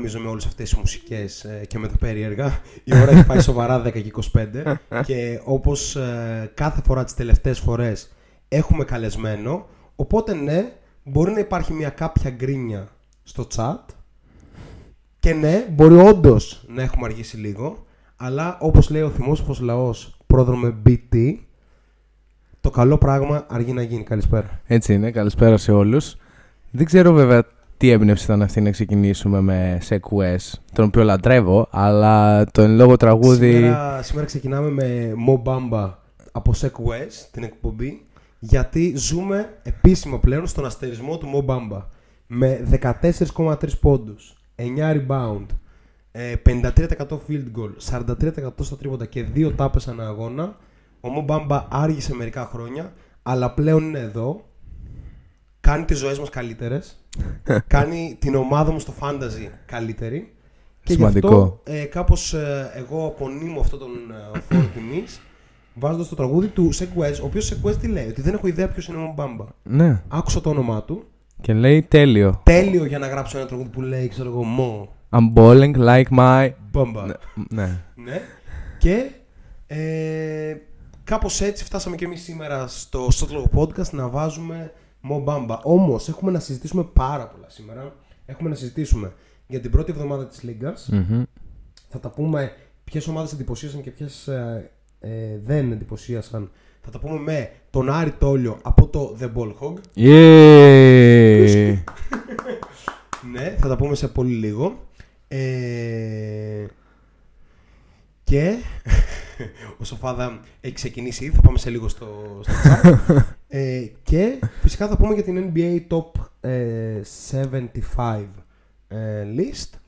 νομίζω με όλες αυτές τις μουσικές ε, και με τα περίεργα. Η ώρα έχει πάει σοβαρά 10 και 25 και όπως ε, κάθε φορά τις τελευταίες φορές έχουμε καλεσμένο, οπότε ναι, μπορεί να υπάρχει μια κάποια γκρίνια στο chat και ναι, μπορεί όντως να έχουμε αργήσει λίγο, αλλά όπως λέει ο θυμόσοφος λαός πρόδρομε BT, το καλό πράγμα αργεί να γίνει. Καλησπέρα. Έτσι είναι, καλησπέρα σε όλους. Δεν ξέρω βέβαια τι έμπνευση ήταν αυτή να ξεκινήσουμε με Sek West, τον οποίο λατρεύω, αλλά το εν λόγω τραγούδι... Σήμερα, σήμερα ξεκινάμε με Mo Bamba από Sek West, την εκπομπή, γιατί ζούμε επίσημα πλέον στον αστερισμό του Mo Bamba. Με 14,3 πόντους, 9 rebound, ε, 53% field goal, 43% στα τρίποτα και 2 τάπες ανά αγώνα. Ο Mo Bamba άργησε μερικά χρόνια, αλλά πλέον είναι εδώ. Κάνει τις ζωές μας καλύτερες. κάνει την ομάδα μου στο fantasy καλύτερη. Και γι' Σημαντικό. αυτό ε, κάπως ε, εγώ απονείμω αυτόν τον ε, φόρο τιμής βάζοντας το τραγούδι του Sek West, ο οποίος Sek West τι λέει, ότι δεν έχω ιδέα ποιος είναι ο Μπάμπα. Ναι, Άκουσα το όνομά του. και λέει τέλειο. Τέλειο για να γράψω ένα τραγούδι που λέει, ξέρω εγώ, Mo I'm balling like my... Bamba. Ναι, ναι. Ναι. Και ε, κάπως έτσι φτάσαμε και εμείς σήμερα στο στο podcast να βάζουμε Mo Bamba. Όμως έχουμε να συζητήσουμε πάρα πολλά σήμερα. Έχουμε να συζητήσουμε για την πρώτη εβδομάδα της Λίγκας. Μμμ. Θα τα πούμε ποιες ομάδες εντυπωσίασαν και ποιες ε, ε, δεν εντυπωσίασαν. Θα τα πούμε με τον Άρη Τόλιο από το The Ball Hog. Yay! Ναι, θα τα πούμε σε πολύ λίγο. Ε, και ο Σοφάδα έχει ξεκινήσει ήδη, θα πάμε σε λίγο στο, στο chat. ε, και φυσικά θα πούμε για την NBA Top ε, 75 ε, list,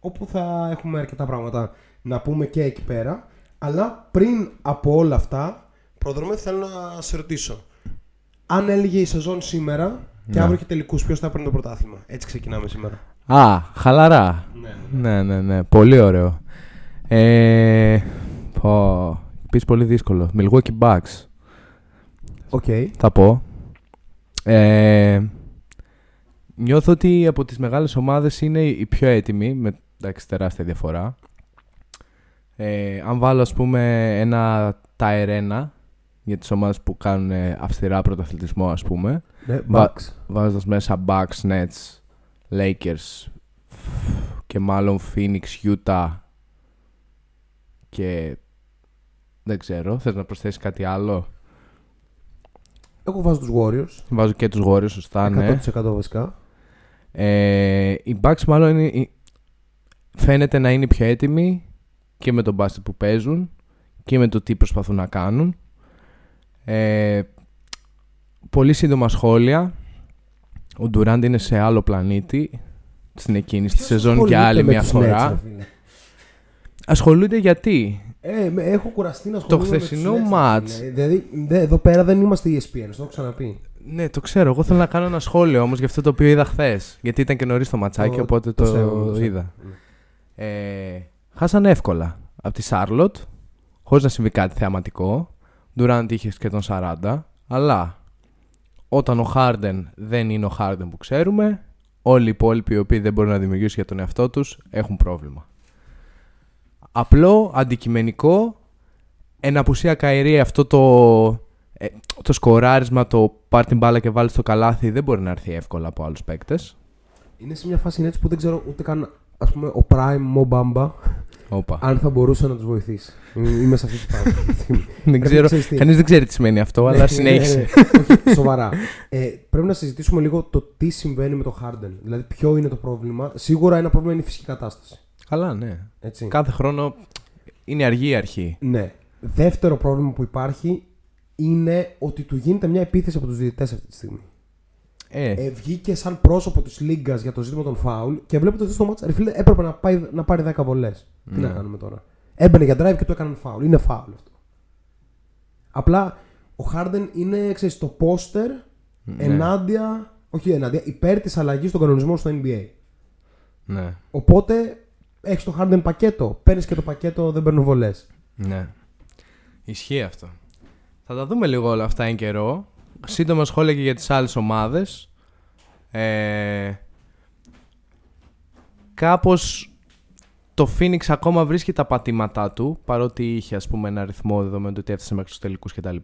όπου θα έχουμε αρκετά πράγματα να πούμε και εκεί πέρα. Αλλά πριν από όλα αυτά, προδρομέ θέλω να σε ρωτήσω. Αν έλεγε η σεζόν σήμερα και Ναι. αύριο έχει τελικούς, ποιος θα παίρνει το πρωτάθλημα; Έτσι ξεκινάμε σήμερα. Α, χαλαρά. Ναι. Ναι, ναι, ναι. Πολύ ωραίο. Ε, πω, πεις πολύ δύσκολο. Milwaukee Bucks, OK. θα πω. Ε, νιώθω ότι από τις μεγάλες ομάδες είναι η πιο έτοιμη, με εντάξει, τεράστια διαφορά. Ε, αν βάλω, ας πούμε, ένα tier 1 για τις ομάδες που κάνουν ε, αυστηρά πρωταθλητισμό, ας πούμε, Ναι, Βα- Bucks. βάζοντας μέσα Bucks, Nets, Lakers και μάλλον Phoenix, Utah και δεν ξέρω, θες να προσθέσεις κάτι άλλο; Εγώ βάζω τους Warriors. Βάζω και τους Warriors, σωστά, ναι. 100% βασικά. Ε, οι Bucks μάλλον είναι, οι- φαίνεται να είναι πιο έτοιμοι και με τον μπάσκετ που παίζουν και με το τι προσπαθούν να κάνουν. Ε, πολύ σύντομα σχόλια. Ο Ντουράντ είναι σε άλλο πλανήτη στην εκείνη στη Ποιος σεζόν για ασχολείται άλλη με μια τους Nets, φορά. ρε φίλε; Ασχολούνται γιατί; Ε, με- έχω κουραστεί να ασχολούμαι με τους χθεσινό Nets, ρε μάτς. φίλε. Δηλαδή, δε- εδώ πέρα δεν είμαστε ESPN, το έχω ξαναπεί. Ναι, το ξέρω. Εγώ θέλω να κάνω ένα σχόλιο όμως για αυτό το οποίο είδα χθες. Γιατί ήταν και νωρίς το ματσάκι, Το- οπότε το το, σέβομαι, το είδα. σέβομαι. Ε, χάσαν εύκολα από τη Σάρλοτ, χωρίς να συμβεί κάτι θεαματικό. Ντουράντ είχε και τον 40, αλλά όταν ο Χάρντεν δεν είναι ο Χάρντεν που ξέρουμε, όλοι οι υπόλοιποι οι οποίοι δεν μπορούν να δημιουργήσουν για τον εαυτό τους έχουν πρόβλημα. Απλό, αντικειμενικό, εν απουσία Καϊρή αυτό το, ε, το σκοράρισμα, το πάρ την μπάλα και βάλει στο καλάθι δεν μπορεί να έρθει εύκολα από άλλους παίκτες. Είναι σε μια φάση έτσι που δεν ξέρω ούτε καν ας πούμε, ο Prime Mo Bamba Όπα. αν θα μπορούσε να τους βοηθήσει. Είμαι σε αυτή τη φάση. αυτή τη στιγμή. δεν Ρε, ξέρω, ξέρεις τι. κανείς δεν ξέρει τι σημαίνει αυτό, Ναι, αλλά ναι, συνέχισε. ναι, ναι. Όχι, σοβαρά. Ε, πρέπει να συζητήσουμε λίγο το τι συμβαίνει με το Harden. Δηλαδή, ποιο είναι το πρόβλημα. Σίγουρα ένα πρόβλημα είναι η φυσική κατάσταση. Καλά, ναι. Έτσι. Κάθε χρόνο είναι αργή η αρχή. Ναι. Δεύτερο πρόβλημα που υπάρχει είναι ότι του γίνεται μια επίθεση από τους διαιτητές αυτή τη στιγμή. Ε, Ε, βγήκε σαν πρόσωπο της Λίγκας για το ζήτημα των φάουλ και βλέπετε ότι στο μάτσα ρε φίλε, έπρεπε να, πάει, να πάρει 10 βολές. Τι Ναι. να κάνουμε τώρα. Έμπαινε για drive και το έκαναν φάουλ. Είναι φάουλ αυτό. Απλά Ο Harden είναι, ξέρεις, το πόστερ Ναι. ενάντια, όχι ενάντια, υπέρ της αλλαγής των κανονισμών στο NBA. Ναι. Οπότε έχεις το Harden πακέτο. Παίρνεις και το πακέτο, δεν παίρνουν βολές. Ναι. Ισχύει αυτό. Θα τα δούμε λίγο όλα αυτά εν καιρό. Σύντομα σχόλια και για τις άλλες ομάδες. Ε, κάπως το Phoenix ακόμα βρίσκει τα πατήματά του, παρότι είχε ας πούμε ένα αριθμό δεδομένου ότι έφτασε μέχρι τους τελικούς κτλ.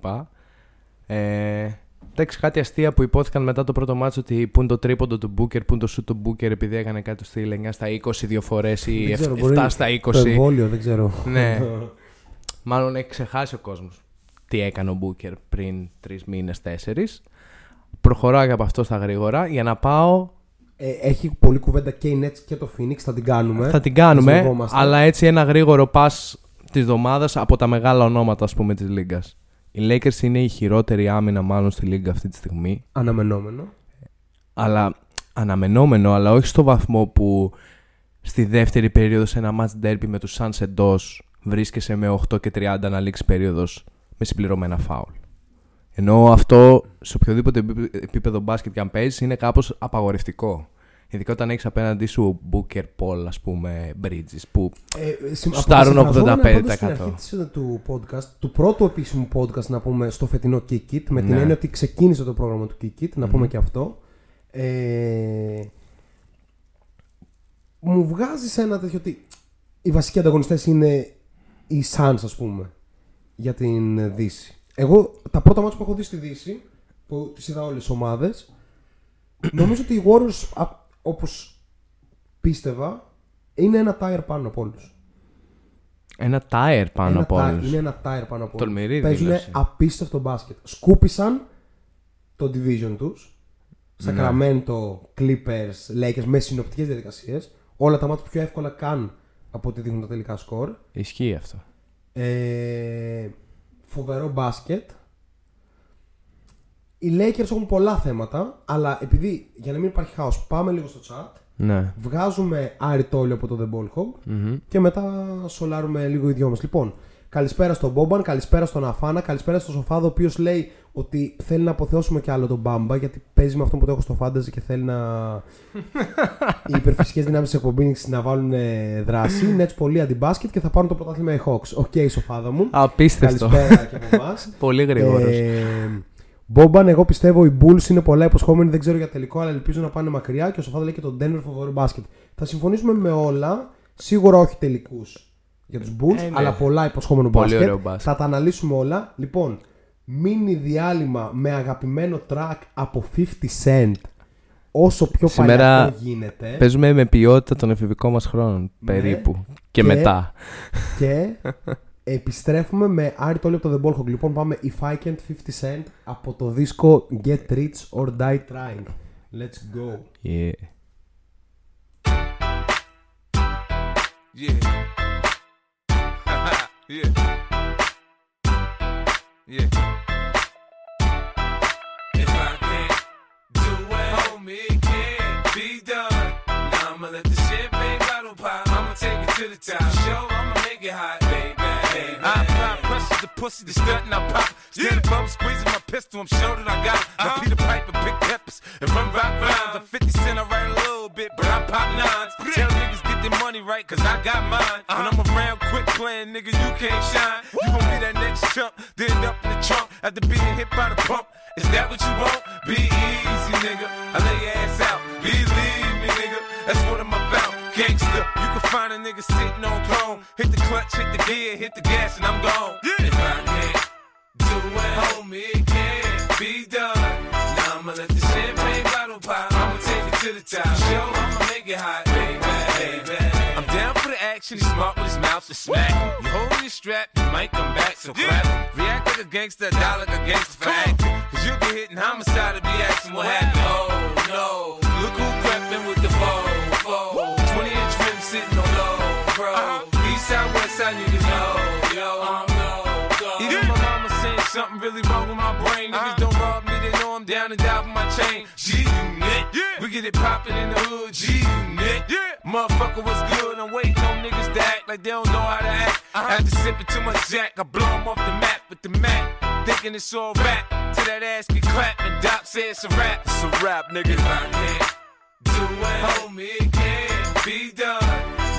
Ε, εντάξει, κάτι αστεία που υπόθηκαν μετά το πρώτο μάτσο ότι πούν το τρίποντο του Booker, πούν το shoot του Booker επειδή έκανε κάτι στη 9 στα 20 δύο φορές ή Δεν ξέρω, 7 μπορεί στα 20. Το εμβόλιο, δεν ξέρω. Ναι. Μάλλον έχει ξεχάσει ο κόσμος τι έκανε ο Μπούκερ πριν τρεις μήνες, τέσσερις. Προχωράω και από αυτό στα γρήγορα για να πάω. Ε, έχει πολλή κουβέντα και οι Nets και το Phoenix, θα την κάνουμε. Θα την κάνουμε, Ζορευόμαστε. αλλά έτσι ένα γρήγορο pass της εβδομάδας από τα μεγάλα ονόματα, ας πούμε, της Λίγκας. Οι Lakers είναι η χειρότερη άμυνα, μάλλον στη Λίγκα αυτή τη στιγμή. Αναμενόμενο. Αλλά αναμενόμενο, αλλά όχι στο βαθμό που στη δεύτερη περίοδος σε ένα match derby με τους Suns εντός βρίσκεσαι με 8 και 30 να λήξει περίοδος με συμπληρωμένα φάουλ. Ενώ αυτό σε οποιοδήποτε επίπε- επίπεδο μπάσκετ και αν παίζεις είναι κάπως απαγορευτικό. Ειδικά όταν έχεις απέναντί σου Booker, Paul, ας πούμε, Bridges, που Ε, συμ- Στάρουν αποσυμφωνώ 85%. πάντως Στην αρχή της, ε, του podcast, του πρώτου επίσημου podcast να πούμε στο φετινό Kick It, με την Ναι. έννοια ότι ξεκίνησε το πρόγραμμα του Kick It, να πούμε και αυτό. Ε, μου βγάζει ένα τέτοιο ότι οι βασικοί ανταγωνιστές είναι οι Suns, ας πούμε, για την Δύση. Εγώ τα πρώτα μάτια που έχω δει στη Δύση, που τις είδα όλες τις ομάδες, νομίζω ότι οι Warriors, α- όπως πίστευα, είναι ένα tire πάνω από όλους. ένα tire πάνω Ένα από τά- όλους. Είναι ένα tire πάνω από όλους. Τολμηρή Παίζουν δήλωση. απίστευτο μπάσκετ. Σκούπισαν το division τους. Ναι. Sacramento, Clippers, Lakers με συνοπτικές διαδικασίες. Όλα τα μάτια πιο εύκολα καν από ό,τι δείχνουν τα τελικά σκορ. Ισχύει αυτό. Ε, φοβερό μπάσκετ. Οι Lakers έχουν πολλά θέματα, αλλά επειδή για να μην υπάρχει χάος, πάμε λίγο στο chat. Ναι. Βγάζουμε Άρη Τόλιο από το The Ball Hog Μμμ. και μετά σολάρουμε λίγο οι δυο μας. Λοιπόν, καλησπέρα στον Μπόμπαν, καλησπέρα στον Αφάνα, καλησπέρα στον Σοφάδο, ο οποίος λέει ότι θέλει να αποθεώσουμε κι άλλο τον Bamba γιατί παίζει με αυτό που το έχω στο Fantasy και θέλει να. οι υπερφυσικές δυνάμεις της εκπομπής να βάλουν ε, δράση. Είναι έτσι πολύ αντιμπάσκετ και θα πάρουν το πρωτάθλημα οι Hawks. OK, Σοφάδο μου. Απίστευτο. Καλησπέρα και από εμάς. Πολύ γρήγορος. Ε, Μπόμπαν, εγώ πιστεύω οι Bulls είναι πολλά υποσχόμενοι, δεν ξέρω για τελικό, αλλά ελπίζω να πάνε μακριά και ο Σοφάδο λέει και τον Denver φοβερό μπάσκετ. Θα συμφωνήσουμε με όλα, σίγουρα όχι τελικούς για τους Bulls, Ε, ναι. αλλά πολλά υποσχόμενο Πολύ μπάσκετ. ωραίο μπάσκετ. Θα τα αναλύσουμε όλα. Λοιπόν, μείνει διάλειμμα με αγαπημένο track από 50 Cent όσο πιο Σήμερα παλιά γίνεται. Παίζουμε με ποιότητα των εφηβικών μας χρόνων, περίπου. Και, Ναι. Και- μετά. Και επιστρέφουμε με Άρη Τόλι από το The Ball Hog. Λοιπόν, πάμε If I Can't 50 Cent από το δίσκο Get Rich or Die Trying. Let's go. Yeah. Yeah. yeah. Yeah. If I can't do it, homie, it can't be done. Now I'ma let the champagne bottle pop. I'ma take it to the top. Show, I'ma make it hot, pussy, the stunt and I pop. Stand above, squeezing my pistol, I'm sure that I got it. Now Peter Piper, pick peppers, and run rock rhymes. I'm 50 cent, I write a little bit, but I pop nines. Tell niggas get their money right, cause I got mine. When I'm around, quit playing, nigga, you can't shine. You gon' be that next chump, then up in the trunk after being hit by the pump. Is that what you want? Be easy, nigga. I lay your ass out. Believe me, nigga. That's what I'm about. Gangster. You can find a nigga sitting on. Hit the clutch, hit the gear, hit the gas, and I'm gone. If I can't do it, homie, it can't be done. Now I'ma let the champagne bottle pop. I'ma take it to the top. Show, I'ma make it hot, baby, baby. I'm down for the action. He's smart with his mouth to smack. You holding your strap, you might come back, so clap. React like a gangster, die like a gangster for acting. Cause you get hit in homicide to be asking what happened. Oh they know I'm down and die for my chain. G-Unit, we get it poppin' in the hood, G-Unit. Motherfucker was good, I'm waiting on niggas to act like they don't know how to act. Uh-huh. I had to After sipping too much jack, I blow 'em off the map with the Mac. thinking it's all rap. Till that ass get clapped and Doc says it's a rap. It's a rap, nigga. If I can't it, homie, it can't be done.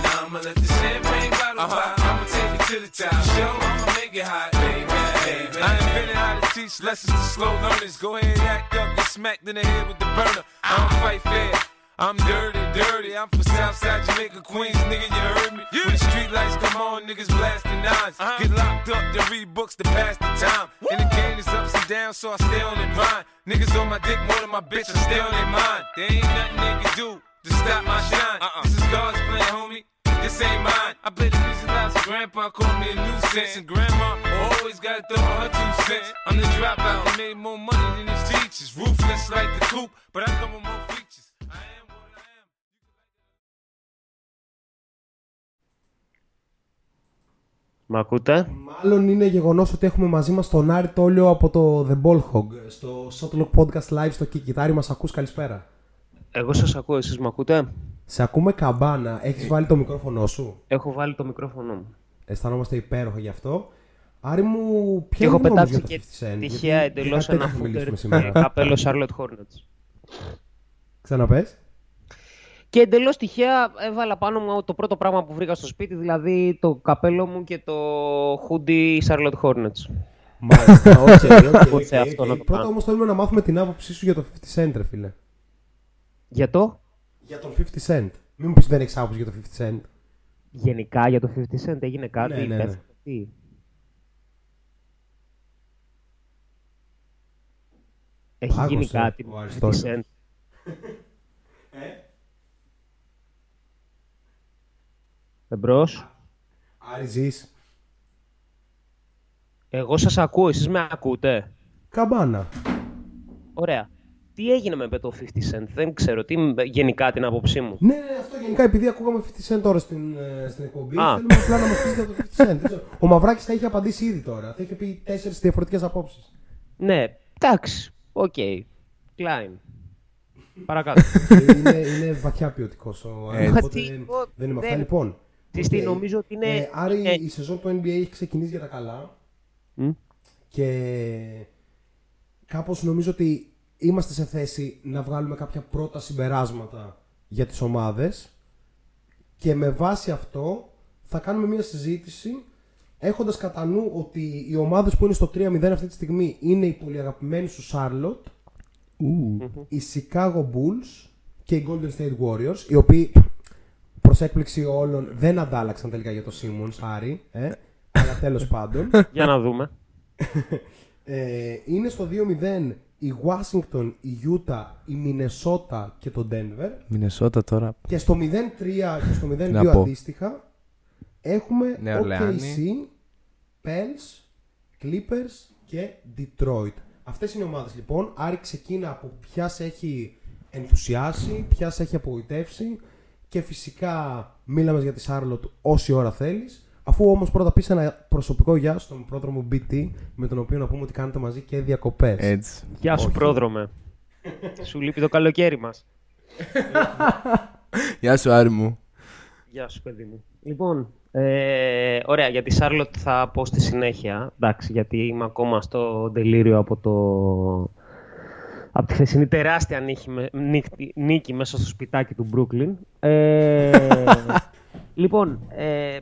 Now I'ma let the champagne bottle uh-huh. pop. I'ma take it to the top. Show, I'ma make it hot, baby. baby. I invented how to teach lessons to slow learners. Go ahead, act up, get smacked in the head with the burner. I don't fight fair. I'm dirty, dirty. I'm from Southside Jamaica, Queens, nigga. You heard me? When the street lights come on, niggas blasting 9s uh-huh. Get locked up, then read books to pass the time. And the game is ups and downs, so I stay on their grind. Niggas on my dick more than my bitch, I stay on their mind. There ain't nothing they can do to stop my shine. Uh-uh. This is God's plan, homie. This ain't mine. I play the music loud, so grandpa called me a nuisance. And grandma always gotta throw her two cents. I'm the dropout who made more money than his teachers. Ruthless like the coop, but I come with more features. Μ' ακούτε; Μάλλον είναι γεγονός ότι έχουμε μαζί μας τον Άρη Τόλιο από το The Ball Hog στο Shotlock Podcast Live στο Kiki. Άρη, μας ακούς, καλησπέρα. Εγώ σας ακούω, εσείς μ' ακούτε; Σε ακούμε καμπάνα. Έχεις βάλει το μικρόφωνο σου; Έχω βάλει το μικρόφωνο μου. Αισθανόμαστε υπέροχα γι' αυτό. Άρη μου, Και ποια έχω είναι η γνώμη πετάξει σου και για το 50 Cent; τυχαία γιατί εντελώς για κάτι ένα τέτοιο θα μιλήσουμε φούτερ σήμερα. καπέλο Charlotte Hornets. Ξαναπες. Και εντελώς τυχαία έβαλα πάνω μου το πρώτο πράγμα που βρήκα στο σπίτι, δηλαδή το καπέλο μου και το hoodie Charlotte Hornets. Μάλιστα, OK, OK, OK, Ούτε αυτό οκ. να το Πρώτα κάνω. όμως θέλουμε να μάθουμε την άποψή σου για το 50 Cent, ρε φίλε. Για το; Για τον 50 Cent. Μην μου πεις δεν έχεις άποψη για το 50 Cent. γενικά για το 50 Cent έγινε κάτι, Ναι, ναι, ναι. πέθανε, τι. Έχει Πάγωσε γίνει κάτι ο με το 50 Αριστότελος. Cent. Εμπρός. Άρη ζεις. Εγώ σας ακούω, εσείς με ακούτε. Καμπάνα. Ωραία. Τι έγινε με το 50 Cent, δεν ξέρω, τι γενικά την άποψή μου. Ναι, ναι, αυτό γενικά επειδή ακούγαμε 50 Cent τώρα στην, ε, στην εκπομπή, Α. θέλουμε απλά να μας πει για το 50 Cent. Δεν ξέρω. Ο Μαυράκης θα είχε απαντήσει ήδη τώρα. Θα είχε πει τέσσερις διαφορετικές απόψεις. Ναι, εντάξει, OK. Klein. Παρακάτω. είναι, είναι βαθιά ποιοτικός ο Άρης. Έτσι. Οπότε Τι, δεν, ο- δεν είναι με αυτά. δεν- Λοιπόν. Τι τι, οκ. νομίζω ότι είναι- Ε, Άρη, είναι- η σεζόν του NBA έχει ξεκινήσει για τα καλά. Μμ. Και κάπως νομίζω ότι είμαστε σε θέση να βγάλουμε κάποια πρώτα συμπεράσματα για τις ομάδες και με βάση αυτό θα κάνουμε μια συζήτηση έχοντας κατά νου ότι οι ομάδες που είναι στο 3-0 αυτή τη στιγμή είναι οι πολύ αγαπημένοι σου Charlotte, οι Chicago Bulls και οι Golden State Warriors, οι οποίοι προς έκπληξη όλων δεν αντάλλαξαν τελικά για το Simmons, Άρη, ε, αλλά τέλος πάντων. Για να δούμε. Ε, είναι στο 2-0 η Washington, η Utah, η Minnesota και το Denver. Μινεσότα τώρα. Και στο 0-3 και στο 0-2 Να πω. αντίστοιχα έχουμε Νέα Ορλεάνη. OKC, Pels, Clippers και Detroit. Αυτές είναι οι ομάδες λοιπόν. Άρη ξεκίνα από ποιας σε έχει ενθουσιάσει, ποιας σε έχει απογοητεύσει και φυσικά μίλαμε για τη Charlotte όση ώρα θέλεις. Αφού όμως πρώτα πεις ένα προσωπικό γεια στον πρόδρομο BT με τον οποίο να πούμε ότι κάνετε μαζί και διακοπές. Έτσι. Γεια σου, Όχι. πρόδρομε. σου λείπει το καλοκαίρι μας. Γεια σου, Άρη μου. Γεια σου, παιδί μου. Λοιπόν, ε, ωραία, για τη Σάρλοτ θα πω στη συνέχεια. Εντάξει, γιατί είμαι ακόμα στο τελείριο από το... Από τη χθεσινή τεράστια νίκη, με- νίκη, νίκη μέσα στο σπιτάκι του Μπρούκλιν. Ε, λοιπόν, ε,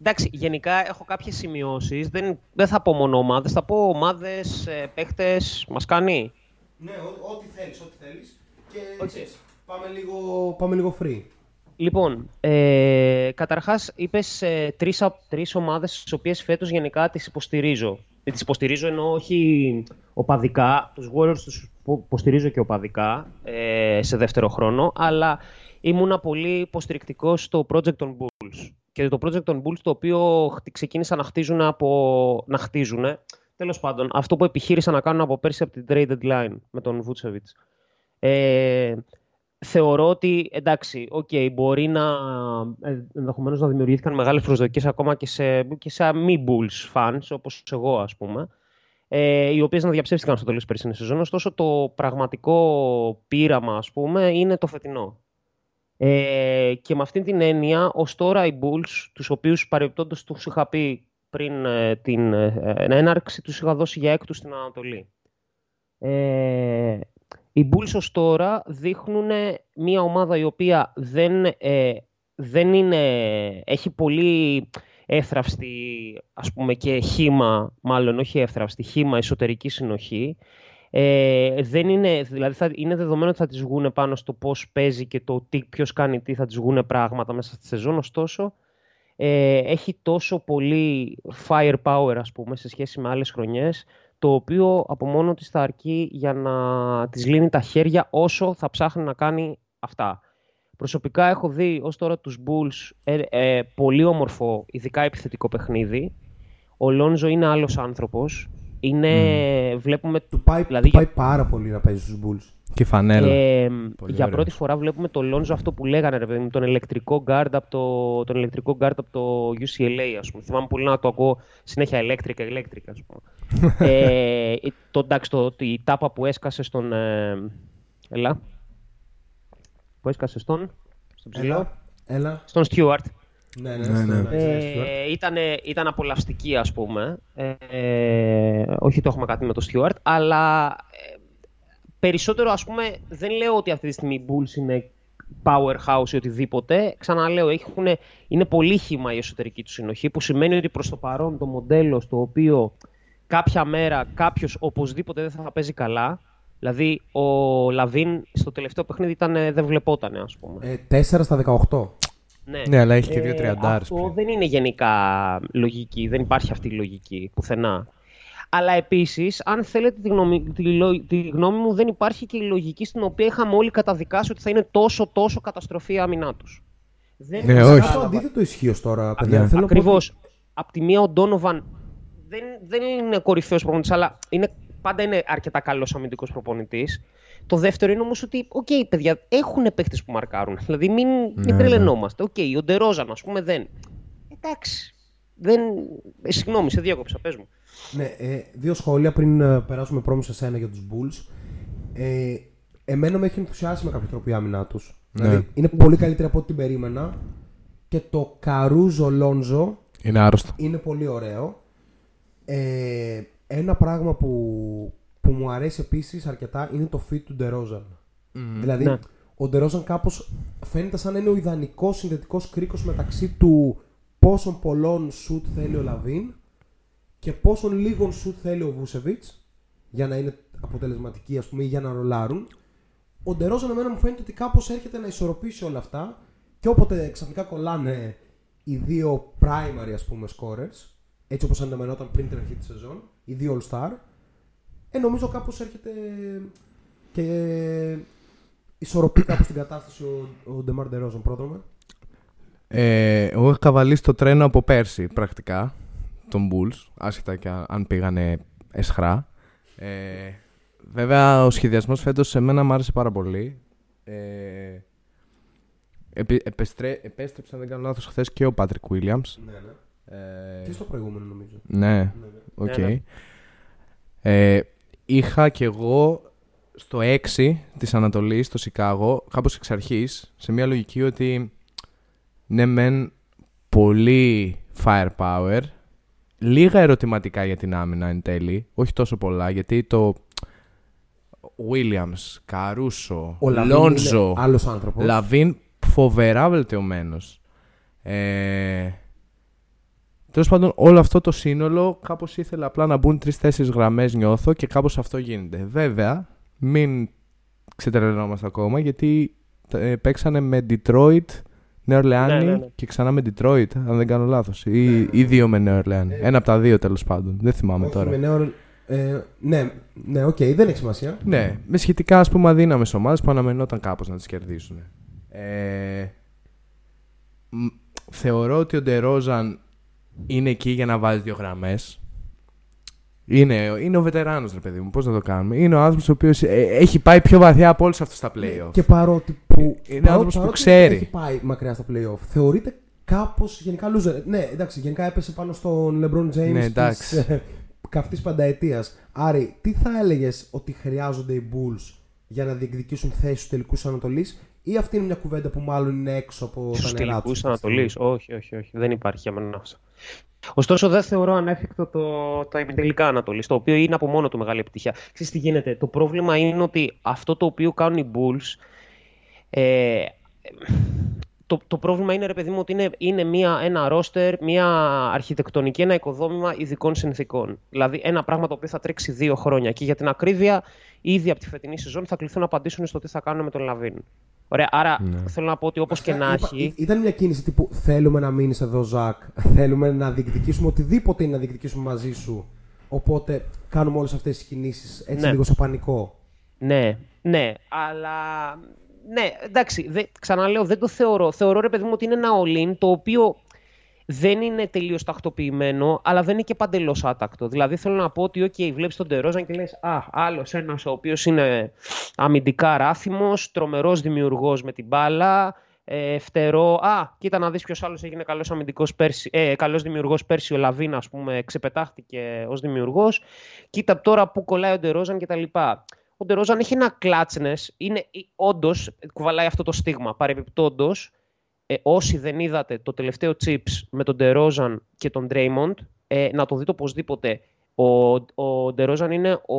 εντάξει, γενικά έχω κάποιες σημειώσεις. Δεν, δεν θα πω μόνο ομάδες, θα πω ομάδες, ε, παίχτες, μας κάνει. Ναι, ό- ό,τι θέλεις, ό,τι θέλεις. Και ξέρεις, πάμε, λίγο, πάμε λίγο free. Λοιπόν, ε, καταρχάς είπες ε, τρεις, α- τρεις ομάδες τις οποίες φέτος γενικά τις υποστηρίζω. Ε, τις υποστηρίζω εννοώ όχι οπαδικά, τους Warriors τους υπο- υποστηρίζω και οπαδικά ε, σε δεύτερο χρόνο, αλλά ήμουνα πολύ υποστηρικτικός στο Project των Bulls. Και το Project των Bulls το οποίο χτ- ξεκίνησαν να χτίζουν από... να χτίζουν, τέλος πάντων, αυτό που επιχείρησαν να κάνουν από πέρσι από την trade deadline με τον Vucevic. Ε, θεωρώ ότι εντάξει, okay, μπορεί να ε, ενδεχομένως να δημιουργήθηκαν μεγάλες προσδοκίες ακόμα και σε, και σε μη Bulls fans, όπως εγώ ας πούμε, ε, οι οποίες να διαψεύστηκαν στο τέλος της περσινής σεζόν. Ωστόσο το πραγματικό πείραμα ας πούμε είναι το φετινό. Ε, και με αυτήν την έννοια, ως τώρα οι Bulls, τους οποίους παρεμπιπτόντως τους είχα πει πριν ε, την ε, έναρξη τους είχα δώσει για έκτους στην Ανατολή. Ε, οι Bulls ως τώρα δείχνουν μια ομάδα η οποία δεν, ε, δεν είναι, έχει πολύ εύθραυστη ας πούμε και χήμα, μάλλον όχι εύθραυστη, χήμα εσωτερική συνοχή. Ε, δεν είναι, δηλαδή θα, είναι δεδομένο ότι θα τις βγουν πάνω στο πώς παίζει και το τι, ποιος κάνει τι, θα τις βγουν πράγματα μέσα στη σεζόν, ωστόσο ε, έχει τόσο πολύ firepower ας πούμε σε σχέση με άλλες χρονιές το οποίο από μόνο της θα αρκεί για να της λύνει τα χέρια όσο θα ψάχνει να κάνει αυτά. Προσωπικά έχω δει ως τώρα τους Bulls ε, ε, πολύ όμορφο, ειδικά επιθετικό παιχνίδι. Ο Λόνζο είναι άλλος άνθρωπος. Είναι, βλέπουμε... Του πάει, δηλαδή, του πάει πάρα πολύ να παίζει στους Bulls. Και η φανέλα. ε, Πολύ για ωραίος. πρώτη φορά βλέπουμε το Λόνζο αυτό που λέγανε, ρε παιδί μου, τον ηλεκτρικό guard από το, τον ηλεκτρικό guard από το UCLA, ας πούμε. Θυμάμαι πολύ να το ακούω συνέχεια ηλέκτρικα, ηλέκτρικα, ας πούμε. ε, το, εντάξει, το, η τάπα που έσκασε στον... Ε, ελά. Που έσκασε στον... Στον ψηλό. Έλα, έλα. Στον Stewart. Ναι, ναι, Ναι, στο- ναι. ναι, ξέρεις, Stuart. Ε, ήταν, ήταν απολαυστική, ας πούμε. Ε, ε, όχι το έχουμε κάτι με το Stewart, αλλά ε, περισσότερο, ας πούμε, δεν λέω ότι αυτή τη στιγμή οι Bulls είναι powerhouse ή οτιδήποτε. Ξαναλέω, έχουν, είναι πολύ χύμα η εσωτερική τους συνοχή, που σημαίνει ότι προς το παρόν το μοντέλο στο οποίο κάποια μέρα κάποιος οπωσδήποτε δεν θα παίζει καλά, δηλαδή ο Λαβίν στο τελευταίο παιχνίδι ήταν, ε, δεν βλεπότανε, ας πούμε. Ε, 4 στα 18. Ναι, Ναι, αλλά έχει και δύο Ε, τριαντάρες Αυτό πλέον. δεν είναι γενικά λογική, δεν υπάρχει αυτή η λογική πουθενά. Αλλά επίσης, αν θέλετε τη γνώμη, τη, λο- τη γνώμη μου, δεν υπάρχει και η λογική στην οποία είχαμε όλοι καταδικάσει ότι θα είναι τόσο τόσο καταστροφή η άμυνά τους. Δεν Ναι, κατάλαβα. όχι. Το αντίθετο ισχύει ως τώρα, παιδιά. Ναι. Θέλω να πω Ακριβώς. ότι- Απ' τη μία ο Ντόνοβαν δεν, δεν είναι κορυφαίος προπονητής, αλλά είναι, πάντα είναι αρκετά καλός αμυντικός προπονητής. Το δεύτερο είναι όμως ότι, οκ, παιδιά, έχουν παίχτες που μαρκάρουν. Δηλαδή, μην, μην Ναι, τρελαινόμαστε. Οκ, ο Ντερόζαν, ας πούμε, δεν. Εντάξει. Δεν... Ε, συγγνώμη, σε διάκοψα, πες μου. Ναι, ε, δύο σχόλια πριν ε, περάσουμε Πρόδρομε σε σένα για τους Bulls. Ε, εμένα με έχει ενθουσιάσει με κάποιο τρόπο η άμυνά τους. Ναι. Δηλαδή, είναι πολύ καλύτερη από ό,τι την περίμενα. Και το Καρούζο Λόνζο Είναι άρρωστο. είναι πολύ ωραίο. Ε, ένα πράγμα που, που μου αρέσει επίσης αρκετά είναι το fit του Ντερόζαν. Δηλαδή, Ναι. ο Ντερόζαν κάπως φαίνεται σαν να είναι ο ιδανικός συνδετικός κρίκος μεταξύ του πόσων πολλών σουτ θέλει ο Λαβίν και πόσων λίγων σουτ θέλει ο Βούσεβιτς για να είναι αποτελεσματικοί ας πούμε ή για να ρολάρουν. Ο Ντερόζαν εμένα μου φαίνεται ότι κάπως έρχεται να ισορροπήσει όλα αυτά και όποτε ξαφνικά κολλάνε οι δύο primary ας πούμε scorers έτσι όπως αναμενόταν πριν την αρχή της σεζόν, οι δύο all-star ε, νομίζω κάπως έρχεται και ισορροπεί κάπως την κατάσταση ο, ο Ντεμάρ Ντερόζαν πρόδρομα. Ε, εγώ είχα καβαλήσει το τρένο από πέρσι πρακτικά των Bulls, άσχετα και αν πήγανε εσχρά. Ε, βέβαια ο σχεδιασμός φέτος σε μένα μου άρεσε πάρα πολύ. Ε, επι- επεστρέ- επέστρεψε, αν δεν κάνω λάθος, χθες και ο Patrick Williams. Ναι, ναι. Ε, Και στο προηγούμενο νομίζω. ναι, οκ. Ναι, ναι. Ε, είχα κι εγώ στο 6 της Ανατολής, στο Σικάγο, κάπως εξ αρχής, σε μια λογική ότι ναι μεν πολύ firepower, λίγα ερωτηματικά για την άμυνα εν τέλει, όχι τόσο πολλά, γιατί το Williams, Καρούσο, Ο Λαβίν Λόντζο, είναι άλλος άνθρωπος. Λαβίν φοβερά βελτιωμένος. Ε, Τέλος πάντων, όλο αυτό το σύνολο κάπως ήθελα απλά να μπουν τρει-τέσσερι γραμμές, νιώθω και κάπως αυτό γίνεται. Βέβαια, μην ξετρελαινόμαστε ακόμα γιατί ε, παίξανε με Detroit, Νέο Ορλεάνη Ναι, ναι, ναι. και ξανά με Detroit, αν δεν κάνω λάθος. Ή, ή δύο με Νέο Ορλεάνη. Ένα από τα δύο τέλος πάντων. Δεν θυμάμαι Όχι, τώρα. με νέο, ε, ναι, ναι, οκ, δεν έχει σημασία. Ναι, με σχετικά ας πούμε αδύναμες ομάδες που αναμενόταν κάπως να τις κερδίσουν. Ε, μ, θεωρώ ότι ο Ντερόζαν είναι εκεί για να βάζει δύο γραμμές. Είναι, είναι ο βετεράνος ρε παιδί μου, πώς να το κάνουμε. Είναι ο άνθρωπος ο οποίος ε, έχει πάει πιο βαθιά από όλους αυτούς τα playoff. Και παρότι που. Είναι παρό- άνθρωπος που παρότι ξέρει. Έχει πάει μακριά στα playoff. Θεωρείται κάπως γενικά loser. Ναι, εντάξει, γενικά έπεσε πάνω στον LeBron James Ναι, της εντάξει. καυτής πανταετίας. Άρη, τι θα έλεγες ότι χρειάζονται οι Bulls για να διεκδικήσουν θέση στους τελικούς Ανατολής, ή αυτή είναι μια κουβέντα που μάλλον είναι έξω από Στους τα νερά τελικούς του. Ανατολής. Όχι, όχι, όχι. Δεν υπάρχει για μένα αυτό. Ωστόσο, δεν θεωρώ ανέφικτο το, το ημιτελικά Ανατολής, το οποίο είναι από μόνο του μεγάλη επιτυχία. Ξέρεις τι γίνεται; Το πρόβλημα είναι ότι αυτό το οποίο κάνουν οι Bulls. Ε, το, το πρόβλημα είναι, ρε παιδί μου, ότι είναι, είναι μια, ένα ρόστερ, μια αρχιτεκτονική, ένα οικοδόμημα ειδικών συνθήκων. Δηλαδή, ένα πράγμα το οποίο θα τρέξει δύο χρόνια. Και για την ακρίβεια, ήδη από τη φετινή σεζόν θα κληθούν να απαντήσουν στο τι θα κάνουν με τον Λαβίν. Ωραία, άρα θέλω να πω ότι όπως και να Είπα- έχει. ή- Ήταν μια κίνηση τύπου θέλουμε να μείνεις εδώ, Ζακ. Θέλουμε να διεκδικήσουμε οτιδήποτε είναι να διεκδικήσουμε μαζί σου. Οπότε κάνουμε όλες αυτές τις κινήσεις έτσι Ναι. λίγο σε πανικό. Ναι, ναι, αλλά. Ναι, εντάξει, δε, ξαναλέω, δεν το θεωρώ. Θεωρώ, ρε παιδί μου, ότι είναι ένα all-in το οποίο δεν είναι τελείως τακτοποιημένο, αλλά δεν είναι και παντελώς άτακτο. Δηλαδή, θέλω να πω ότι, OK, βλέπεις τον Τερόζαν και λες: Α, άλλος ένας ο οποίος είναι αμυντικά ράθιμο, τρομερός δημιουργός με την μπάλα, ε, φτερό. Α, κοίτα να δεις ποιος άλλος έγινε καλός αμυντικός πέρσι, ε, καλός δημιουργός πέρσι. Ο Λαβίνα, ας πούμε, ξεπετάχτηκε ως δημιουργός. Κοίτα τώρα που κολλάει ο Ντερόζαν κτλ. Ο Ντερόζαν έχει ένα κλάτσνε. Είναι όντως, κουβαλάει αυτό το στίγμα. Παρεμπιπτόντως, ε, όσοι δεν είδατε το τελευταίο chips με τον Ντερόζαν και τον Draymond, ε, να το δείτε οπωσδήποτε. Ο, ο Ντερόζαν είναι ο,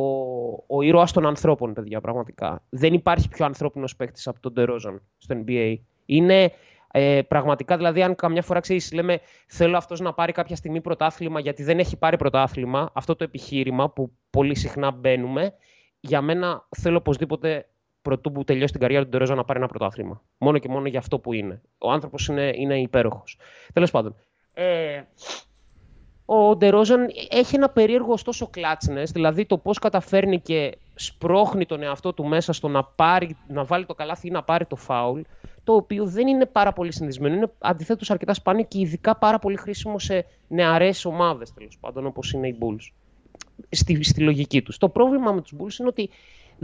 ο ήρωας των ανθρώπων, παιδιά, πραγματικά. Δεν υπάρχει πιο ανθρώπινος παίκτης από τον Ντερόζαν στο NBA. Είναι ε, πραγματικά, δηλαδή, αν καμιά φορά ξέρεις, λέμε θέλω αυτός να πάρει κάποια στιγμή πρωτάθλημα γιατί δεν έχει πάρει πρωτάθλημα, αυτό το επιχείρημα που πολύ συχνά μπαίνουμε, για μένα θέλω οπωσδήποτε πρωτού που τελειώσει την καριέρα του Ντερόζαν να πάρει ένα πρωτάθλημα. Μόνο και μόνο για αυτό που είναι. Ο άνθρωπος είναι, είναι υπέροχος. Τέλος πάντων. Ε, ο Ντερόζαν έχει ένα περίεργο ωστόσο κλάτσνες, δηλαδή το πώς καταφέρνει και σπρώχνει τον εαυτό του μέσα στο να, πάρει, να βάλει το καλάθι ή να πάρει το φάουλ, το οποίο δεν είναι πάρα πολύ συνδυσμένο. Είναι αντιθέτως αρκετά σπάνιο και ειδικά πάρα πολύ χρήσιμο σε νεαρές ομάδες, τέλος πάντων, όπως είναι οι Bulls. Στη, στη λογική τους. Το πρόβλημα με τους Bulls είναι ότι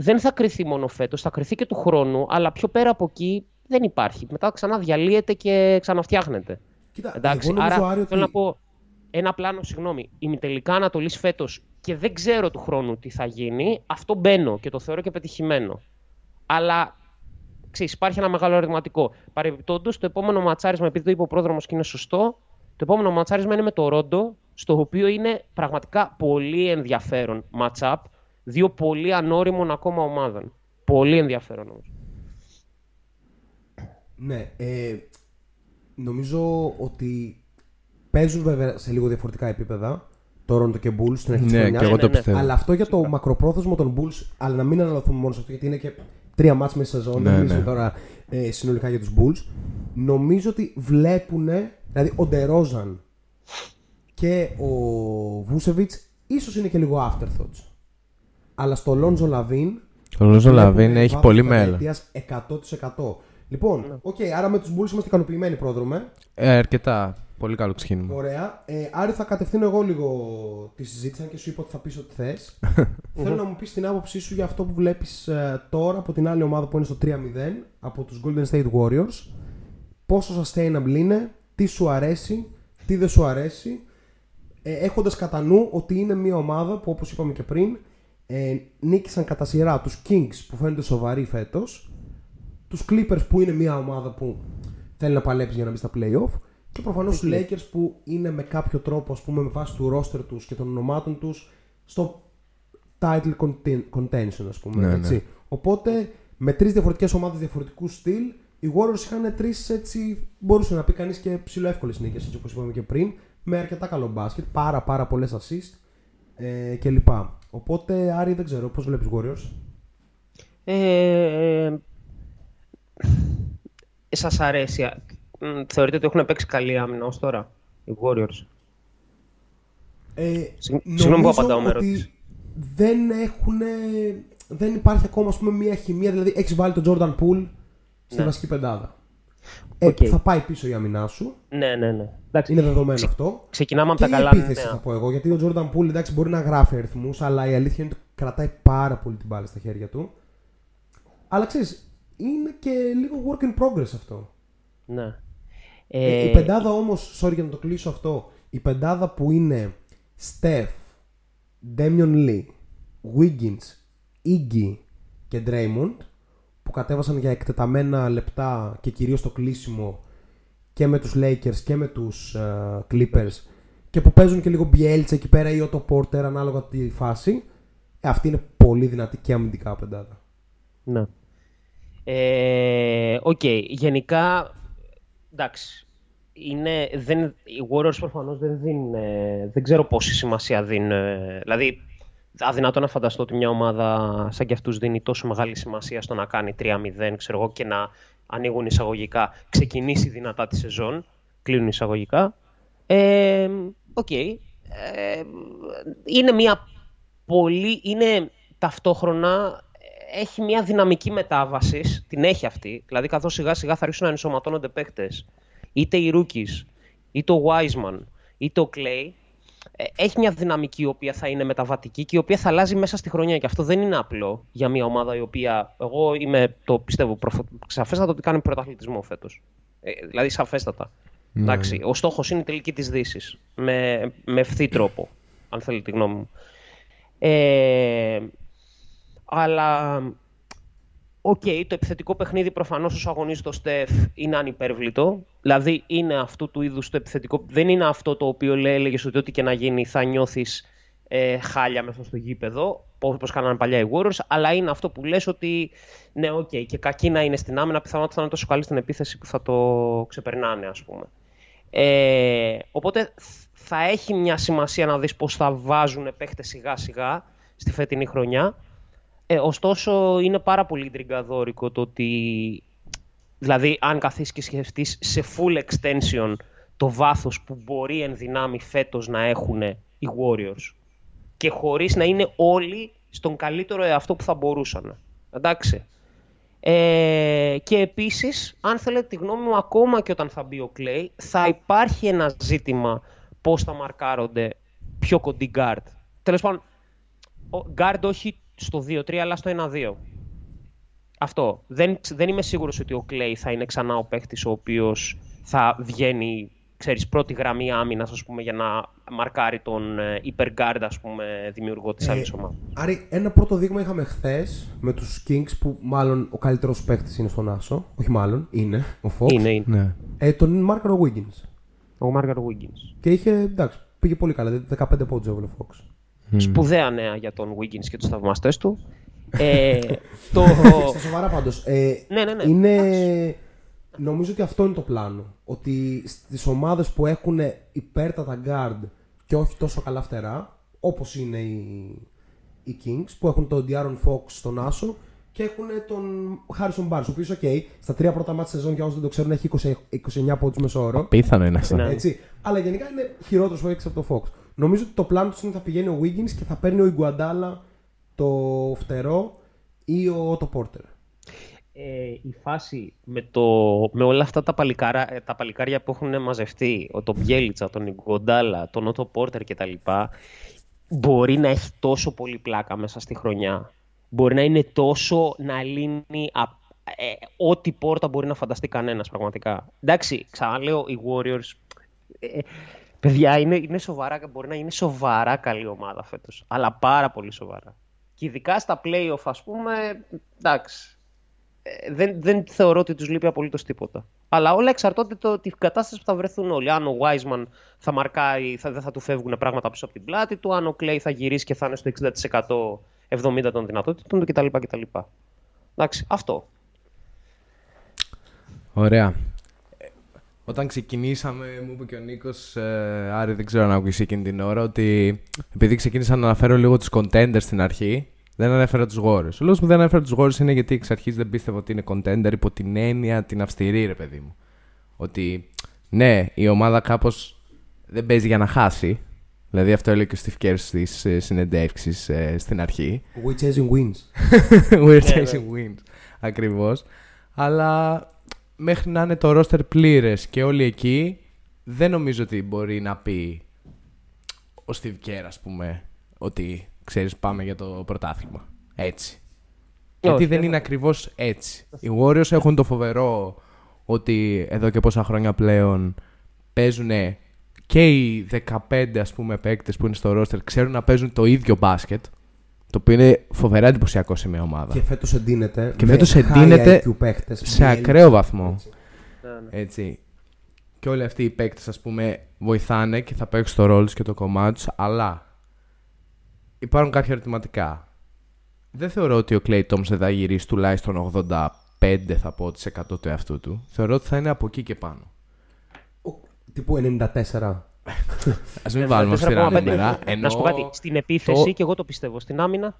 δεν θα κρυθεί μόνο φέτος, θα κρυθεί και του χρόνου, αλλά πιο πέρα από εκεί δεν υπάρχει. Μετά ξανά διαλύεται και ξαναφτιάχνεται. Κοίτα, Εντάξει, εγώ νομίζω, άρα Άρη, θέλω ότι- να πω ένα πλάνο, συγγνώμη, ημιτελικά Ανατολής φέτος και δεν ξέρω του χρόνου τι θα γίνει, αυτό μπαίνω και το θεωρώ και πετυχημένο. Αλλά ξέρεις, υπάρχει ένα μεγάλο ερωτηματικό. Παρεμπιπτόντως, το επόμενο ματσάρισμα, επειδή το είπε ο πρόδρομος και είναι σωστό, το επόμενο ματσάρισμα είναι με το Ρόντο, στο οποίο είναι πραγματικά πολύ ενδιαφέρον match-up, δύο πολύ ανώριμων ακόμα ομάδων. Πολύ ενδιαφέρον όμως. Ναι, ε, νομίζω ότι παίζουν βέβαια σε λίγο διαφορετικά επίπεδα. Το Ρόντο και Bulls στην αρχή της Ναι, χρονιάς. και εγώ Ναι, το ναι, ναι. πιστεύω. Αλλά αυτό για το μακροπρόθεσμο των Bulls, αλλά να μην αναλωθούμε μόνος σε αυτό, γιατί είναι και τρία μάτς μέσα σεζόν. Ναι, δεν μιλήσουμε ναι. τώρα ε, συνολικά για τους Bulls. Νομίζω ότι βλέπουν, δηλαδή ο Ντερόζαν και ο Βούσεβιτς ίσως είναι και λίγο afterthoughts. Αλλά στο Λόντζο Λαβίν Ο Λόντζο βλέπουμε Λαβίν έχει βάθος πολύ μέλλον. πενταετίας 100%. Λοιπόν, οκ, άρα με τους Bulls είμαστε ικανοποιημένοι Πρόδρομε. Ε, αρκετά. Πολύ καλό ξεκίνημα. Ωραία. Ε, Άρη, θα κατευθύνω εγώ λίγο τη συζήτηση, αν και σου είπα ότι θα πεις ό,τι θες. Θέλω να μου πεις την άποψή σου για αυτό που βλέπεις τώρα από την άλλη ομάδα που είναι στο 3-0, από τους Golden State Warriors. Πόσο sustainable είναι, τι σου αρέσει, τι δεν σου αρέσει. Ε, Έχοντας κατά νου ότι είναι μια ομάδα που, όπως είπαμε και πριν, ε, νίκησαν κατά σειρά τους Kings που φαίνονται σοβαροί φέτος, τους Clippers που είναι μια ομάδα που θέλει να παλέψει για να μπει στα playoff και προφανώς τους Lakers που είναι με κάποιο τρόπο, ας πούμε, με βάση του roster τους και των ονομάτων τους στο title conten- contention, ας πούμε. Ναι, έτσι. ναι. Οπότε με τρεις διαφορετικές ομάδες διαφορετικού στυλ, οι Warriors είχαν τρεις έτσι, μπορούσε να πει κανείς και ψηλοεύκολες νίκες, έτσι όπως είπαμε και πριν, με αρκετά καλό μπάσκετ, πάρα, πάρα πολλές assist ε, κλπ. Οπότε, Άρη, δεν ξέρω, πώς βλέπεις Warriors; Ε, σας αρέσει. α, μ, Θεωρείτε ότι έχουν παίξει καλή άμυνα ως τώρα οι Warriors; Ε, Συγ- συγγνώμη που νομίζω απαντάω με ότι ερώτηση. δεν έχουν. Δεν υπάρχει ακόμα ας πούμε, μια χημεία. Δηλαδή, έχεις βάλει τον Jordan Poole στη Ναι. βασική πεντάδα. Ε, Οκ. Θα πάει πίσω η άμυνά σου. Ναι, ναι, ναι. Εντάξει, Είναι δεδομένο αυτό. ξεκινάμε από Και τα η καλά επίθεση νέα. θα πω εγώ. Γιατί ο Jordan Poole εντάξει, μπορεί να γράφει αριθμούς, αλλά η αλήθεια είναι ότι κρατάει πάρα πολύ την μπάλα στα χέρια του. Αλλά ξέρεις, είναι και λίγο work in progress αυτό. Ναι. Ε, Ε, η πεντάδα όμως, sorry για να το κλείσω αυτό, η πεντάδα που είναι Steph, Damian Lee, Wiggins, Iggy και Draymond που κατέβασαν για εκτεταμένα λεπτά και κυρίως το κλείσιμο και με τους Lakers και με τους ε, Clippers και που παίζουν και λίγο Μπιέλτσα εκεί πέρα ή Ότο Πόρτερ ανάλογα τη φάση. Ε, αυτή είναι πολύ δυνατή και αμυντικά πεντάδα. Ναι. Ε, Οκ, γενικά, εντάξει, είναι, δεν, οι Warriors προφανώς δεν δίνουν, ε, δεν ξέρω πόση σημασία δίνουν, ε, δηλαδή αδυνατό να φανταστώ ότι μια ομάδα σαν κι αυτούς δίνει τόσο μεγάλη σημασία στο να κάνει 3-0, ξέρω εγώ, και να ανοίγουν εισαγωγικά, ξεκινήσει δυνατά τη σεζόν, κλείνουν εισαγωγικά. Ε, Οκ. Ε, είναι μια πολύ, είναι ταυτόχρονα έχει μια δυναμική μετάβαση, την έχει αυτή. Δηλαδή, καθώς σιγά σιγά θα αρχίσουν να ενσωματώνονται παίκτες, είτε οι rookies, είτε ο Wiseman, είτε ο Clay, ε, έχει μια δυναμική η οποία θα είναι μεταβατική και η οποία θα αλλάζει μέσα στη χρονιά. Και αυτό δεν είναι απλό για μια ομάδα η οποία. Εγώ είμαι, το πιστεύω, προφο... σαφέστατα ότι κάνει πρωταθλητισμό φέτος. Ε, δηλαδή, σαφέστατα. Ναι. Εντάξει, ο στόχος είναι η τελική της Δύσης. Με, με ευθύ τρόπο, αν θέλετε τη γνώμη μου. Ε, αλλά, οκ, το επιθετικό παιχνίδι προφανώς όσο αγωνίζει το Στεφ είναι ανυπέρβλητο. Δηλαδή είναι αυτού του είδους το επιθετικό, δεν είναι αυτό το οποίο λέει, έλεγες ότι ό,τι και να γίνει θα νιώθεις ε, χάλια μέσα στο γήπεδο, όπως κάνανε παλιά οι Warriors, αλλά είναι αυτό που λες ότι ναι, οκ, και κακή να είναι στην άμυνα, πιθανότατα θα είναι τόσο καλή στην επίθεση που θα το ξεπερνάνε, ας πούμε. Ε, οπότε θα έχει μια σημασία να δεις πώς θα βάζουν παίχτες σιγά σιγά στη φετινή χρονιά. Ε, ωστόσο, είναι πάρα πολύ τριγκαδόρικο το ότι. Δηλαδή, αν καθίσεις και σκεφτείς σε full extension το βάθος που μπορεί εν δυνάμει φέτος να έχουν οι Warriors και χωρίς να είναι όλοι στον καλύτερο εαυτό που θα μπορούσαν. Εντάξει. Ε, και επίσης, αν θέλετε τη γνώμη μου, ακόμα και όταν θα μπει ο Clay, θα υπάρχει ένα ζήτημα πώς θα μαρκάρονται πιο κοντή guard. Τέλος πάντων, ο guard όχι στο 2-3, αλλά στο 1-2. Αυτό. Δεν, δεν είμαι σίγουρος ότι ο Clay θα είναι ξανά ο παίχτης ο οποίος θα βγαίνει ξέρεις, πρώτη γραμμή άμυνας για να μαρκάρει τον ε, hyperguard ας πούμε, δημιουργό της Ε, άλλης ομάδας. Άρη, ένα πρώτο δείγμα είχαμε χθες με τους Kings που μάλλον ο καλύτερος παίκτη είναι στον Άσο. Όχι μάλλον, είναι ο Fox. Είναι, είναι. Ναι. Ε, τον Μάρκαρο Wiggins. Ο Μάργαρ Wiggins. Και είχε, εντάξει, πήγε πολύ καλά. 15 πόντους έβαλε ο Fox. Σπουδαία νέα για τον Wiggins και τους θαυμαστές του. Ε, το... Στα σοβαρά πάντως. Ε, Ναι, ναι, ναι. Είναι. Νομίζω ότι αυτό είναι το πλάνο. Ότι στις ομάδες που έχουν υπέρτατα guard και όχι τόσο καλά φτερά, όπως είναι οι, οι Kings, που έχουν τον Diaron Fox στον Άσο και έχουν τον Harrison Barnes, ο οποίος, OK, στα τρία πρώτα μάτια σεζόν, για όσους δεν το ξέρουν, έχει 20, 29 πόντους μέσω όρο. Πίθανο είναι αυτό. Ναι. Έτσι. Αλλά γενικά είναι χειρότερος παίκτη από το Fox. Νομίζω ότι το πλάνο τους είναι ότι θα πηγαίνει ο Wiggins και θα παίρνει ο Ιγκουαντάλα το φτερό ή ο Otto Porter. ε, η φάση με, το, με όλα αυτά τα, παλικάρα, ε, τα παλικάρια που έχουν μαζευτεί, ο τον Μπιέλιτσα, τον Ιγκοντάλα, τον Ότο Πόρτερ κτλ. Μπορεί να έχει τόσο πολύ πλάκα μέσα στη χρονιά. Μπορεί να είναι τόσο να λύνει α, ε, ό,τι πόρτα μπορεί να φανταστεί κανένας πραγματικά. Εντάξει, ξαναλέω, οι Warriors. Ε, παιδιά, είναι, είναι σοβαρά, μπορεί να είναι σοβαρά καλή ομάδα φέτος. Αλλά πάρα πολύ σοβαρά. Και ειδικά στα playoff, ας πούμε, εντάξει, ε, δεν, δεν θεωρώ ότι τους λείπει απολύτως τίποτα. Αλλά όλα εξαρτώνται το, τη κατάσταση που θα βρεθούν όλοι. Αν ο Wiseman θα μαρκάει, θα, δεν θα του φεύγουν πράγματα πίσω από την πλάτη του, αν ο Clay θα γυρίσει και θα είναι στο 60% 70% των δυνατότητων του κτλ. κτλ. Εντάξει, αυτό. Ωραία. Ε, Όταν ξεκινήσαμε, μου είπε και ο Νίκος, ε, Άρη, δεν ξέρω αν άκουσε εκείνη την ώρα, ότι επειδή ξεκίνησα να αναφέρω λίγο τους contenders στην αρχή, δεν ανέφερα τους Warriors. Ο λόγος που δεν ανέφερα τους Warriors είναι γιατί εξ αρχής δεν πίστευα ότι είναι contender υπό την έννοια την αυστηρή, ρε παιδί μου. Ότι ναι, η ομάδα κάπως δεν παίζει για να χάσει. Δηλαδή αυτό έλεγε και ο Steve Kerr στις ε, συνεντεύξεις ε, στην αρχή. We chasing wins. We're Ναι, chasing wins. Ακριβώς. Αλλά μέχρι να είναι το roster πλήρες και όλοι εκεί, δεν νομίζω ότι μπορεί να πει ο Steve Kerr, ας πούμε, ότι ξέρεις, πάμε για το πρωτάθλημα. Έτσι. Γιατί Όχι, δεν δεν είναι ακριβώς έτσι. Οι Warriors έχουν το φοβερό ότι εδώ και πόσα χρόνια πλέον παίζουν και οι 15 ας πούμε παίκτες που είναι στο roster ξέρουν να παίζουν το ίδιο μπάσκετ το οποίο είναι φοβερά εντυπωσιακό σε μια ομάδα. Και φέτος εντείνεται. Και με φέτος high εντείνεται IQ παίχτες, σε Bielitsa, ακραίο βαθμό. έτσι. Ναι, ναι. Έτσι. και όλοι αυτοί οι παίκτες ας πούμε βοηθάνε και θα παίξουν το ρόλο τους και το κομμάτι τους, αλλά υπάρχουν κάποια ερωτηματικά. Δεν θεωρώ ότι ο Clay Thompson θα γυρίσει τουλάχιστον 85 θα πω της 100 του εαυτού του. Θεωρώ ότι θα είναι από εκεί και πάνω. Ο- Τύπου 94. Ας μην βάλουμε 4,5. αυστηρά νούμερα. Να σου πω κάτι. Στην επίθεση, το- και εγώ το πιστεύω. Στην άμυνα,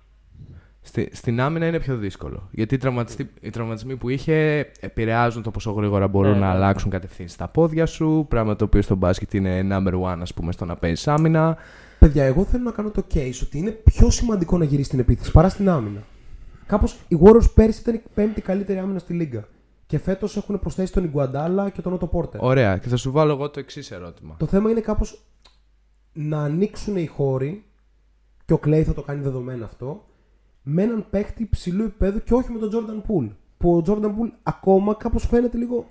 Στη, στην άμυνα είναι πιο δύσκολο. Γιατί οι, τραυματιστοί- οι τραυματισμοί που είχε επηρεάζουν το πόσο γρήγορα μπορούν Ναι, να ναι. αλλάξουν κατευθύνσει στα πόδια σου. Πράγμα το οποίο στο μπάσκετ είναι number one, ας πούμε, στο να παίζεις άμυνα. Παιδιά, εγώ θέλω να κάνω το case ότι είναι πιο σημαντικό να γυρίσεις στην επίθεση παρά στην άμυνα. Κάπως οι Warriors πέρσι ήταν η πέμπτη καλύτερη άμυνα στη Λίγκα. Και φέτος έχουν προσθέσει τον Ιγκουαντάλα και τον Ότο Πόρτερ. Ωραία. Και θα σου βάλω εγώ το εξής ερώτημα. Το θέμα είναι κάπως να ανοίξουν οι χώροι και ο Κλέη θα το κάνει δεδομένο αυτό με έναν παίχτη ψηλού επίπεδου και όχι με τον Jordan Poole. Που ο Jordan Poole ακόμα κάπως φαίνεται λίγο.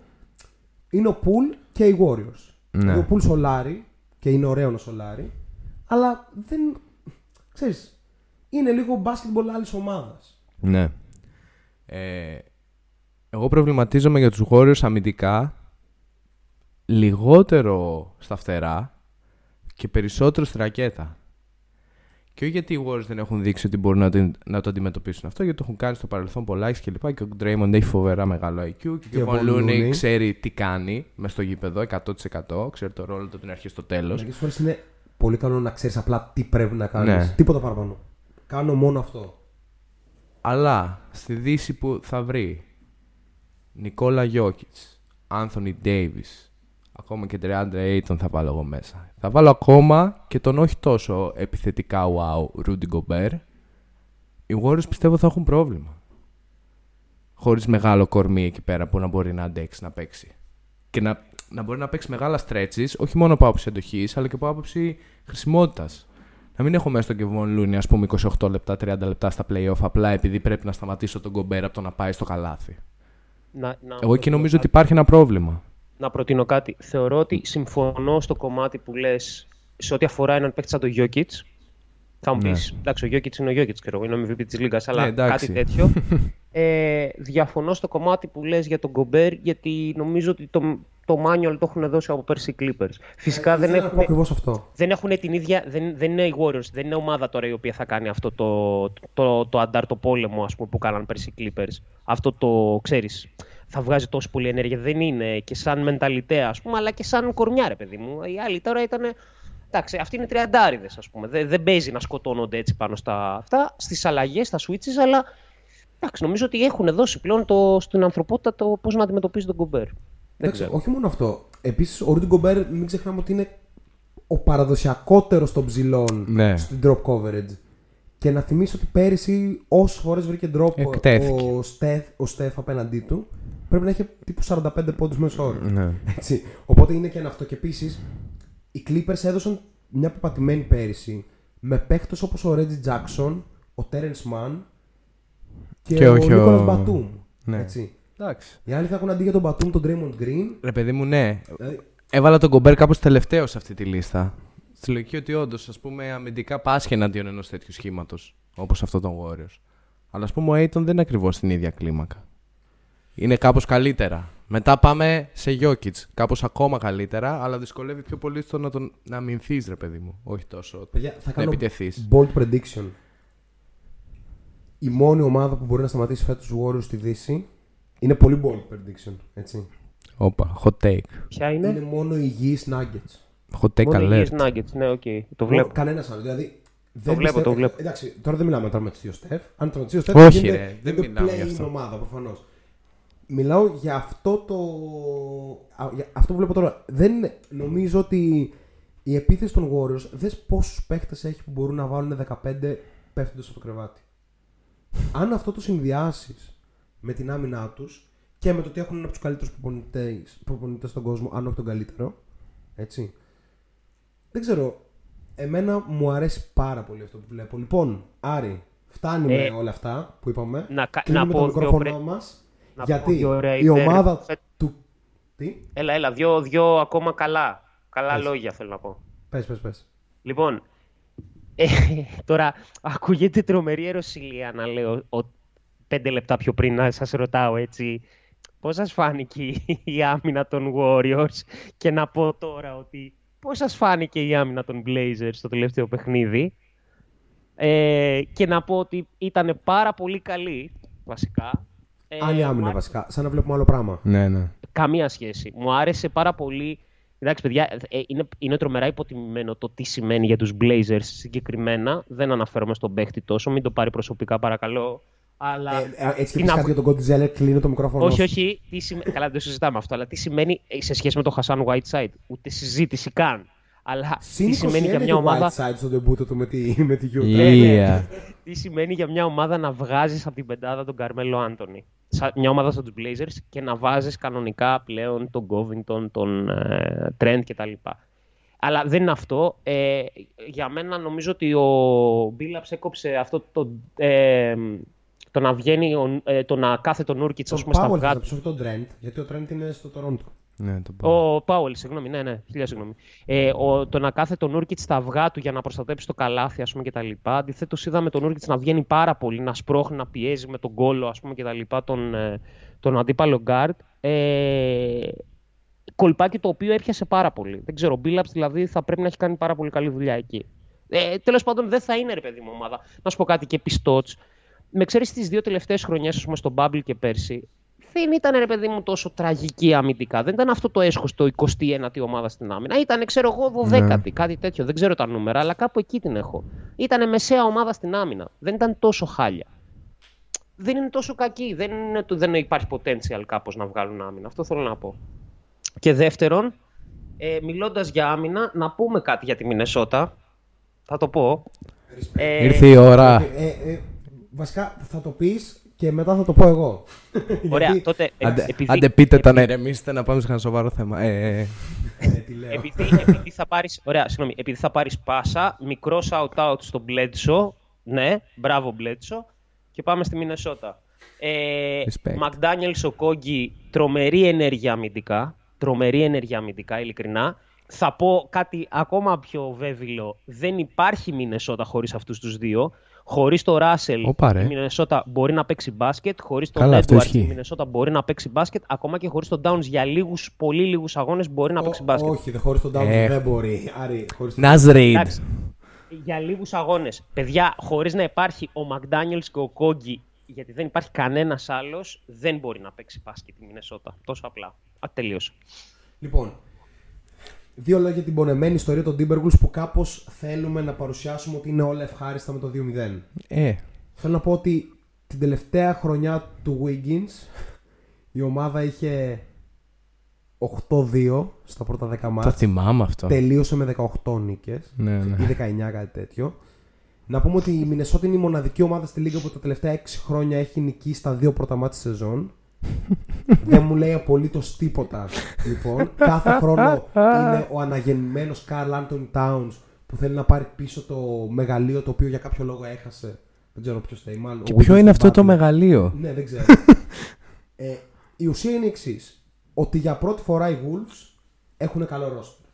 Είναι ο Poole και οι Warriors. Ναι. Είναι ο Poole σολάρι και είναι ωραίο να σολάρι, αλλά δεν. ξέρεις, είναι λίγο basketball άλλη ομάδας. Ναι. Ε, εγώ προβληματίζομαι για τους Warriors αμυντικά λιγότερο στα φτερά και περισσότερο στη ρακέτα. Και όχι γιατί οι Warriors δεν έχουν δείξει ότι μπορούν να το, να το αντιμετωπίσουν αυτό, γιατί το έχουν κάνει στο παρελθόν πολλά και λοιπά. Και ο Draymond έχει φοβερά μεγάλο IQ και, Και ο ο Von Von Looney Looney. ξέρει τι κάνει μες στο γήπεδο 100%. Ξέρει το ρόλο του από την αρχή στο τέλος. Μερικές φορές είναι πολύ καλό να ξέρεις απλά τι πρέπει να κάνεις. Ναι. Τίποτα παραπάνω. Κάνω μόνο αυτό. Αλλά στη Δύση που θα βρει Νικόλα Γιώκητς, Άνθονι Ντέιβις, ακόμα και 30 Aiton θα βάλω εγώ μέσα. Θα βάλω ακόμα και τον όχι τόσο επιθετικά wow Ρούντι Γκομπέρ. Οι Warriors πιστεύω θα έχουν πρόβλημα. Χωρίς μεγάλο κορμί εκεί πέρα που να μπορεί να αντέξει να παίξει. Και να, να μπορεί να παίξει μεγάλα stretches, όχι μόνο από άποψη εντοχής, αλλά και από άποψη χρησιμότητας. Να μην έχω μέσα τον Κεβόν Λούνι, ας πούμε, 28 λεπτά, 30 λεπτά στα playoff, απλά επειδή πρέπει να σταματήσω τον Γκομπέρ από το να πάει στο καλάθι. Να, να Εγώ εκεί προτείνω νομίζω ότι κάτι. υπάρχει ένα πρόβλημα. Να προτείνω κάτι. Θεωρώ ότι συμφωνώ στο κομμάτι που λες σε ό,τι αφορά έναν παίκτη σαν τον Jokic. Θα μου πεις, Ναι. εντάξει, ο Jokic είναι ο Jokic, ξέρω εγώ, είναι ο MVP της Λίγκα, αλλά Ναι, εντάξει. κάτι τέτοιο. ε, διαφωνώ στο κομμάτι που λες για τον Γκομπέρ, γιατί νομίζω ότι το, το manual το έχουν δώσει από πέρσι οι Clippers. Φυσικά δεν Ήθελα να πω έχουν, ακριβώς αυτό. δεν έχουν την ίδια. Δεν, δεν είναι οι Warriors, δεν είναι ομάδα τώρα η οποία θα κάνει αυτό το, το, το, το αντάρτο πόλεμο ας πούμε, που κάναν πέρσι οι Clippers. Αυτό το ξέρεις. Θα βγάζει τόσο πολύ ενέργεια. Δεν είναι και σαν μενταλιτέα, ας πούμε, αλλά και σαν κορμιά, ρε παιδί μου. Οι άλλοι τώρα ήταν. Εντάξει, αυτοί είναι τριαντάριδες, ας πούμε. Δεν, δεν παίζει να σκοτώνονται έτσι πάνω στα αυτά, στις αλλαγές, στα switches, αλλά εντάξει, νομίζω ότι έχουν δώσει πλέον το, στην ανθρωπότητα το πώς να αντιμετωπίζει τον Κομπέρ. Δεν Εντάξει, ξέρω. όχι μόνο αυτό. Επίσης, ο Ρούντι Γκομπέρ, μην ξεχνάμε ότι είναι ο παραδοσιακότερος των ψηλών Ναι. στην drop coverage. Και να θυμίσω ότι πέρυσι, όσε φορές βρήκε drop ο- Εκτέθηκε. ο Στεφ, ο Στεφ απέναντί του, πρέπει να είχε τύπου 45 πόντους μέσω όρο. Ναι. Έτσι. Οπότε είναι και ένα αυτό. Και επίσης, οι Clippers έδωσαν μια πεπατημένη πέρυσι με παίχτες όπως ο Reggie Jackson, ο Terence Mann και, Και ο όχι ο- Nicholas Batum. Ναι. Έτσι. Εντάξει. Οι άλλοι θα έχουν αντί για τον Batum τον Draymond Green. Ρε παιδί μου, ναι. Δηλαδή, Έβαλα τον Γκομπέρ κάπως τελευταίος σε αυτή τη λίστα. Στη λογική ότι όντως, ας πούμε, αμυντικά πάσχει εναντίον ενός τέτοιου σχήματος όπως αυτό των Warriors. Αλλά ας πούμε, ο Aiton δεν είναι ακριβώς στην ίδια κλίμακα. Είναι κάπως καλύτερα. Μετά πάμε σε Jokic. Κάπως ακόμα καλύτερα, αλλά δυσκολεύει πιο πολύ στο να, τον, να αμυνθεί, ρε παιδί μου. Όχι τόσο παιδιά, θα να κάνω επιτεθείς. bold prediction. Η μόνη ομάδα που μπορεί να σταματήσει φέτος τους Warriors στη Δύση είναι πολύ bold prediction. Έτσι. Όπα, hot take. Ποια είναι, Είναι μόνο οι υγιείς Nuggets. Hot take Μόνο οι alert. υγιείς Nuggets, ναι, οκ, το βλέπω. Κανένας άλλο. Δηλαδή, δεν βλέπω, πιστεύω- το βλέπω. Εντάξει, τώρα δεν μιλάμε αν τραυματιστεί ο Στεφ. Αν τραυματιστεί ο Στεφ, Όχι, γίνεται- ρε, δεν γίνεται μιλάμε γι' play-in αυτό. ομάδα προφανώς. Μιλάω για αυτό το. α, για αυτό που βλέπω τώρα. Δεν είναι- νομίζω ότι η επίθεση των Warriors δες πόσους παίχτε έχει που μπορούν να βάλουν 15 πέφτοντας από το κρεβάτι. Αν αυτό το συνδυάσεις με την άμυνά τους και με το ότι έχουν ένα από τους καλύτερους προπονητές στον κόσμο, αν όχι τον καλύτερο. Έτσι. Δεν ξέρω. Εμένα μου αρέσει πάρα πολύ αυτό που βλέπω. Λοιπόν, Άρη, φτάνει Ε, με όλα αυτά που είπαμε. να κα- Κλείνουμε να το πω μικρόφωνο δύο πρέ- μας. Να πω Γιατί δύο ωραία η ιδέες. ομάδα Ε, του. Τι; Έλα, έλα, δύο, δύο ακόμα καλά. Καλά Πες. λόγια θέλω να πω. Πες, πες, πες. Λοιπόν, ε, τώρα ακούγεται τρομερή ερωσιλία να λέω ο, πέντε λεπτά πιο πριν να σας ρωτάω έτσι πώς σας φάνηκε η- η άμυνα των Warriors; Και να πω τώρα ότι πώς σας φάνηκε η άμυνα των Blazers στο τελευταίο παιχνίδι; Ε, και να πω ότι ήταν πάρα πολύ καλή βασικά. Ε, Άλλη άμυνα μου βασικά. Σαν να βλέπουμε άλλο πράγμα. Ναι, ναι. Καμία σχέση. Μου άρεσε πάρα πολύ. Εντάξει, παιδιά, ε, είναι, είναι τρομερά υποτιμημένο το τι σημαίνει για τους Blazers συγκεκριμένα. Δεν αναφέρομαι στον παίχτη τόσο, μην το πάρει προσωπικά παρακαλώ. Αλλά... Ε, ε, έτσι και τι πεις να κάτι για τον Cody Zeller, κλείνω το μικρόφωνο. όχι, σου. όχι. Τι σημα... Καλά, δεν το συζητάμε αυτό. Αλλά τι σημαίνει ε, σε σχέση με τον Χασάν Whiteside. Ούτε συζήτηση καν. Αλλά Συν τι σημαίνει 21 για μια και ο ομάδα. Whiteside στο ντεμπούτο του με τη, με τη Utah. Yeah. Τι σημαίνει για μια ομάδα να βγάζεις από την πεντάδα τον Καρμέλο Άντωνη; Σα- Μια ομάδα σαν τους Blazers και να βάζεις κανονικά πλέον τον Covington, τον ε, Trent κτλ. Αλλά δεν είναι αυτό. Ε, για μένα νομίζω ότι ο Μπίλαψ έκοψε αυτό το, ε, το να βγαίνει, ο- ε, το να κάθεται τον Νούρκιτς ας Τον πούμε στα Powell θα αυγά το όχι τον Trent, γιατί ο Trent είναι στο Toronto. Ναι το πω. ο Πάουελ, συγγνώμη, ναι, ναι, χίλια συγγνώμη. Ε, ο, το να κάθεται τον Νούρκιτ στα αυγά του για να προστατέψει το καλάθι, ας πούμε, κτλ. Αντιθέτως, είδαμε τον Νούρκιτ να βγαίνει πάρα πολύ, να σπρώχνει, να πιέζει με τον κόλλο, ας πούμε, κτλ. Τον, ε, τον αντίπαλο γκαρντ. Ε, κολπάκι το οποίο έπιασε πάρα πολύ. Δεν ξέρω, ο Μπίλαψ δηλαδή θα πρέπει να έχει κάνει πάρα πολύ καλή δουλειά εκεί. Ε, Τέλος πάντων, δεν θα είναι ρε παιδί μου ομάδα. Να σου πω κάτι και πιστότς. Με ξέρεις τις δύο τελευταίες χρονιές, ας πούμε, στον Bubble και πέρσι, δεν ήταν ρε παιδί μου τόσο τραγική αμυντικά. Δεν ήταν αυτό το έσχος το 21η ομάδα στην άμυνα. Ήταν, ξέρω εγώ, 12η, κάτι τέτοιο. Δεν ξέρω τα νούμερα, αλλά κάπου εκεί την έχω. Ήταν μεσαία ομάδα στην άμυνα. Δεν ήταν τόσο χάλια. Δεν είναι τόσο κακή. Δεν, είναι, το- δεν υπάρχει potential κάπως να βγάλουν άμυνα. Αυτό θέλω να πω. Και δεύτερον, ε, μιλώντας για άμυνα, να πούμε κάτι για τη Μινεσότα. Θα το πω. Ε, Ήρθε η ώρα. Ε, ε, ε, βασικά θα το πεις και μετά θα το πω εγώ. Ωραία, Γιατί- τότε. ε, Άντε, επειδή- άντε πείτε το να ηρεμήσετε να πάμε σε ένα σοβαρό θέμα. Ε, ε, Ε, τι λέω. επειδή, επειδή θα πάρεις, ωραία, συγγνώμη, επειδή θα πάρεις πάσα, μικρό shout-out στον Bledsoe, ναι, μπράβο Bledsoe, και πάμε στη Μινεσότα. Ε, Respect. McDaniels, ο Κόγκι, τρομερή ενέργεια αμυντικά, τρομερή ενέργεια αμυντικά, ειλικρινά. Θα πω κάτι ακόμα πιο βέβαιλο, δεν υπάρχει Μινεσότα χωρίς αυτούς τους δύο. Χωρίς το Ράσελ, Όπα, ρε. η Μινεσότα μπορεί να παίξει μπάσκετ. Χωρίς τον Καλά, αυτό Edwards, ισχύει. η Μινεσότα μπορεί να παίξει μπάσκετ. Ακόμα και χωρίς τον Downs για λίγους, πολύ λίγους αγώνες μπορεί να παίξει Ω- μπάσκετ. όχι, δεν χωρίς τον Downs Ε. δεν μπορεί. Άρη, χωρίς τον Ναζρέιντ. Εντάξει. Για λίγους αγώνες. Παιδιά, χωρίς να υπάρχει ο McDaniels και ο Κόγκι, γιατί δεν υπάρχει κανένας άλλος, δεν μπορεί να παίξει μπάσκετ η Μινεσότα. Τόσο απλά. Α, τελείωσε. Λοιπόν, δύο λόγια για την πονεμένη ιστορία των Timberwolves που κάπως θέλουμε να παρουσιάσουμε ότι είναι όλα ευχάριστα με το 2-0. Ε, Θέλω να πω ότι την τελευταία χρονιά του Wiggins η ομάδα είχε 8-2 στα πρώτα 10 το μάτς. θυμάμαι αυτό. Τελείωσε με 18 νίκες Ναι, ναι. ή 19 κάτι τέτοιο. Να πούμε ότι η Μινεσότα είναι η μοναδική ομάδα στη Λίγκα που τα τελευταία 6 χρόνια έχει νικήσει στα δύο πρώτα μάτια της σεζόν. Δεν μου λέει απολύτως τίποτα. Λοιπόν, κάθε χρόνο είναι ο αναγεννημένος Καρλ Άντων Towns που θέλει να πάρει πίσω το μεγαλείο το οποίο για κάποιο λόγο έχασε. Δεν ξέρω ποιος θέλει. Μάλλον. Και ο ποιο Wiggins είναι του αυτό το Butler. μεγαλείο; Ναι, δεν ξέρω. ε, η ουσία είναι η εξής. Ότι για πρώτη φορά οι Wolves έχουν καλό roster.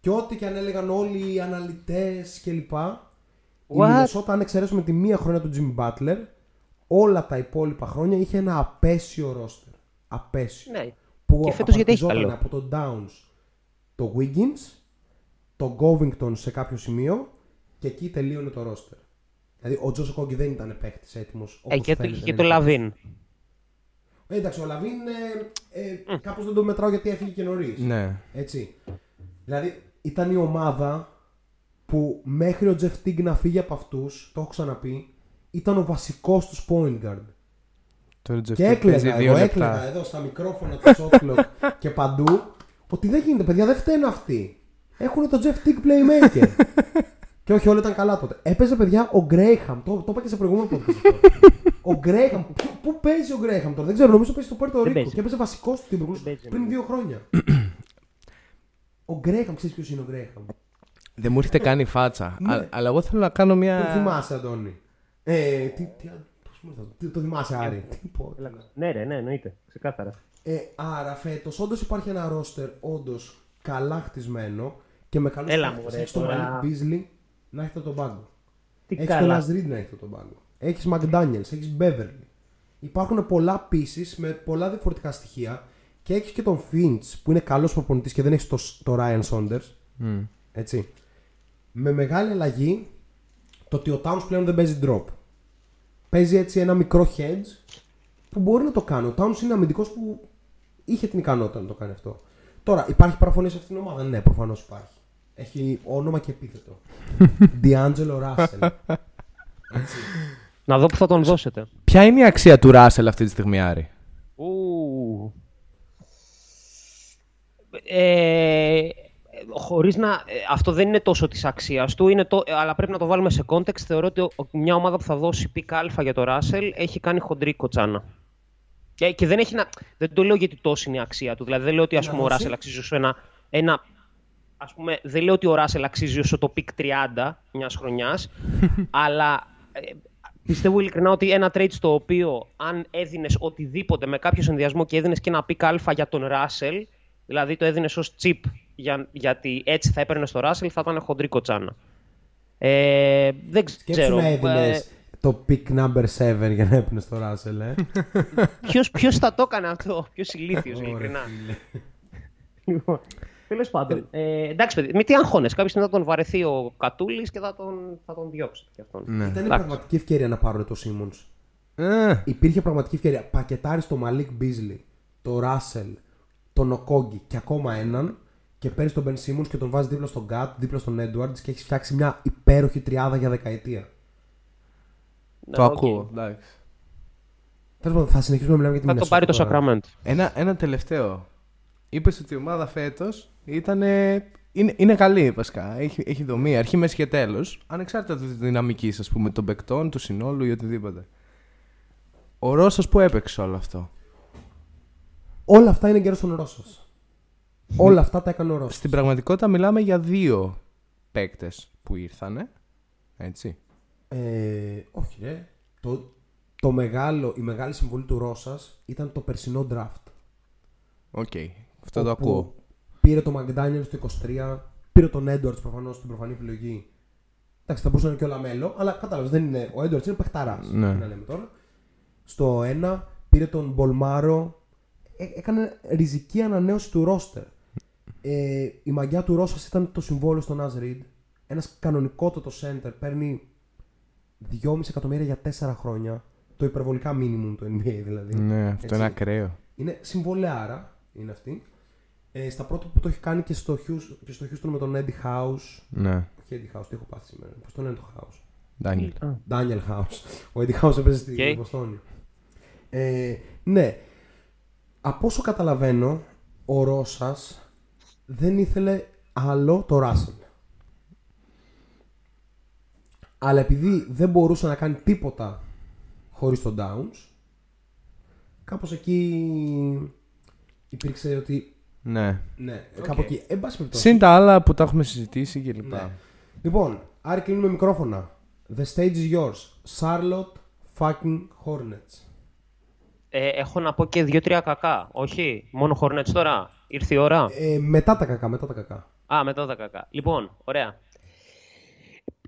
Και ό,τι και αν έλεγαν όλοι οι αναλυτές κλπ. Η What? Μινεσότα, αν εξαιρέσουμε τη μία χρονιά του Jimmy Butler, όλα τα υπόλοιπα χρόνια είχε ένα απέσιο roster. Απέσιο. Ναι. Που Και φέτος γιατί έχει απαρτιζόταν καλό. από τον Downs, το Wiggins, τον Covington σε κάποιο σημείο και εκεί τελείωνε το roster. Δηλαδή ο Τζόσο Κόγκι δεν ήταν παίχτη έτοιμος. Ε, και, το, και το Λαβίν. Ε, εντάξει, ο Λαβίν ε, ε, κάπως δεν το μετράω γιατί έφυγε και νωρίς. Ναι. Έτσι. Δηλαδή ήταν η ομάδα που μέχρι ο Jeff Teague να φύγει από αυτούς, το έχω ξαναπεί, ήταν ο βασικός τους point guard. Τώρα Και έκλαιγα, εγώ έκλαιγα εδώ στα μικρόφωνα του Shotclock και παντού ότι δεν γίνεται, παιδιά, δεν φταίνουν αυτοί. Έχουν τον Jeff Teague playmaker. και όχι, όλα ήταν καλά τότε. Έπαιζε, παιδιά, ο Graham. Το, το είπα και σε προηγούμενο podcast. αυτό. ο Graham. Πού, πού παίζει ο Graham τώρα, δεν ξέρω, νομίζω παίζει στο Puerto Rico παίζει. και έπαιζε βασικός του Timberwolves παίζει, πριν δύο χρόνια. ο Graham, ξέρεις ποιος είναι ο Graham; Δεν μου έρχεται καν η φάτσα. Ναι. Α- Αλλά εγώ θέλω να κάνω Το μια. θυμάσαι, Αντώνη. Ε, τι, τι, πώς μου ήρθε αυτό. Τι- το θυμάσαι, Άρη. Τι πω, τι να- Ναι, ρε, ναι, εννοείται. Ξεκάθαρα. Ε, άρα φέτος όντως υπάρχει ένα ρόστερ όντως καλά χτισμένο και με καλούς Έλα μου, ρε, Έχεις τον τώρα. Malik Beasley να έχετε τον πάγκο. Τι Έχεις τον καλά. Laz Reed να έχετε τον πάγκο. Έχεις McDaniels, έχεις Beverly. Υπάρχουν πολλά pieces με πολλά διαφορετικά στοιχεία και έχεις και τον Finch που είναι καλός προπονητής και δεν έχεις το, το Ryan Saunders. Μμ. Έτσι. Με μεγάλη αλλαγή το ότι ο Towns πλέον δεν παίζει drop. Παίζει έτσι ένα μικρό hedge που μπορεί να το κάνει. Ο Towns είναι αμυντικός που είχε την ικανότητα να το κάνει αυτό. Τώρα, υπάρχει παραφωνία σε αυτήν την ομάδα; Ναι, προφανώς υπάρχει. Έχει όνομα και επίθετο. D'Angelo Russell. Έτσι. Να δω που θα τον δώσετε. Ποια είναι η αξία του Ράσελ αυτή τη στιγμή, Άρη; Ου. Ε, χωρίς να... ε, Αυτό δεν είναι τόσο της αξίας του, είναι το, αλλά πρέπει να το βάλουμε σε context. Θεωρώ ότι ο- μια ομάδα που θα δώσει pick αλφα για το Ράσελ έχει κάνει χοντρή κοτσάνα. Και, και δεν, έχει να, δεν το λέω γιατί τόσο είναι η αξία του. Δηλαδή δεν λέω ότι ας Να πούμε, ο δώσει. Ράσελ αξίζει όσο ένα, ένα ας πούμε, δεν λέω ότι ο Ράσελ αξίζει όσο το pick 30 μιας χρονιάς, αλλά ε, πιστεύω ειλικρινά ότι ένα trade στο οποίο αν έδινες οτιδήποτε με κάποιο συνδυασμό και έδινες και ένα pick αλφα για τον Ράσελ, δηλαδή το έδινες ως chip για, γιατί έτσι θα έπαιρνε το Ράσελ, θα ήταν χοντρή κοτσάνα. Ε, δεν Σκέψου ξέρω. να έδινες Ε, το pick number 7 για να έπαιρνες το Russell, ε. ποιος, ποιος θα το έκανε αυτό, ποιος ηλίθιος Ωραία, ειλικρινά. φίλε. Λοιπόν, Τέλος πάντων. Ε, εντάξει, παιδί, μην τι αγχώνεσαι. Κάποια στιγμή θα τον βαρεθεί ο Κατούλης και θα τον, θα τον διώξετε κι αυτόν. Ναι. Ήταν Εντάξει. πραγματική ευκαιρία να πάρουν το Simmons. Ε, Υπήρχε πραγματική ευκαιρία. Πακετάρει το Malik Beasley, το Russell, τον Okogi και ακόμα έναν και παίρνεις τον Ben Simmons και τον βάζεις δίπλα στον Gat, δίπλα στον Edwards και έχεις φτιάξει μια υπέροχη τριάδα για δεκαετία. το Ναι, οκ. ακούω. εντάξει. Τέλος πάντων, θα συνεχίσουμε να μιλάμε για τη Θα το Minnesota πάρει το τώρα. Sacramento. Ένα, ένα τελευταίο. Είπες ότι η ομάδα φέτος ήταν. Είναι, είναι καλή βασικά. Έχει, έχει δομή, αρχή, μέσης και τέλος. Ανεξάρτητα της δυναμικής, ας πούμε, των παικτών, του συνόλου ή οτιδήποτε. Ο Ρώσα που έπαιξε όλο αυτό; Όλα αυτά είναι γκέρο στον Ρώσος. Όλα αυτά τα έκανε ο Ρώσος. Στην πραγματικότητα μιλάμε για δύο παίκτες που ήρθανε. Έτσι. Ε, όχι, ρε. Το, το μεγάλο, η μεγάλη συμβολή του Ρόσας ήταν το περσινό draft. Οκ. Αυτό το όπου ακούω. Πήρε το McDaniel στο 23, πήρε τον Edwards προφανώς στην προφανή επιλογή. Εντάξει, θα μπορούσε να είναι και ο Λαμέλο, αλλά κατάλαβες, δεν είναι. Ο Edwards είναι παιχταράς. Ναι. Να λέμε τώρα. Στο 1 πήρε τον Μπολμάρο. Ε, έκανε ριζική ανανέωση του ρόστερ. Ε, η μαγιά του Ρόσας ήταν το συμβόλαιο στον Naz Reid. Ένας κανονικότατος center παίρνει 2,5 εκατομμύρια για 4 χρόνια. Το υπερβολικά minimum του NBA δηλαδή. Ναι, αυτό Έτσι. είναι ακραίο. Είναι συμβολεάρα είναι αυτή. Ε, στα πρώτα που το έχει κάνει και στο, Houston, και στο Houston με τον Eddie House. Ναι. Όχι Eddie House, τι έχω πάθει σήμερα. Πώς το λένε το House; Ντάνιελ. Daniel House. Ο Eddie House έπαιζε στη Οκ. Βοστόνη. Ε, ναι. Από όσο καταλαβαίνω, ο Ρώσας δεν ήθελε άλλο το Russell. Αλλά επειδή δεν μπορούσε να κάνει τίποτα χωρίς τον Downs, κάπως εκεί υπήρξε ότι... Ναι. Ναι, κάπου εκεί. Εν πάση περιπτώσει. Συν τα άλλα που τα έχουμε συζητήσει κλπ. Ναι. Λοιπόν, Άρη κλείνουμε μικρόφωνα. The stage is yours. Charlotte fucking Hornets. Ε, έχω να πω και δύο-τρία κακά. Όχι, μόνο Hornets τώρα. Ήρθε η ώρα; Ε, μετά τα κακά, μετά τα κακά. Α, μετά τα κακά. Λοιπόν, ωραία.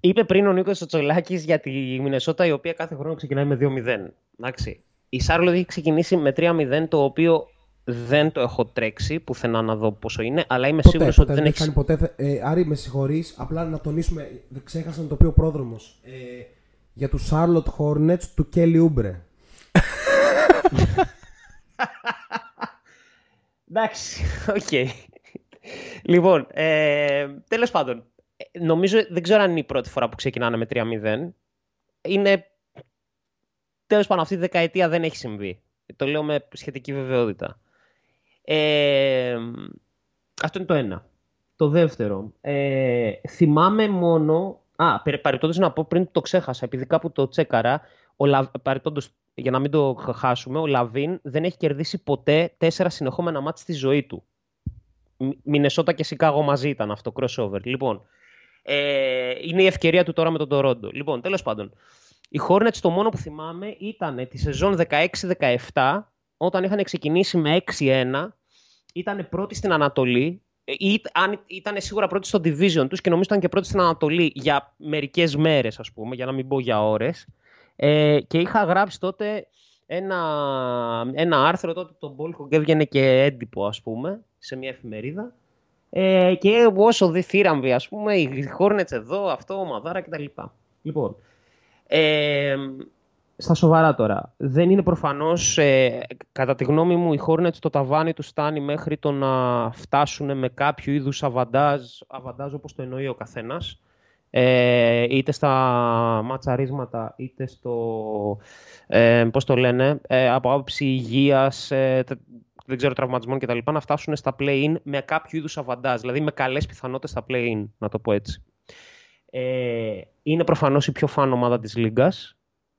Είπε πριν ο Νίκος Τσολάκης για τη Μινεσότα, η οποία κάθε χρόνο ξεκινάει με 2-0. Εντάξει. Η Σάρλοτ έχει ξεκινήσει με 3-0, το οποίο δεν το έχω τρέξει πουθενά να δω πόσο είναι, αλλά είμαι Ποτέ, σίγουρος ποτέ, ότι δεν δεν έχει. κάνει ποτέ. Ε, Άρη, με συγχωρείς, απλά να τονίσουμε, δεν ξέχασα να το πει ο Πρόδρομος. Ε, για τους Charlotte Hornets του Kelly Oubre. Εντάξει, οκ. Λοιπόν, ε, τέλος πάντων, ε, νομίζω, δεν ξέρω αν είναι η πρώτη φορά που ξεκινάνε με 3-0. Είναι, τέλος πάντων, αυτή τη δεκαετία δεν έχει συμβεί. Το λέω με σχετική βεβαιότητα. Ε, αυτό είναι το ένα. Το δεύτερο, ε, θυμάμαι μόνο... Α, περι- παρεπτόντως να πω πριν το ξέχασα, επειδή κάπου το τσέκαρα, ο Λα... παρεπτόντως, για να μην το χ- χάσουμε, ο Λαβίν δεν έχει κερδίσει ποτέ τέσσερα συνεχόμενα μάτς στη ζωή του. Μι- Μινεσότα και Σικάγο μαζί ήταν αυτό, crossover. Λοιπόν, ε, είναι η ευκαιρία του τώρα με τον Τορόντο. Λοιπόν, τέλος πάντων, οι Hornets το μόνο που θυμάμαι ήταν τη σεζόν 16-17, όταν είχαν ξεκινήσει με 6-1, ήταν πρώτοι στην Ανατολή, ε, ή- αν- ήταν σίγουρα πρώτοι στο division τους και νομίζω ήταν και πρώτοι στην Ανατολή για μερικές μέρες, ας πούμε, για να μην πω για ώρες. Ε, και είχα γράψει τότε ένα, ένα άρθρο τότε το Μπόλκο και έβγαινε και έντυπο ας πούμε σε μια εφημερίδα ε, και όσο δει θύραμβοι ας πούμε οι Hornets εδώ, αυτό, ο Μαδάρα κτλ. Λοιπόν, ε, στα σοβαρά τώρα. Δεν είναι προφανώς, ε, κατά τη γνώμη μου, οι Hornets το ταβάνι τους φτάνει μέχρι το να φτάσουν με κάποιο είδους αβαντάζ, αβαντάζ όπως το εννοεί ο καθένας. Ε, είτε στα ματσαρίσματα, είτε στο, ε, πώς το λένε, ε, από άποψη υγείας, ε, τε- δεν ξέρω, τραυματισμών κτλ. να φτάσουν στα play-in με κάποιο είδους αβαντάζ, δηλαδή με καλές πιθανότητες στα play-in, να το πω έτσι. Ε, είναι προφανώς η πιο fun ομάδα της Λίγκας.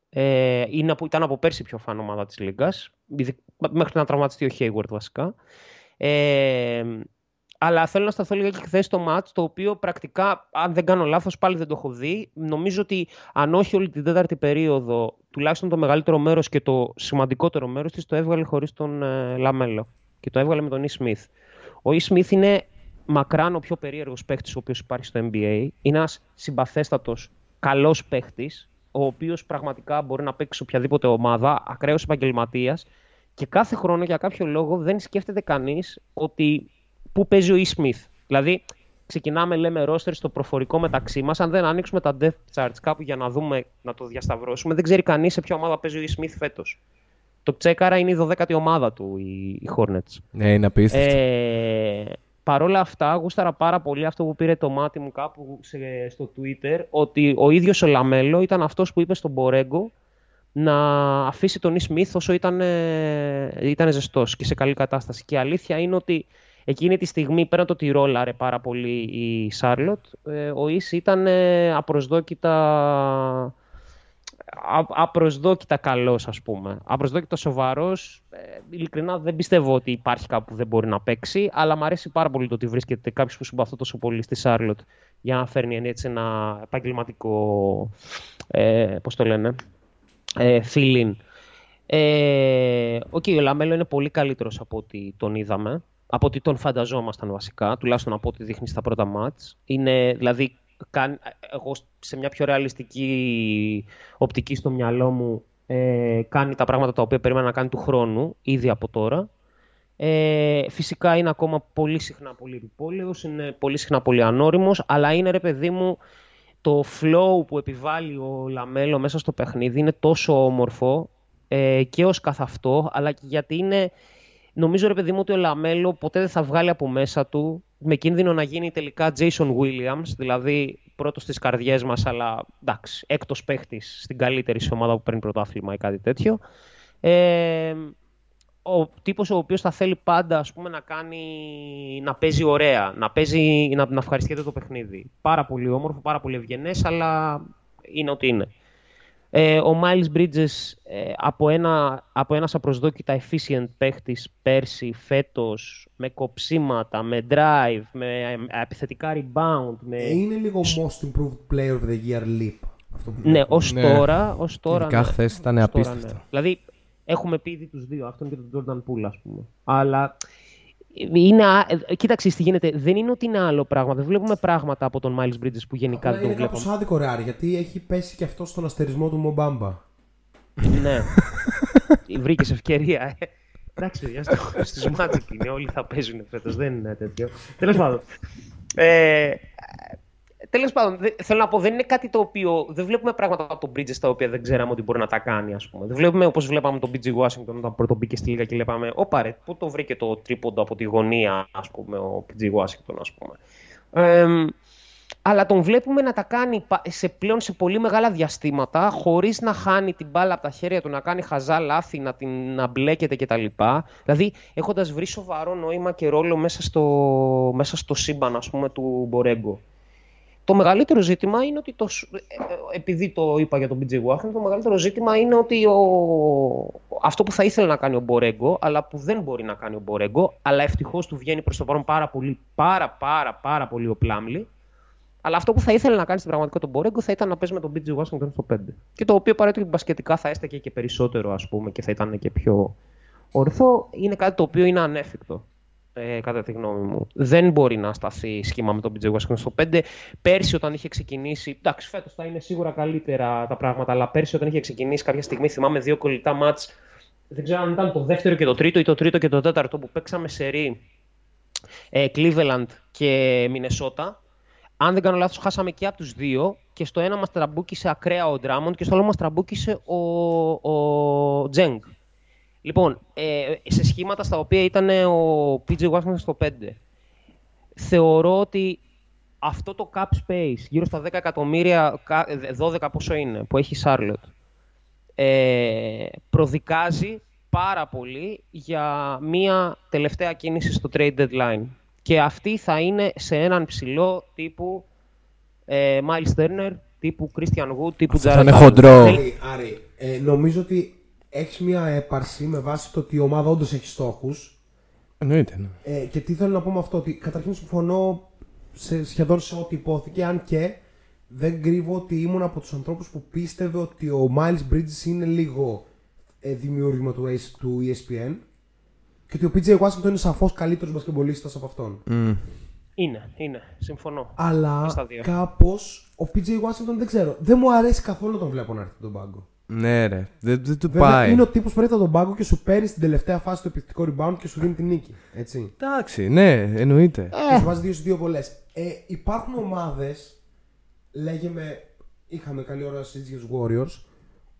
Ε, είναι, από- ήταν από πέρσι η πιο fun ομάδα της Λίγκας, ειδι- μέχρι να τραυματιστεί ο Hayward βασικά. Ε, αλλά θέλω να σταθώ λίγα και χθες στο match, το οποίο πρακτικά, αν δεν κάνω λάθος, πάλι δεν το έχω δει. Νομίζω ότι αν όχι όλη την τέταρτη περίοδο, τουλάχιστον το μεγαλύτερο μέρος και το σημαντικότερο μέρος της, το έβγαλε χωρίς τον ε, Λαμέλο. Και το έβγαλε με τον Ish Smith. Ο E. Smith είναι μακράν ο πιο περίεργος παίχτης ο οποίος υπάρχει στο NBA. Είναι ένας συμπαθέστατος, καλός παίχτης, ο οποίος πραγματικά μπορεί να παίξει σε οποιαδήποτε ομάδα, ακραίος επαγγελματίας και κάθε χρόνο για κάποιο λόγο δεν σκέφτεται κανείς ότι πού παίζει ο E. Smith. Δηλαδή, ξεκινάμε, λέμε, ρόστερ στο προφορικό μεταξύ μας, αν δεν ανοίξουμε τα depth charts κάπου για να δούμε, να το διασταυρώσουμε, δεν ξέρει κανείς σε ποια ομάδα παίζει ο E. Smith φέτος. Το τσέκαρα είναι η 12η ομάδα του, οι, οι Hornets. Ναι, είναι απίστευτο. Ε, Παρ' όλα αυτά, γούσταρα πάρα πολύ αυτό που πήρε το μάτι μου κάπου σε- στο Twitter, ότι ο ίδιος ο Λαμέλο ήταν αυτός που είπε στον Μπορέγκο να αφήσει τον Ish Smith όσο ήταν, ε, ήταν ζεστός και σε καλή κατάσταση. Και η αλήθεια είναι ότι εκείνη τη στιγμή, πέραν το ότι ρόλαρε πάρα πολύ η Σάρλοτ, ε, ο Ish ήταν ε, απροσδόκητα α- απροσδόκητα καλός ας πούμε. Απροσδόκητα σοβαρός. Ε, ειλικρινά δεν πιστεύω ότι υπάρχει κάπου που δεν μπορεί να παίξει, αλλά μου αρέσει πάρα πολύ το ότι βρίσκεται κάποιος που συμπαθώ τόσο πολύ στη Σάρλοτ για να φέρνει έτσι ένα επαγγελματικό, ε, πώς το λένε, ε, feeling. Ε, οκ, ο Λαμέλο είναι πολύ καλύτερος από ό,τι τον είδαμε. Από ό,τι τον φανταζόμασταν βασικά, τουλάχιστον από ό,τι δείχνει στα πρώτα μάτς. Είναι, δηλαδή, καν, εγώ σε μια πιο ρεαλιστική οπτική στο μυαλό μου ε, κάνει τα πράγματα τα οποία περίμενα να κάνει του χρόνου, ήδη από τώρα. Ε, φυσικά είναι ακόμα πολύ συχνά πολύ επιπόλαιος, είναι πολύ συχνά πολύ ανώριμος, αλλά είναι ρε παιδί μου το flow που επιβάλλει ο Λαμέλο μέσα στο παιχνίδι είναι τόσο όμορφο ε, και ως καθ' αυτό, αλλά και γιατί είναι, νομίζω ρε παιδί μου ότι ο Λαμέλο ποτέ δεν θα βγάλει από μέσα του με κίνδυνο να γίνει τελικά Jason Williams, δηλαδή πρώτος στις καρδιές μας, αλλά εντάξει, έκτος παίχτης στην καλύτερη σε ομάδα που παίρνει πρωτάθλημα ή κάτι τέτοιο. Ε, ο τύπος ο οποίος θα θέλει πάντα ας πούμε, να, κάνει, να παίζει ωραία, να, παίζει, να, να ευχαριστιέται το παιχνίδι. Πάρα πολύ όμορφο, πάρα πολύ ευγενές, αλλά είναι ό,τι είναι. Ε, ο Miles Bridges ε, από, ένα, από ένας απροσδόκητα efficient παίχτης πέρσι, φέτος, με κοψίματα, με drive, με ε, επιθετικά rebound, με... Ε, είναι λίγο most improved player of the year leap. Αυτό που Ναι, βλέπουμε. ως Ναι. τώρα, ως τώρα Ειδικά ναι. χθες ήταν Ως τώρα, απίστευτο. ναι. Δηλαδή, έχουμε πει ήδη τους δύο, αυτόν και τον Jordan Poole, ας πούμε. Αλλά είναι, α- ε, κοίταξε τι γίνεται. Δεν είναι ότι είναι άλλο πράγμα. Δεν βλέπουμε πράγματα από τον Miles Bridges που γενικά Αλλά δεν τον είναι κάπως βλέπουμε. άδικο ρε Άρη, γιατί έχει πέσει και αυτό στον αστερισμό του Μομπάμπα. ναι. Βρήκες ευκαιρία. ε. Εντάξει, παιδιά, στο, στους Magic είναι. Όλοι θα παίζουν φέτος. Δεν είναι τέτοιο. Τέλος πάντων. Ε, Τέλος πάντων, δε- θέλω να πω, δεν είναι κάτι το οποίο. Δεν βλέπουμε πράγματα από τον Bridges τα οποία δεν ξέραμε ότι μπορεί να τα κάνει, ας πούμε. Δεν βλέπουμε όπως βλέπαμε τον BG Washington όταν πρώτο μπήκε στη Λίγα και λέγαμε Ωπα ρε, πού το βρήκε το τρίποντο από τη γωνία, ας πούμε, ο BG Washington, ας πούμε. Ε, αλλά τον βλέπουμε να τα κάνει πα- σε, πλέον σε πολύ μεγάλα διαστήματα, χωρίς να χάνει την μπάλα από τα χέρια του, να κάνει χαζά λάθη, να, την, να μπλέκεται κτλ. Δηλαδή, έχοντας βρει σοβαρό νόημα και ρόλο μέσα στο, μέσα στο σύμπαν, ας πούμε, του Μπορέγκο. Το μεγαλύτερο ζήτημα είναι ότι, το, σ- ε, ε, επειδή το είπα για τον BJ Washington, το μεγαλύτερο ζήτημα είναι ότι ο, αυτό που θα ήθελε να κάνει ο Μπορέγκο, αλλά που δεν μπορεί να κάνει ο Μπορέγκο, αλλά ευτυχώς του βγαίνει προς το παρόν πάρα πολύ, πάρα πάρα πάρα πολύ ο Πλάμλι, αλλά αυτό που θα ήθελε να κάνει στην πραγματικότητα τον Μπορέγκο θα ήταν να παίζει με τον BJ Washington στο 5. Και το οποίο παρέτω ότι μπασκετικά θα έστεκε και περισσότερο, ας πούμε, και θα ήταν και πιο ορθό, είναι κάτι το οποίο είναι ανέφικτο. Ε, κατά τη γνώμη μου. Δεν μπορεί να σταθεί σχήμα με τον BJ Washington στο 5. Πέρσι, όταν είχε ξεκινήσει. Εντάξει, φέτος θα είναι σίγουρα καλύτερα τα πράγματα, αλλά πέρσι, όταν είχε ξεκινήσει κάποια στιγμή, θυμάμαι δύο κολλητά μάτς δεν ξέρω αν ήταν το δεύτερο και το τρίτο ή το τρίτο και το τέταρτο που παίξαμε σε ρί ε, Cleveland και Minnesota. Αν δεν κάνω λάθος, χάσαμε και από τους δύο και στο ένα μας τραμπούκησε ακραία ο Drummond και στο άλλο μας τραμπούκησε ο, ο Τζέγκ. Λοιπόν, ε, σε σχήματα στα οποία ήταν ο PJ Washington στο 5, θεωρώ ότι αυτό το cap space, γύρω στα 10 εκατομμύρια, κα- 12 πόσο είναι, που έχει η Charlotte, ε, προδικάζει πάρα πολύ για μία τελευταία κίνηση στο trade deadline. Και αυτή θα είναι σε έναν ψηλό τύπου ε, Miles Turner, τύπου Christian Wood, τύπου Αυτό θα Jared είναι Allen. χοντρό. Δεν- Άρη, Άρη, ε, νομίζω ότι έχεις μια έπαρση με βάση το ότι η ομάδα όντως έχει στόχους. Εννοείται. ναι. Ε, και τι θέλω να πω με αυτό, ότι καταρχήν συμφωνώ σε, σχεδόν σε ό,τι υπόθηκε, αν και δεν κρύβω ότι ήμουν από τους ανθρώπους που πίστευε ότι ο Miles Bridges είναι λίγο ε, δημιούργημα του, AS του E ESPN και ότι ο PJ Washington είναι σαφώς καλύτερος μπασκεμπολίστας από αυτόν. Μμ. Είναι, είναι, συμφωνώ. Αλλά στα δύο. κάπως ο PJ Washington δεν ξέρω. Δεν μου αρέσει καθόλου να τον βλέπω να έρθει από τον πάγκο. Ναι, ρε. Δεν, δεν του Βέβαια, πάει. είναι ο τύπος που έρχεται από τον πάγκο και σου παίρνει στην τελευταία φάση το επιθετικό rebound και σου δίνει την νίκη. Έτσι. Εντάξει, ναι, εννοείται. Και σου βάζει δύο στι δύο βολές. Ε, υπάρχουν ομάδες, λέγε με. Είχαμε καλή ώρα συζήτηση για τους Warriors,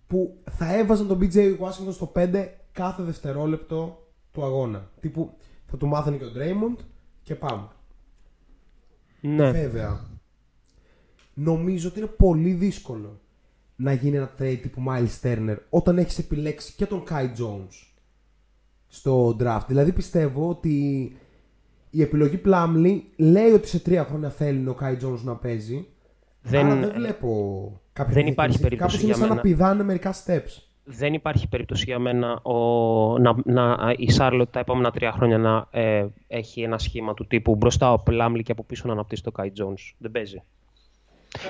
που θα έβαζαν τον BJ Washington στο 5 κάθε δευτερόλεπτο του αγώνα. Τύπου θα του μάθανε και ο Draymond και πάμε. Ναι. Βέβαια, νομίζω ότι είναι πολύ δύσκολο να γίνει ένα trade τύπου Miles Turner όταν έχεις επιλέξει και τον Kai Jones στο draft. Δηλαδή πιστεύω ότι η επιλογή Plumlee λέει ότι σε τρία χρόνια θέλει ο Kai Jones να παίζει. Δεν- άρα δεν βλέπω κάποια δεν υπάρχει διακίνηση. περίπτωση Κάπως είναι για σαν να μένα. πηδάνε μερικά steps. δεν υπάρχει περίπτωση για μένα ο, να, να, η Σάρλοτ τα επόμενα τρία χρόνια να ε, έχει ένα σχήμα του τύπου μπροστά ο Πλάμλι και από πίσω να αναπτύσσει το Κάι Jones. Δεν παίζει.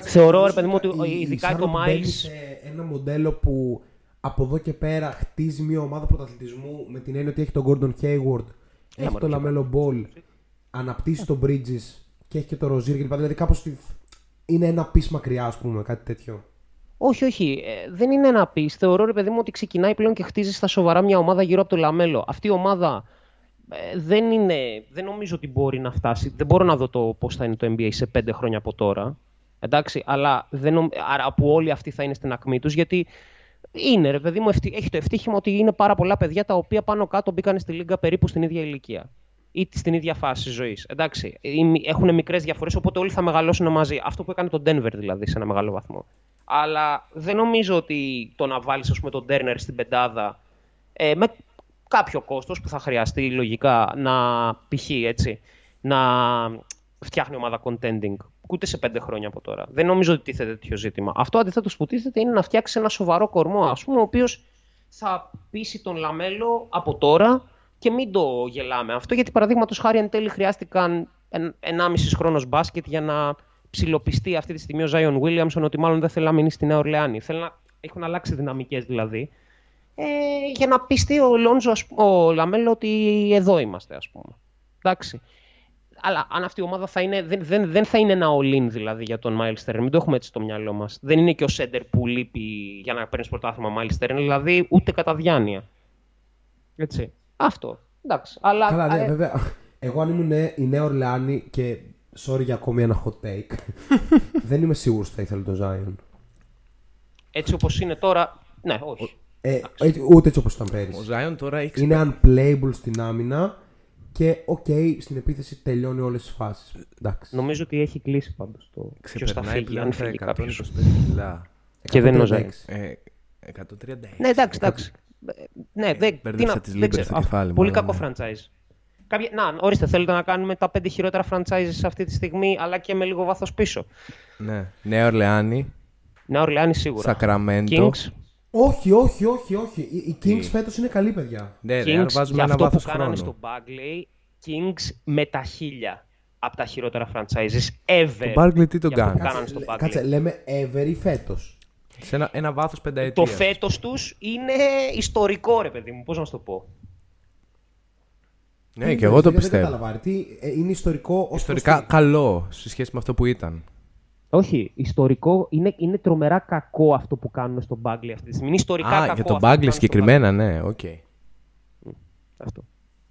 Θεωρώ, ρε παιδί μου, ότι Η- η ειδικά το Charlotte μπαίνει Miles. σε ένα μοντέλο που από εδώ και πέρα χτίζει μια ομάδα πρωταθλητισμού με την έννοια ότι έχει τον Gordon Hayward, έχει μωρέ, τον ποιο Lamelo Ball, αναπτύσσει τον Bridges και έχει και τον Rozier κλπ. Δηλαδή κάπως είναι ένα piece μακριά, ας πούμε, κάτι τέτοιο. Όχι, όχι. ε, δεν είναι ένα piece. Θεωρώ, ρε παιδί μου, ότι ξεκινάει πλέον και χτίζει στα σοβαρά μια ομάδα γύρω από το Λαμέλο. Αυτή η ομάδα ε, δεν, είναι, δεν νομίζω ότι μπορεί να φτάσει. Δεν μπορώ να δω το πώς θα είναι το NBA σε πέντε χρόνια από τώρα. Εντάξει, αλλά δεν, νομ- άρα που όλοι αυτοί θα είναι στην ακμή τους, γιατί είναι, ρε παιδί μου, ευτύ- έχει το ευτύχημα ότι είναι πάρα πολλά παιδιά τα οποία πάνω κάτω μπήκαν στη λίγκα περίπου στην ίδια ηλικία ή στην ίδια φάση ζωής. Εντάξει, έχουν μικρές διαφορές, οπότε όλοι θα μεγαλώσουν μαζί. Αυτό που έκανε το Denver δηλαδή σε ένα μεγάλο βαθμό. Αλλά δεν νομίζω ότι το να βάλεις τον Turner στην πεντάδα ε, με κάποιο κόστος που θα χρειαστεί λογικά να π.χ. έτσι, να φτιάχνει ομάδα contending ούτε σε πέντε χρόνια από τώρα. Δεν νομίζω ότι τίθεται τέτοιο ζήτημα. Αυτό αντιθέτω που τίθεται είναι να φτιάξει ένα σοβαρό κορμό, ας πούμε, ο οποίος θα πείσει τον Λαμέλο από τώρα και μην το γελάμε αυτό, γιατί παραδείγματος χάρη εν τέλει χρειάστηκαν 1,5 χρόνος μπάσκετ για να ψιλοπειστεί αυτή τη στιγμή ο Zion Williamson ότι μάλλον δεν θέλει να μείνει στη Νέα Ορλεάνη. Θέλει να έχουν αλλάξει δυναμικές δηλαδή. Ε, για να πειστεί ο Λόντζο, ας π- ο Λαμέλο, ότι εδώ είμαστε, ας πούμε. Εντάξει. Αλλά αν αυτή η ομάδα θα είναι, δεν, δεν, δεν θα είναι ένα all-in δηλαδή για τον Miles Turner. Μην το έχουμε έτσι στο μυαλό μας. Δεν είναι και ο σέντερ που λείπει για να παίρνεις πρωτάθλημα Miles Turner, δηλαδή ούτε κατά διάνοια. Έτσι. Αυτό. Εντάξει. Αλλά, Καλά, ναι, ε, βέβαια. Εγώ αν ήμουν νέ- η Νέα Ορλεάνη και sorry για ακόμη ένα hot take, δεν είμαι σίγουρος ότι θα ήθελε τον Zion. έτσι όπως είναι τώρα, ναι, όχι. Ε, έτσι- ούτε έτσι όπως ήταν Ο πέρυσι. Zion τώρα έχει Είναι unplayable στην άμυνα και οκ, στην επίθεση τελειώνει όλες τις φάσεις. Εντάξει. Νομίζω ότι έχει κλείσει πάντως το ποιος θα ξεπερνάει φύγει, πλέον αν τα φύγει 125 κάποιος. κιλά. Και δεν είναι ο 136. Ζάιν. Ε, 136. Ναι, εντάξει, εντάξει. Ε, Ναι, δεν, τι μπέρδεψα να, τις δεν λίμπρες ξέρω. στο Αυτό- κεφάλι μου, Πολύ αλλά κακό ναι. franchise. Κάποια... Να, ορίστε, θέλετε να κάνουμε τα πέντε χειρότερα franchises αυτή τη στιγμή, αλλά και με λίγο βάθος πίσω. Ναι. Νέα Ορλεάνη, Νέα Ορλεάνη σίγουρα. Σακραμέντο. Kings, Όχι, όχι, όχι, όχι. Οι, οι Kings φέτος είναι καλοί παιδιά. Ναι, ρε, Kings αν για βάζουμε ένα αυτό που βάθος κάνανε χρόνου. στο Bagley, Kings με τα χίλια από τα χειρότερα franchises ever. Το Barkley τι τον για αυτό που κάνει; κάνανε στο Λε- Bagley. Κάτσε, λέμε ever ή φέτος. Σε ένα, ένα βάθος Το πενταετίας. φέτος τους είναι ιστορικό, ρε παιδί μου, πώς να σου το πω. Ναι, και εγώ το Δεν πιστεύω. κατάλαβα. Τι, ε, είναι ιστορικό ως Ιστορικά προς τι. καλό σε σχέση με αυτό που ήταν. Όχι, ιστορικό είναι, είναι τρομερά κακό αυτό που κάνουν στον Bagley αυτή τη στιγμή. Είναι ιστορικά Α, κακό. για αυτό τον που κάνουν Bagley στο συγκεκριμένα, ναι, οκ. Bagley.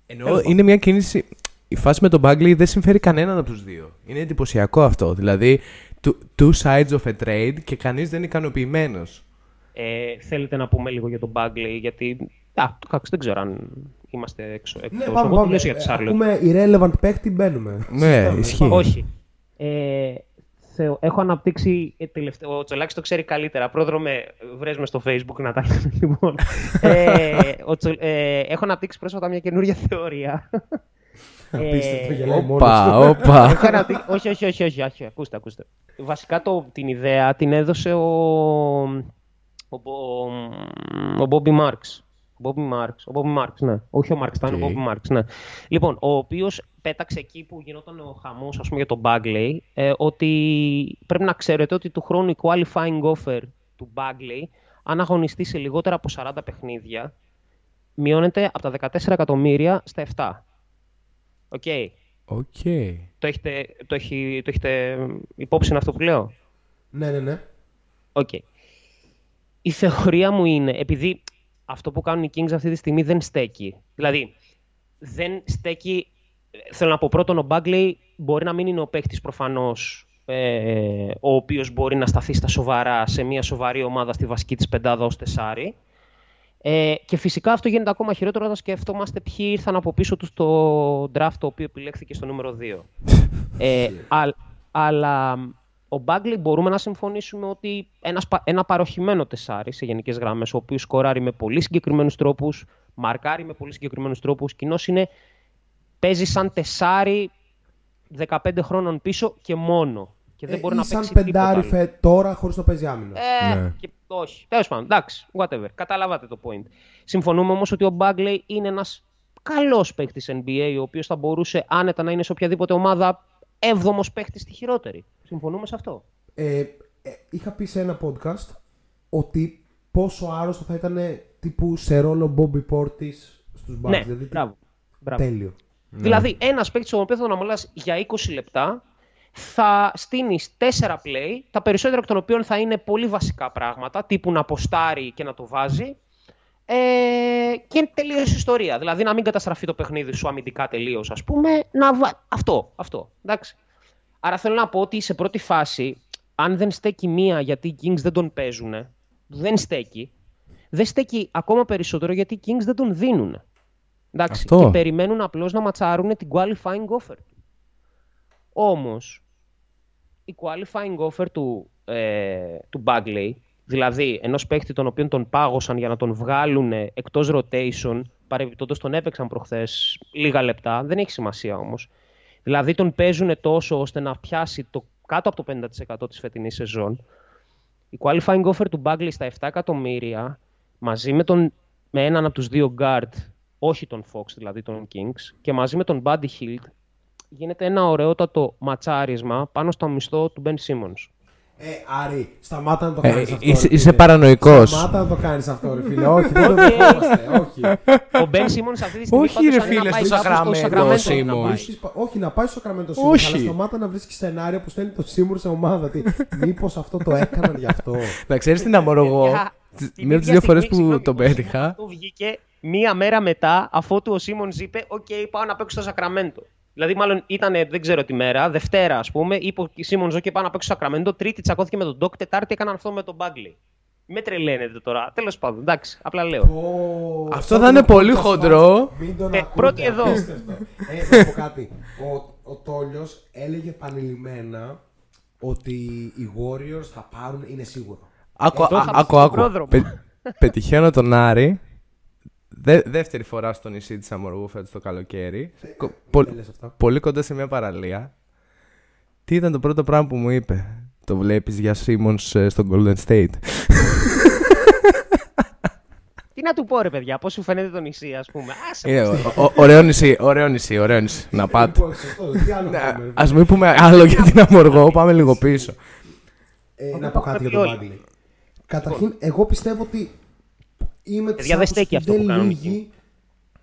Ενώ είναι μια κίνηση. Η φάση με τον Bagley δεν συμφέρει κανέναν από τους δύο. Είναι εντυπωσιακό αυτό. Δηλαδή, two, two sides of a trade και κανείς δεν είναι ικανοποιημένος. Ε, θέλετε να πούμε λίγο για τον Bagley, γιατί. Α, το κάξ, δεν ξέρω αν είμαστε έξω. Ναι, εκτός. πάμε, Εγώ πάμε. τελείωσα για τη Ε, Charlotte. Ακούμε irrelevant παίκτη, μπαίνουμε. Ναι, ισχύει. Όχι. Ε, θεω- έχω αναπτύξει. Ε, τελευταίο, ο Τσολάκης το ξέρει καλύτερα. Πρόδρομε, βρες με στο facebook να τα λέμε. λοιπόν. ε, ο Τσο- ε, έχω αναπτύξει πρόσφατα μια καινούργια θεωρία. Απίστευτο, Ε, γελάει μόνος Όπα, του. όπα. Έχω αναπτύξει- όχι, όχι, όχι, όχι, όχι, ακούστε, ακούστε. Βασικά το, την ιδέα την έδωσε ο, ο, Μπο- ο Μπόμπι Μάρξ. Μπόμπι Μάρξ, ο Μπόμπι Μάρξ, ναι. Όχι ο Μάρξ, ήταν ο Οκ. Μπόμπι Μάρξ, ναι. Λοιπόν, ο οποίος πέταξε εκεί που γινόταν ο χαμός, ας πούμε, για τον Bagley, ε, ότι πρέπει να ξέρετε ότι του χρόνου η qualifying offer του Bagley, αν αγωνιστεί σε λιγότερα από 40 παιχνίδια, μειώνεται από τα 14 εκατομμύρια στα 7. Οκ. Οκ. Το έχετε, το, έχει, το έχετε υπόψη αυτό που λέω; Ναι, ναι, ναι. Οκ. Η θεωρία μου είναι, επειδή αυτό που κάνουν οι Kings αυτή τη στιγμή δεν στέκει. Δηλαδή, δεν στέκει. Θέλω να πω πρώτον, ο Bagley μπορεί να μην είναι ο παίχτη προφανώς ε, ο οποίος μπορεί να σταθεί στα σοβαρά σε μια σοβαρή ομάδα στη βασική της πεντάδα ως τεσάρι. Ε, και φυσικά αυτό γίνεται ακόμα χειρότερο όταν σκεφτόμαστε ποιοι ήρθαν από πίσω τους στο draft το οποίο επιλέχθηκε στο νούμερο 2. ε, α- αλλά ο Μπάγκλι μπορούμε να συμφωνήσουμε ότι ένας, πα- ένα παροχημένο τεσάρι σε γενικές γραμμές, ο οποίος σκοράρει με πολύ συγκεκριμένους τρόπους, μαρκάρει με πολύ συγκεκριμένους τρόπους, κοινώς είναι παίζει σαν τεσάρι 15 χρόνων πίσω και μόνο. Και δεν Ε, μπορεί ή να σαν παίξει τίποτα πεντάρι άλλο. φε- τώρα χωρίς το παίζει άμυνα. Ε, Ναι. και, όχι. Τέλος πάντων, εντάξει, whatever. Καταλάβατε το point. Συμφωνούμε όμως ότι ο Bagley είναι ένας καλός παίχτη NBA, ο οποίος θα μπορούσε άνετα να είναι σε οποιαδήποτε ομάδα 7ο παίχτη στη χειρότερη. Συμφωνούμε σε αυτό; Ε, ε, είχα πει σε ένα podcast ότι πόσο άρρωστο θα ήταν τύπου σε ρόλο Bobby Portis στους Bucks. ναι, δηλαδή, τι- μπράβο. μπράβο. Τέλειο. Δηλαδή, ένας παίκτης τον οποίο θα τον αμολάς για 20 λεπτά, θα στείνει 4 play, τα περισσότερα εκ των οποίων θα είναι πολύ βασικά πράγματα, τύπου να αποστάρει και να το βάζει. Ε, και τελείωσε η ιστορία. Δηλαδή, να μην καταστραφεί το παιχνίδι σου αμυντικά τελείως, ας πούμε. Να βα... Αυτό, αυτό. Εντάξει. Άρα θέλω να πω ότι σε πρώτη φάση, αν δεν στέκει μία γιατί οι Kings δεν τον παίζουν, δεν στέκει, δεν στέκει ακόμα περισσότερο γιατί οι Kings δεν τον δίνουν. Εντάξει, Αυτό. και περιμένουν απλώς να ματσάρουν την qualifying offer του. Όμως, η qualifying offer του, ε, του Bagley, δηλαδή ενός παίχτη τον οποίον τον πάγωσαν για να τον βγάλουν εκτός rotation, παρεμπιπτόντως τον έπαιξαν προχθές λίγα λεπτά, δεν έχει σημασία όμως. Δηλαδή τον παίζουν τόσο ώστε να πιάσει το κάτω από το 50% της φετινής σεζόν. Η qualifying offer του Bagley στα 7 εκατομμύρια μαζί με, τον, με έναν από τους δύο guard, όχι τον Fox δηλαδή τον Kings, και μαζί με τον Buddy Hield γίνεται ένα ωραιότατο ματσάρισμα πάνω στο μισθό του Ben Simmons. Ε, Άρη, σταμάτα να το Ε, κάνεις αυτό. είσαι- ρε είσαι φίλε. παρανοϊκός. Σταμάτα να το κάνεις αυτό, ρε φίλε. Όχι, δεν το δεχόμαστε. Όχι. Ο Ben Simmons αυτή τη στιγμή Όχι, πάντως ρε αν είναι φίλε, να πάει στο κάπου Sacramento, Sacramento να Simmons. πάει. Βρίσκεις πα- Όχι, να πάει στο Σακραμέντο Σίμουρ. Όχι. Αλλά σταμάτα να βρίσκει σενάριο που στέλνει το Σίμουρ σε ομάδα. Τι, μήπως αυτό το έκαναν γι' αυτό. Να ξέρεις τι να μωρώ εγώ; Παιδιά, Τις- την Μία από τις ίδια δύο φορές στιγμή, που συγγνώμη, τον ο Simmons πέτυχα. Αυτό βγήκε μία μέρα μετά, αφού του ο Σίμονς είπε: Οκ, πάω να παίξω στο Σακραμέντο. Δηλαδή, μάλλον ήταν, δεν ξέρω τι μέρα, Δευτέρα, ας πούμε, είπε ο Σίμον Ζω και πάω να παίξω στο Σακραμέντο. Τρίτη τσακώθηκε με τον Doc, Τετάρτη έκαναν αυτό με τον Bagley. Με τρελαίνετε τώρα. Τέλος πάντων, εντάξει, απλά λέω. Ω, Αυτό θα είναι πολύ χοντρό. Μην τον Ε, ακούτε, πρώτη εδώ. απίστευτο. Ε, να πω κάτι. Ο, ο Τόλιος έλεγε επανειλημμένα ότι οι Warriors θα πάρουν, είναι σίγουρο. Άκου, Εδώ α- θα άκου, στον άκου. πρόδρομο. Πε- Πετυχαίνω τον Άρη. Δε- δεύτερη φορά στο νησί της Αμοργού φέτος το καλοκαίρι. Κο- πο- δεν λες αυτά. πολύ κοντά σε μια παραλία. Τι ήταν το πρώτο πράγμα που μου είπε; Το βλέπεις για Simmons ε, στο Golden State. Τι να του πω, ρε παιδιά, πώς σου φαίνεται το νησί, ας πούμε. Άσε Είναι μας. ο- ο- ωραίο νησί, ωραίο νησί, ωραίο νησί. Να πάτε. Λοιπόν, σωστό, τι άλλο να πούμε, ρε Ας μην πούμε άλλο για την Αμοργό, πάμε λίγο πίσω. Ε, να πω κάτι για τον όλοι. Bagley. Καταρχήν, εγώ πιστεύω ότι είμαι τη Παιδιά, δεν στέκει αυτό που κάνουν λύγει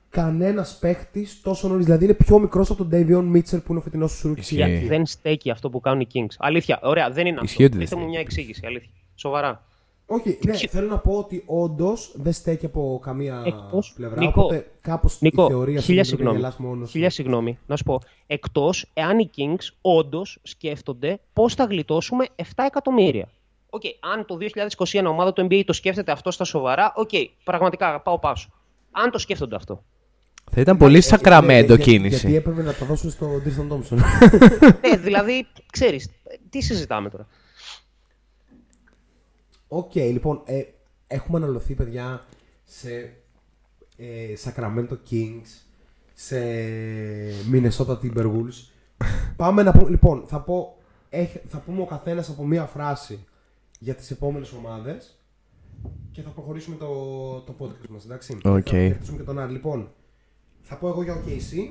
κανένας παίχτης τόσο νωρίς. Δηλαδή είναι πιο μικρός από τον Davion Mitchell που είναι ο φετινός σου ρούκι. Ισχύει. Δεν στέκει αυτό που κάνουν οι Kings. Αλήθεια, ωραία, δεν είναι Ισχύει αυτό. ότι δεν Δείτε μου στέκει. μια εξήγηση, αλήθεια. Σοβαρά. Όχι, ναι, θέλω να πω ότι όντως δεν στέκει από καμία Εκτός- πλευρά. Νίκο, οπότε κάπως η Νίκο, θεωρία σου χίλια είναι ότι συγγνώμη. γελάς μόνος σου. Χίλια συγγνώμη, να σου πω. Εκτός εάν οι Kings όντως σκέφτονται πώς θα γλιτώσουμε 7 εκατομμύρια. Οκ, αν το 2021 ομάδα του NBA το σκέφτεται αυτό στα σοβαρά, οκ, πραγματικά πάω πάσο. Αν το σκέφτονται αυτό. Θα ήταν πολύ Sacramento Ναι, για- κίνηση. Γιατί έπρεπε να το δώσουν στον Tristan Thompson. ναι, δηλαδή, ξέρεις, τι συζητάμε τώρα. Οκ, λοιπόν, ε, έχουμε αναλωθεί, παιδιά, σε ε, Sacramento Kings, σε Minnesota Timberwolves. Πάμε να πούμε, λοιπόν, θα, πω, έχ- θα πούμε ο καθένας από μία φράση για τις επόμενες ομάδες και θα προχωρήσουμε το, το podcast μας, εντάξει. Οκ. Θα χαιρετήσουμε και τον Άρη. Λοιπόν, θα πω εγώ για OKC,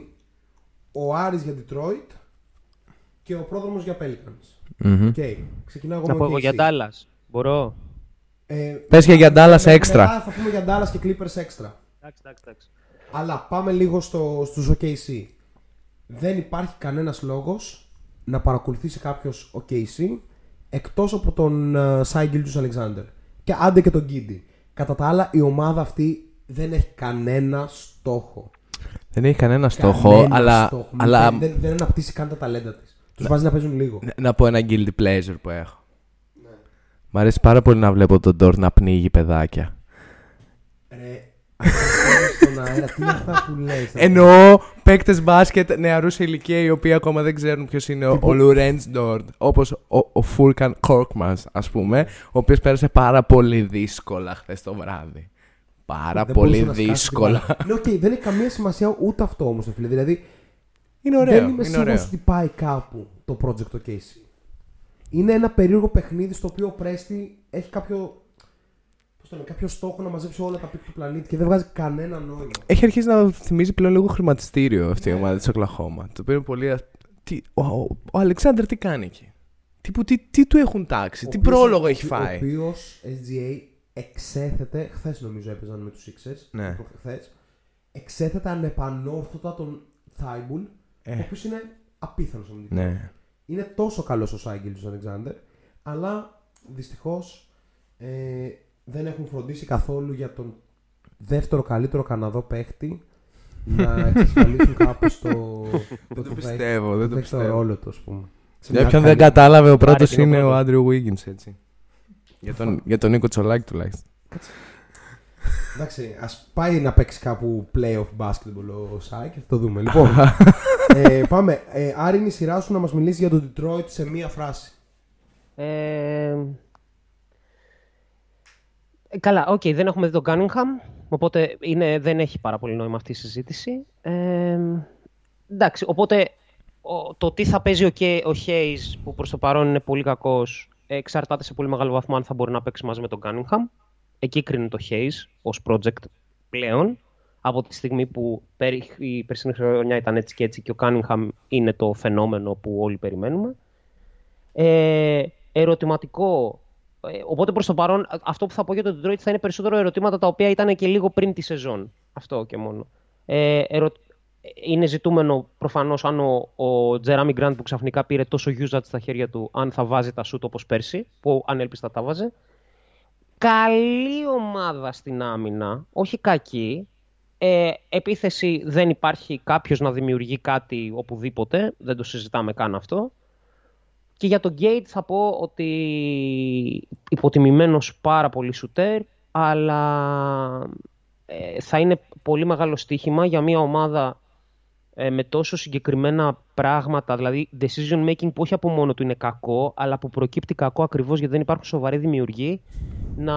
ο Άρης για Detroit και ο Πρόδρομος για Pelicans. Μμμ. Οκ, ξεκινάω εγώ Να με πω εγώ OKC. για Dallas. Μπορώ; Ε, Πες και για Dallas μετά extra. θα πούμε για Dallas και Clippers extra. Εντάξει, εντάξει, εντάξει. Αλλά πάμε λίγο στο, στους OKC. Δεν υπάρχει κανένας λόγος να παρακολουθήσει κάποιος OKC εκτός από τον uh, Σάιγγιλ τους Αλεξάνδρ. Και άντε και τον Γκίντι. Κατά τα άλλα η ομάδα αυτή δεν έχει κανένα στόχο. Δεν έχει κανένα στόχο, Κανένα αλλά, στόχο. αλλά Δεν, δεν αναπτύσσει καν τα ταλέντα της. Τους βάζει να παίζουν λίγο. να πω ένα guilty pleasure που έχω. Μ' αρέσει πάρα πολύ να βλέπω τον Ντόρ να πνίγει παιδάκια. Ρε, αυτό είναι στον αέρα. Τι είναι αυτά που λες. ρε. Εννοώ παίκτες μπάσκετ νεαρούς σε ηλικία οι οποίοι ακόμα δεν ξέρουν ποιος είναι ο, ο Luguentz Dort. Όπως ο, ο Furkan Korkmaz, ας πούμε, ο οποίος πέρασε πάρα πολύ δύσκολα χθες το βράδυ. Πάρα Δεν πολύ μπορούσε να σκάσει δύσκολα. την μπάλα. Ναι, οκ, δεν έχει καμία σημασία ούτε αυτό όμως, φίλε. Δηλαδή, Είναι ωραίο. δεν είμαι είναι σίγουρος ωραίο. ότι πάει κάπου το project το Casey. Είναι ένα περίεργο παιχνίδι στο οποίο ο Πρέστη έχει κάποιο. Πώς το λένε, κάποιος στόχο να μαζέψει όλα τα πικ του πλανήτη και δεν βγάζει κανένα νόημα. Έχει αρχίσει να θυμίζει πλέον λίγο χρηματιστήριο αυτή η ομάδα της Οκλαχώμα. Το οποίο είναι πολύ. α- Τι, ο, ο, ο Αλεξάνδρ τι κάνει εκεί; Τι, που- τι, τι του έχουν τάξει, Ο τι οποίος- πρόλογο έχει Ο φάει; οποίος SGA εξέθετε. Χθες νομίζω έπαιζαν με τους Sixers. Ναι. Χθες, εξέθετε ανεπανόρθωτα τον Θάιμπουλ, ο οποίος είναι απίθανος αμυντικός. Ε. Ναι. Είναι τόσο καλός ο Σάγκελ του Αλεξάνδρ, αλλά δυστυχώς ε, δεν έχουν φροντίσει καθόλου για τον δεύτερο καλύτερο Καναδό παίχτη να εξασφαλίσουν κάπως το, Δεν το που θα έχει- πιστεύω, δεν το θα έχει πιστεύω. ρόλο του, ας πούμε. Σε Για μια όποιον δεν καλή- κατάλαβε, ο πρώτος είναι ο είναι ο πρώτος. Άντριου Wiggins, έτσι. Για τον, για τον Νίκο Τσολάκη τουλάχιστον. Εντάξει, ας πάει να παίξει κάπου playoff basketball ο Shai και θα το δούμε. Λοιπόν, ε, πάμε. Ε, Άρη είναι η σειρά σου να μας μιλήσεις για τον Detroit σε μία φράση. Ε, ε, καλά, οκ, δεν έχουμε δει τον Cunningham, οπότε είναι, δεν έχει πάρα πολύ νόημα αυτή η συζήτηση. Ε, εντάξει, οπότε ο- το τι θα παίζει ο, Κέ- ο Hayes, που προς το παρόν είναι πολύ κακός, εξαρτάται σε πολύ μεγάλο βαθμό αν θα μπορεί να παίξει μαζί με τον Cunningham. Εκεί κρίνει το Hayes ως project πλέον, από τη στιγμή που πέρι- η περσινή χρονιά ήταν έτσι και έτσι και ο Cunningham είναι το φαινόμενο που όλοι περιμένουμε. Ε, ερωτηματικό. Ε, οπότε προς το παρόν, α- αυτό που θα πω για το Detroit θα είναι περισσότερο ερωτήματα τα οποία ήταν και λίγο πριν τη σεζόν. Αυτό και μόνο. Ε, ερω... Είναι ζητούμενο προφανώς αν ο, ο Jeremy Grant που ξαφνικά πήρε τόσο usage στα χέρια του, αν θα βάζει τα σουτ όπως πέρσι, που ανέλπιστα τα βάζε. Καλή ομάδα στην άμυνα, όχι κακή. Ε, επίθεση δεν υπάρχει κάποιος να δημιουργεί κάτι οπουδήποτε, δεν το συζητάμε καν αυτό. Και για τον Gate θα πω ότι υποτιμημένος πάρα πολύ σουτέρ, αλλά ε, θα είναι πολύ μεγάλο στοίχημα για μια ομάδα ε, με τόσο συγκεκριμένα πράγματα, δηλαδή decision making που όχι από μόνο του είναι κακό, αλλά που προκύπτει κακό ακριβώς γιατί δεν υπάρχουν σοβαροί δημιουργοί, να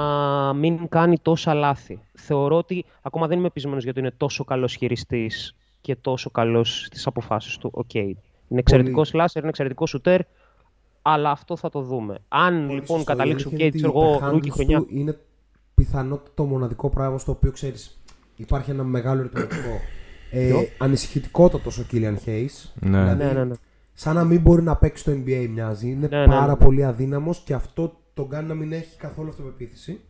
μην κάνει τόσα λάθη. Θεωρώ ότι ακόμα δεν είμαι πεισμένος γιατί είναι τόσο καλός χειριστής και τόσο καλός στις αποφάσεις του. Οκ. Είναι εξαιρετικός σλάσερ, είναι εξαιρετικός σουτέρ, αλλά αυτό θα το δούμε. Αν Πολύ λοιπόν σωστό. Η καταλήξει ο αλήθεια είναι Κέιτ, ότι εγώ, τα ρούκι handles χρονιά. του είναι πιθανότατα το μοναδικό πράγμα στο οποίο ξέρεις. Υπάρχει ένα μεγάλο ερωτηματικό. ε, ανησυχητικότατος ο Κίλιαν Hayes. Ναι. Δηλαδή, Ναι, ναι, ναι. Σαν να μην μπορεί να παίξει στο NBA μοιάζει. Είναι Ναι, ναι, πάρα ναι. πολύ αδύναμος και αυτό τον κάνει να μην έχει καθόλου αυτοπεποίθηση.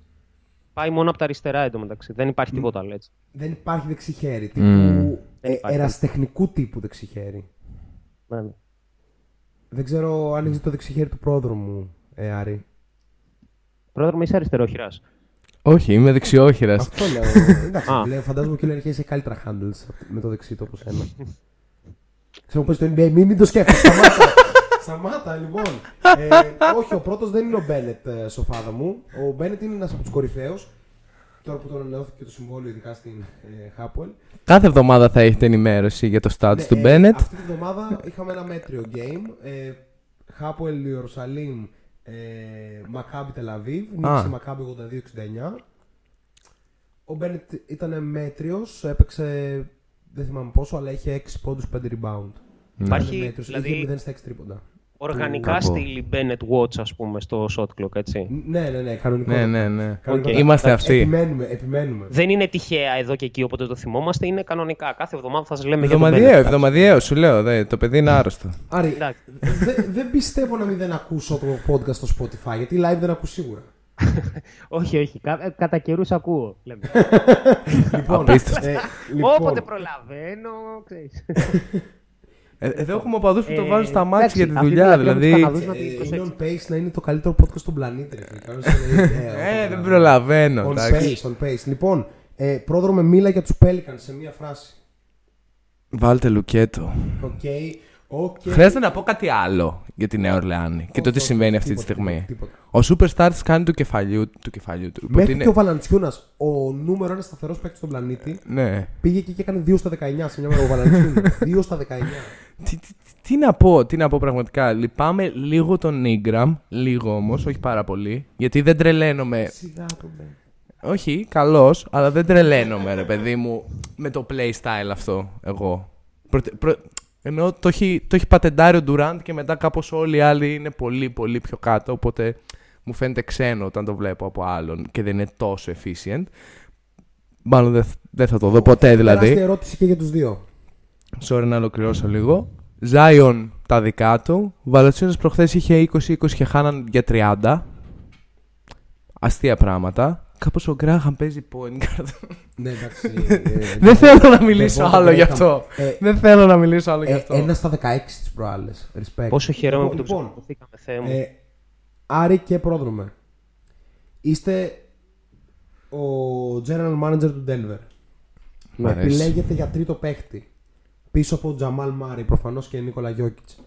Πάει μόνο από τα αριστερά εντωμεταξύ. Δεν υπάρχει τίποτα άλλο έτσι. Δεν υπάρχει δεξιχέρι. Τύπου Δεν ε, υπάρχει. εραστεχνικού τύπου δεξιχέρι. Ναι, ναι. Δεν ξέρω αν έχεις το δεξιχέρι του πρόδρομου, ε, Άρη. Πρόδρομο, είσαι αριστερόχειρας. Όχι, είμαι δεξιόχειρας. Αυτό λέω. Εντάξει, Α. λέω, φαντάζομαι και ο Κίλερ έχει καλύτερα handles με το δεξί του όπως ένα. Ξέρω πω το NBA, μην, μην το σκέφτεσαι. Σταμάτα. Σταμάτα, λοιπόν. Ε, όχι, ο πρώτος δεν είναι ο Μπένετ, ε, σοφάδα μου. Ο Μπένετ είναι ένας από τους κορυφαίους. Τώρα που τον ανανεώθηκε το συμβόλαιο, ειδικά στην ε, Χάπουελ. Κάθε εβδομάδα θα έχετε ενημέρωση για το status Ναι, του ε, Bennett. Αυτή τη βδομάδα είχαμε ένα μέτριο game. Ε, Χάπουελ Ιερουσαλήμ, ε, Μακάμπι Τελαβίβ. Νίκησε η Μακάμπι 82-69. Ο Μπένετ ήταν μέτριος, έπαιξε δεν θυμάμαι πόσο, αλλά είχε 6 πόντους, 5 rebound. Υπάρχει, Ήταν μέτριος, δηλαδή- είχε 0 στα 6 τρίποντα. Οργανικά Κάπου. στείλει Bennett Watch, ας πούμε, στο shot clock, έτσι. Ναι, ναι, ναι, κανονικό. Ναι, ναι, ναι. Κανονικό. Είμαστε αυτοί. Επιμένουμε, επιμένουμε. Δεν είναι τυχαία εδώ και εκεί, οπότε το θυμόμαστε. Είναι κανονικά. Κάθε εβδομάδα θα σας λέμε για τον Εβδομαδιαίο, Bennett. εβδομαδιαίο, σου λέω. Δε, το παιδί είναι άρρωστο. Άρη, Εντάξει. δε- δεν πιστεύω να μην δεν ακούσω το podcast στο Spotify, γιατί live δεν ακούς σίγουρα. όχι, όχι. Κα, ε, κατά καιρούς ακούω. Λέμε. Λοιπόν, Απίστευτο. ε, λοιπόν, Όποτε προλαβαίνω, ξέρεις. Ε, εδώ έχουμε οπαδούς που το Ε, βάζουν στα μάτια εντάξει, για τη αυτή δουλειά. τη λατρεία με τους Δηλαδή. Καναδούς να την ε, είναι προσέξεις. on pace να είναι το καλύτερο podcast στον πλανήτη. ρε φίλε. Κάνεις, ε, Ε, ε, δεν ε, προλαβαίνω. On εντάξει. pace, on pace. Λοιπόν, ε, πρόδρομε μίλα για τους Pelicans σε μία φράση. Βάλτε λουκέτο. Οκ. Οκ. Χρειάζεται να πω κάτι άλλο για τη Νέα Ορλεάνη και το Όχι, τι όχι, συμβαίνει αυτή τη τίποτα, στιγμή. τίποτα, Ο superstar της κάνει του κεφαλιού του. Κεφαλιού του. Οπότε Μέχρι είναι- και ο Βαλαντσιούνας, ο νούμερο ένας σταθερός παίκτης στον πλανήτη, Ναι. πήγε εκεί και έκανε 2 στα 19 σε μια μέρα ο Βαλαντσιούνας. 2 στα 19. Τι, τι, τι να πω, τι να πω πραγματικά. Λυπάμαι λίγο τον Ingram, λίγο όμως, όχι πάρα πολύ. Γιατί δεν τρελαίνομαι. Σιγά το μπε. Όχι, καλός, αλλά δεν τρελαίνομαι, ρε παιδί μου, με το playstyle αυτό. Εγώ. Προτε- προ- Ενώ το έχει, το έχει πατεντάρει ο Durant και μετά κάπως όλοι οι άλλοι είναι πολύ πολύ πιο κάτω. Οπότε μου φαίνεται ξένο όταν το βλέπω από άλλον και δεν είναι τόσο efficient. Μάλλον δεν, δεν θα το δω ποτέ δηλαδή. Τεράστια ερώτηση και για τους δύο. Sorry να ολοκληρώσω λίγο. Ζάιον τα δικά του. Βαλατσίνος προχθές είχε 20-20 και χάναν για 30. Αστεία πράγματα. Κάπως ο Γκράχαμ παίζει point guard. Ναι, εντάξει. ε, Δεν θέλω να μιλήσω Λοιπόν, άλλο γι' Γκράχαμ. αυτό. Ε, Δεν θέλω να μιλήσω άλλο γι' ε, αυτό. Ένα στα 16 τι προάλλες. Respect. Πόσο χαίρομαι που το Λοιπόν, ψηφοθήκαμε, Θεέ μου. Ε, Άρη και πρόδρομε. Είστε ο general manager του Denver. Μ' Με αρέσει. επιλέγετε για τρίτο παίχτη. Πίσω από τον Τζαμάλ Μάρι, προφανώς και Νίκολα Γιώκητς.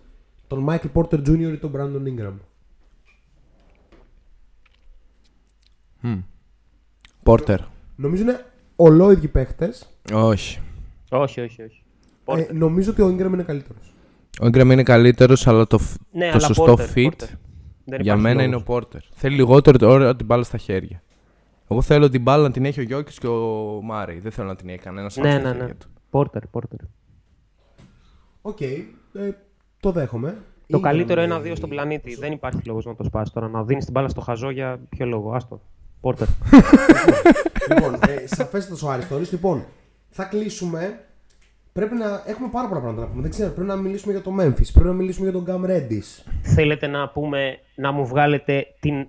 Τον Michael Porter Jr. ή τον Brandon Ingram. Πόρτερ. Νομίζω είναι ολόιδιοι παίχτες. Όχι. όχι, όχι, όχι. Ε, νομίζω ότι ο Ingram είναι καλύτερος. Ο Ingram είναι καλύτερος, αλλά το, φ- Ναι, το αλλά σωστό Porter, fit Porter. Δεν για υπάρχει μένα λόγος. είναι ο Porter. Θέλει λιγότερο ώρα την μπάλα στα χέρια. Εγώ θέλω την μπάλα να την έχει ο Γιώκης και ο Μάρι. Δεν θέλω να την έχει κανένας άλλο Ναι, στα ναι, χέρια ναι. του. Porter, Porter. Οκ, ε, το δέχομαι. Το Ingram, καλύτερο ε, ένα-δύο στον πλανήτη. Δεν υπάρχει λόγος να το σπάσει τώρα. Να δίνεις την μπάλα στο χαζό για ποιο λόγο. Άστο. Porter. λοιπόν, ε, σαφέστατος ο Άριστορης. Λοιπόν, θα κλείσουμε. Πρέπει να έχουμε πάρα πολλά πράγματα να πούμε. Δεν ξέρω, πρέπει να μιλήσουμε για το Memphis, πρέπει να μιλήσουμε για τον Cam Reddish. Θέλετε να πούμε, να μου βγάλετε την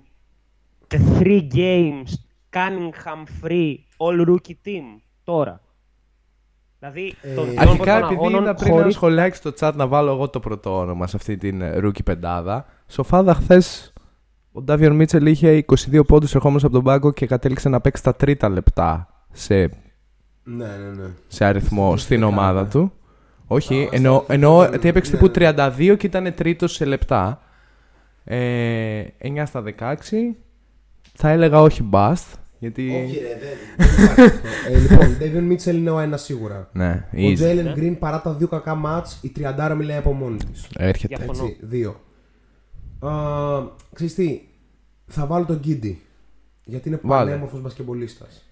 the three games Cunningham free all rookie team τώρα. Δηλαδή, το Ε, δυο Αρχικά, των επειδή αγώνων είδα πριν ένα χωρίς- σχολιάκι στο chat να βάλω εγώ το πρώτο όνομα σε αυτή την ε, rookie πεντάδα, σοφάδα χθες ο Ντάβιον Μίτσελ είχε 22 πόντους ερχόμενο από τον πάγκο και κατέληξε να παίξει τα τρίτα λεπτά σε, Ναι, ναι, ναι. σε αριθμό Στην στην δεκάδα. ομάδα του. Όχι, Α, εννοώ, στα- εννοώ ναι, ότι έπαιξε ναι, τύπου ναι. 32 και ήταν τρίτος σε λεπτά. Ε, 9 στα 16. Θα έλεγα όχι bust. Γιατί. Όχι, ρε, δεν. δεν υπάρχει αυτό. ε, λοιπόν, David Mitchell είναι ο ένας σίγουρα. Ναι, Ο easy. Jalen Green παρά τα δύο κακά μάτς, η τριαντάρα μιλάει από μόνη της. Έρχεται. Διαφωνώ. Έτσι, δύο. Α, ξέρεις τι, θα βάλω τον Giddey. Γιατί είναι Βάλε. πανέμορφος μπασκεμπολίστας.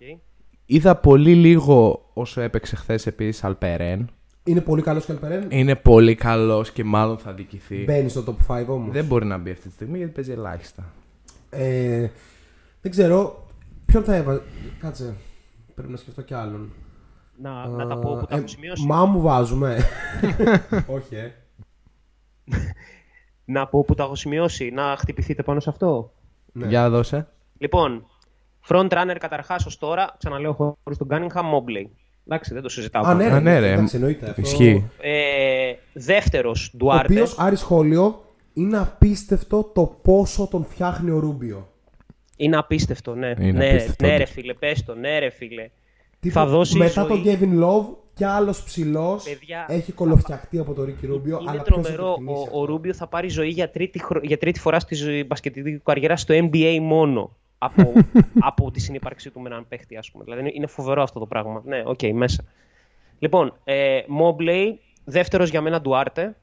Οκ. Είδα πολύ λίγο όσο έπαιξε χθες επίσης Alperen. Είναι πολύ καλός και Alperen; Είναι πολύ καλός και μάλλον θα αδικηθεί. Μπαίνει στο top 5 όμως. Δεν μπορεί να μπει αυτή τη στιγμή γιατί παίζει ελάχιστα. Ε, δεν ξέρω. Ποιον θα έβαζε. Κάτσε. Πρέπει να σκεφτώ κι άλλον. Να, να τα πω που τα Ε, έχω σημειώσει. Μα μου βάζουμε. Όχι, ε. Να πω που τα έχω σημειώσει. Να χτυπηθείτε πάνω σε αυτό. Ναι. Για δώσε. Λοιπόν, front runner καταρχάς ως τώρα, ξαναλέω χωρίς τον Cunningham, Mobley. Εντάξει, δεν το συζητάω. Α, ναι, Α, ναι, ρε. Εντάξει, εννοείται. αυτό. Ισχύει. Ε, Δεύτερος, Ο Duarte. οποίος, Άρης σχόλιο, είναι απίστευτο το πόσο τον φτιάχνει ο Ρούμπιο. Είναι απίστευτο, ναι. Είναι ναι, απίστευτο, ναι, ρε όντως. φίλε, πες το, ναι, ρε φίλε. Τύπου, θα δώσει μετά ζωή. τον Kevin Love κι άλλος ψηλός Παιδιά, έχει κωλοφτιαχτεί από το Ricky Rubio. Είναι αλλά ποιος θα το τρομερό. εκτιμήσει Ο, αυτό; ο Rubio θα πάρει ζωή για τρίτη, χρο- για τρίτη φορά στη ζωή- μπασκετική του καριέρα στο NBA μόνο. Από, από τη συνύπαρξή του με έναν παίχτη, ας πούμε. Δηλαδή είναι, είναι φοβερό αυτό το πράγμα. Ναι, οκ, μέσα. Λοιπόν, ε, Mobley, δεύτερος για μένα Duarte.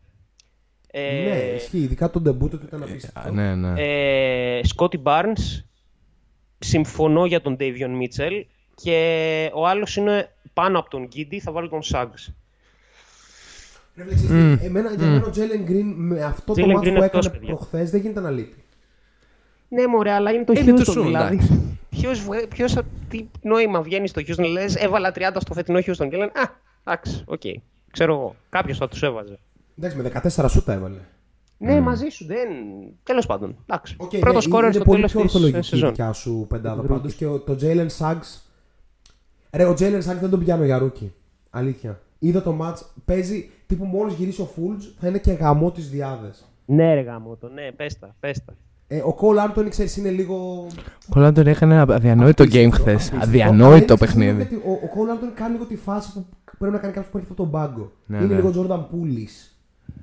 Ε, Ναι, ισχύει. Ειδικά τον ντεμπούτο του ήταν Α, απίστευτο. Ναι, ναι. ε, Scotty Barnes, συμφωνώ για τον Davion Mitchell και ο άλλος είναι πάνω από τον Giddey, θα βάλω τον Suggs. Ρε, βλέπεις, εσύ, Εμένα, για μένα ο Jalen Green με αυτό το Jalen ματσο Green που εκτός, έκανε παιδιά. προχθές δεν γίνεται να λείπει. Ναι, μωρέ, αλλά είναι το Είναι το Houston, σου, δηλαδή. εντάξει. Ποιος, βγα- ποιος, τι νόημα βγαίνει στο Houston, λες, έβαλα 30 στο φετινό Houston και λένε, α, εντάξει, οκ, ξέρω εγώ, κάποιος θα τους έβαζε. Εντάξει, με 14 σούτα έβαλε. Ναι, μαζί σου, δεν... Τέλος πάντων, εντάξει. Οκ, Πρώτο ναι, σκόρερ είναι στο πολύ τέλος πιο της ορθολογική ε, η σεζόν. δικιά σου πεντάδα πάντως και ο- το Jalen Suggs Ρε, ο Jalen Suggs δεν τον πιάνω για ρούκι. Αλήθεια. Είδα το match, παίζει τύπου μόλις γυρίσει ο Fulge θα είναι και γαμό τις διάδες. Ναι, ρε γάμο το, ναι, πες τα, πες τα. Ε, ο Cole Anthony, ξέρεις, είναι λίγο... Κολλάντον έκανε ένα αδιανόητο game Απίστευτο, χθες. απίστευτο. Αλλά Αδιανόητο είναι, ξέρεις, παιχνίδι. γιατί Ο, ο Cole Anthony κάνει λίγο τη φάση που πρέπει να κάνει κάποιος που έχει αυτό τον πάγκο. Ναι, είναι ναι. λίγο Jordan Poolis.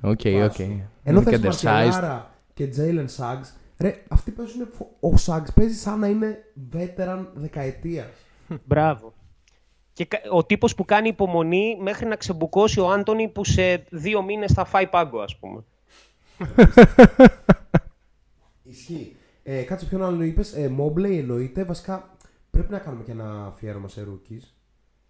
Οκ, οκ. Ενώ Είναι και θες undersized. Markelle-άρα και Jalen Suggs, ρε, αυτοί παίζουν, φο- ο Suggs παίζει σαν να είναι veteran δεκαετίας. Μπράβο. Και κα- ο τύπος που κάνει υπομονή μέχρι να ξεμπουκώσει ο Άντωνη που σε δύο μήνες θα φάει πάγκο, ας πούμε. Ισχύει. Ε, κάτσε ποιον άλλο είπες, ε, Mobley εννοείται, βασικά πρέπει να κάνουμε και ένα αφιέρωμα σε rookies.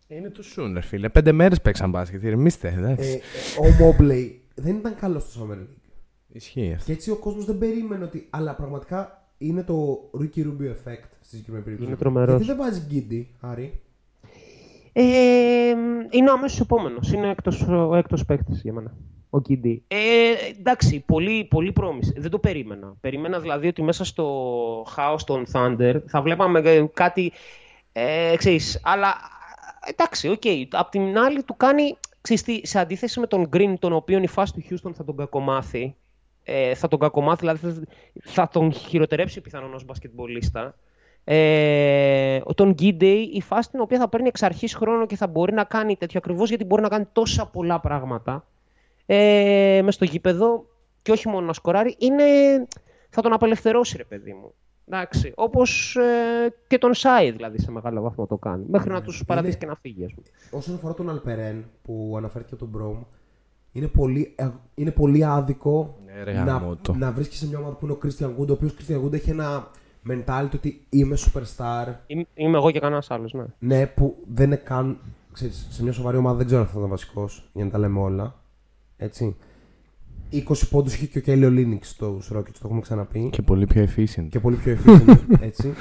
Είναι το Σούνερ, φίλε. Πέντε μέρες παίξαν μπάσκετ. Ηρεμήστε, Ε, εντάξει. ε, ο Mobley δεν ήταν καλός στο Summer League. Ισχύει αυτό. Και έτσι ο κόσμος δεν περίμενε ότι. Αλλά πραγματικά είναι το Ricky Rubio effect στη συγκεκριμένη περίπτωση. Είναι τρομερός. Γιατί δεν βάζει Γκίντι, Άρη; Ε, είναι ο αμέσως επόμενος. Είναι εκτός, ο έκτος παίκτης για μένα. Ο Κίντι. Ε, εντάξει, πολύ, πολύ πρόμηση. Δεν το περίμενα. Περίμενα δηλαδή ότι μέσα στο χάος των Thunder θα βλέπαμε ε, κάτι, ε, ξέρεις, αλλά εντάξει, οκ. Απ' την άλλη του κάνει, ξέρεις τι, σε αντίθεση με τον Green, τον οποίο η φάση του Houston θα τον κακομάθει, ε, θα τον κακομάθει, δηλαδή θα, θα τον χειροτερέψει πιθανόν ως μπασκετμπολίστα. Ε, τον Giddey, η φάση την οποία θα παίρνει εξ αρχής χρόνο και θα μπορεί να κάνει τέτοιο ακριβώς γιατί μπορεί να κάνει τόσα πολλά πράγματα ε, μες στο γήπεδο και όχι μόνο να σκοράρει, είναι, θα τον απελευθερώσει ρε παιδί μου. Εντάξει, όπως ε, και τον Σάι δηλαδή σε μεγάλο βαθμό το κάνει. Μέχρι να τους παρατήσει και να φύγει ας πούμε. Όσον αφορά τον Αλπερέν που αναφέρθηκε από τον Μπρόμ, είναι πολύ, ε, είναι πολύ άδικο Ναι, ρε, να, γαμώτο. να βρίσκει σε μια ομάδα που είναι ο Christian Wood, ο οποίος Christian Wood έχει ένα mentality ότι είμαι superstar. Είμαι, είμαι εγώ και κανένας άλλος, ναι. Ναι, που δεν είναι καν. Ξέρεις, σε μια σοβαρή ομάδα δεν ξέρω αν θα ήταν βασικός, για να τα λέμε όλα. Έτσι. 20 πόντους είχε και ο Κέλιο Λίνιξ στου Rockets, το έχουμε ξαναπεί. Και πολύ πιο efficient. Και πολύ πιο efficient, έτσι.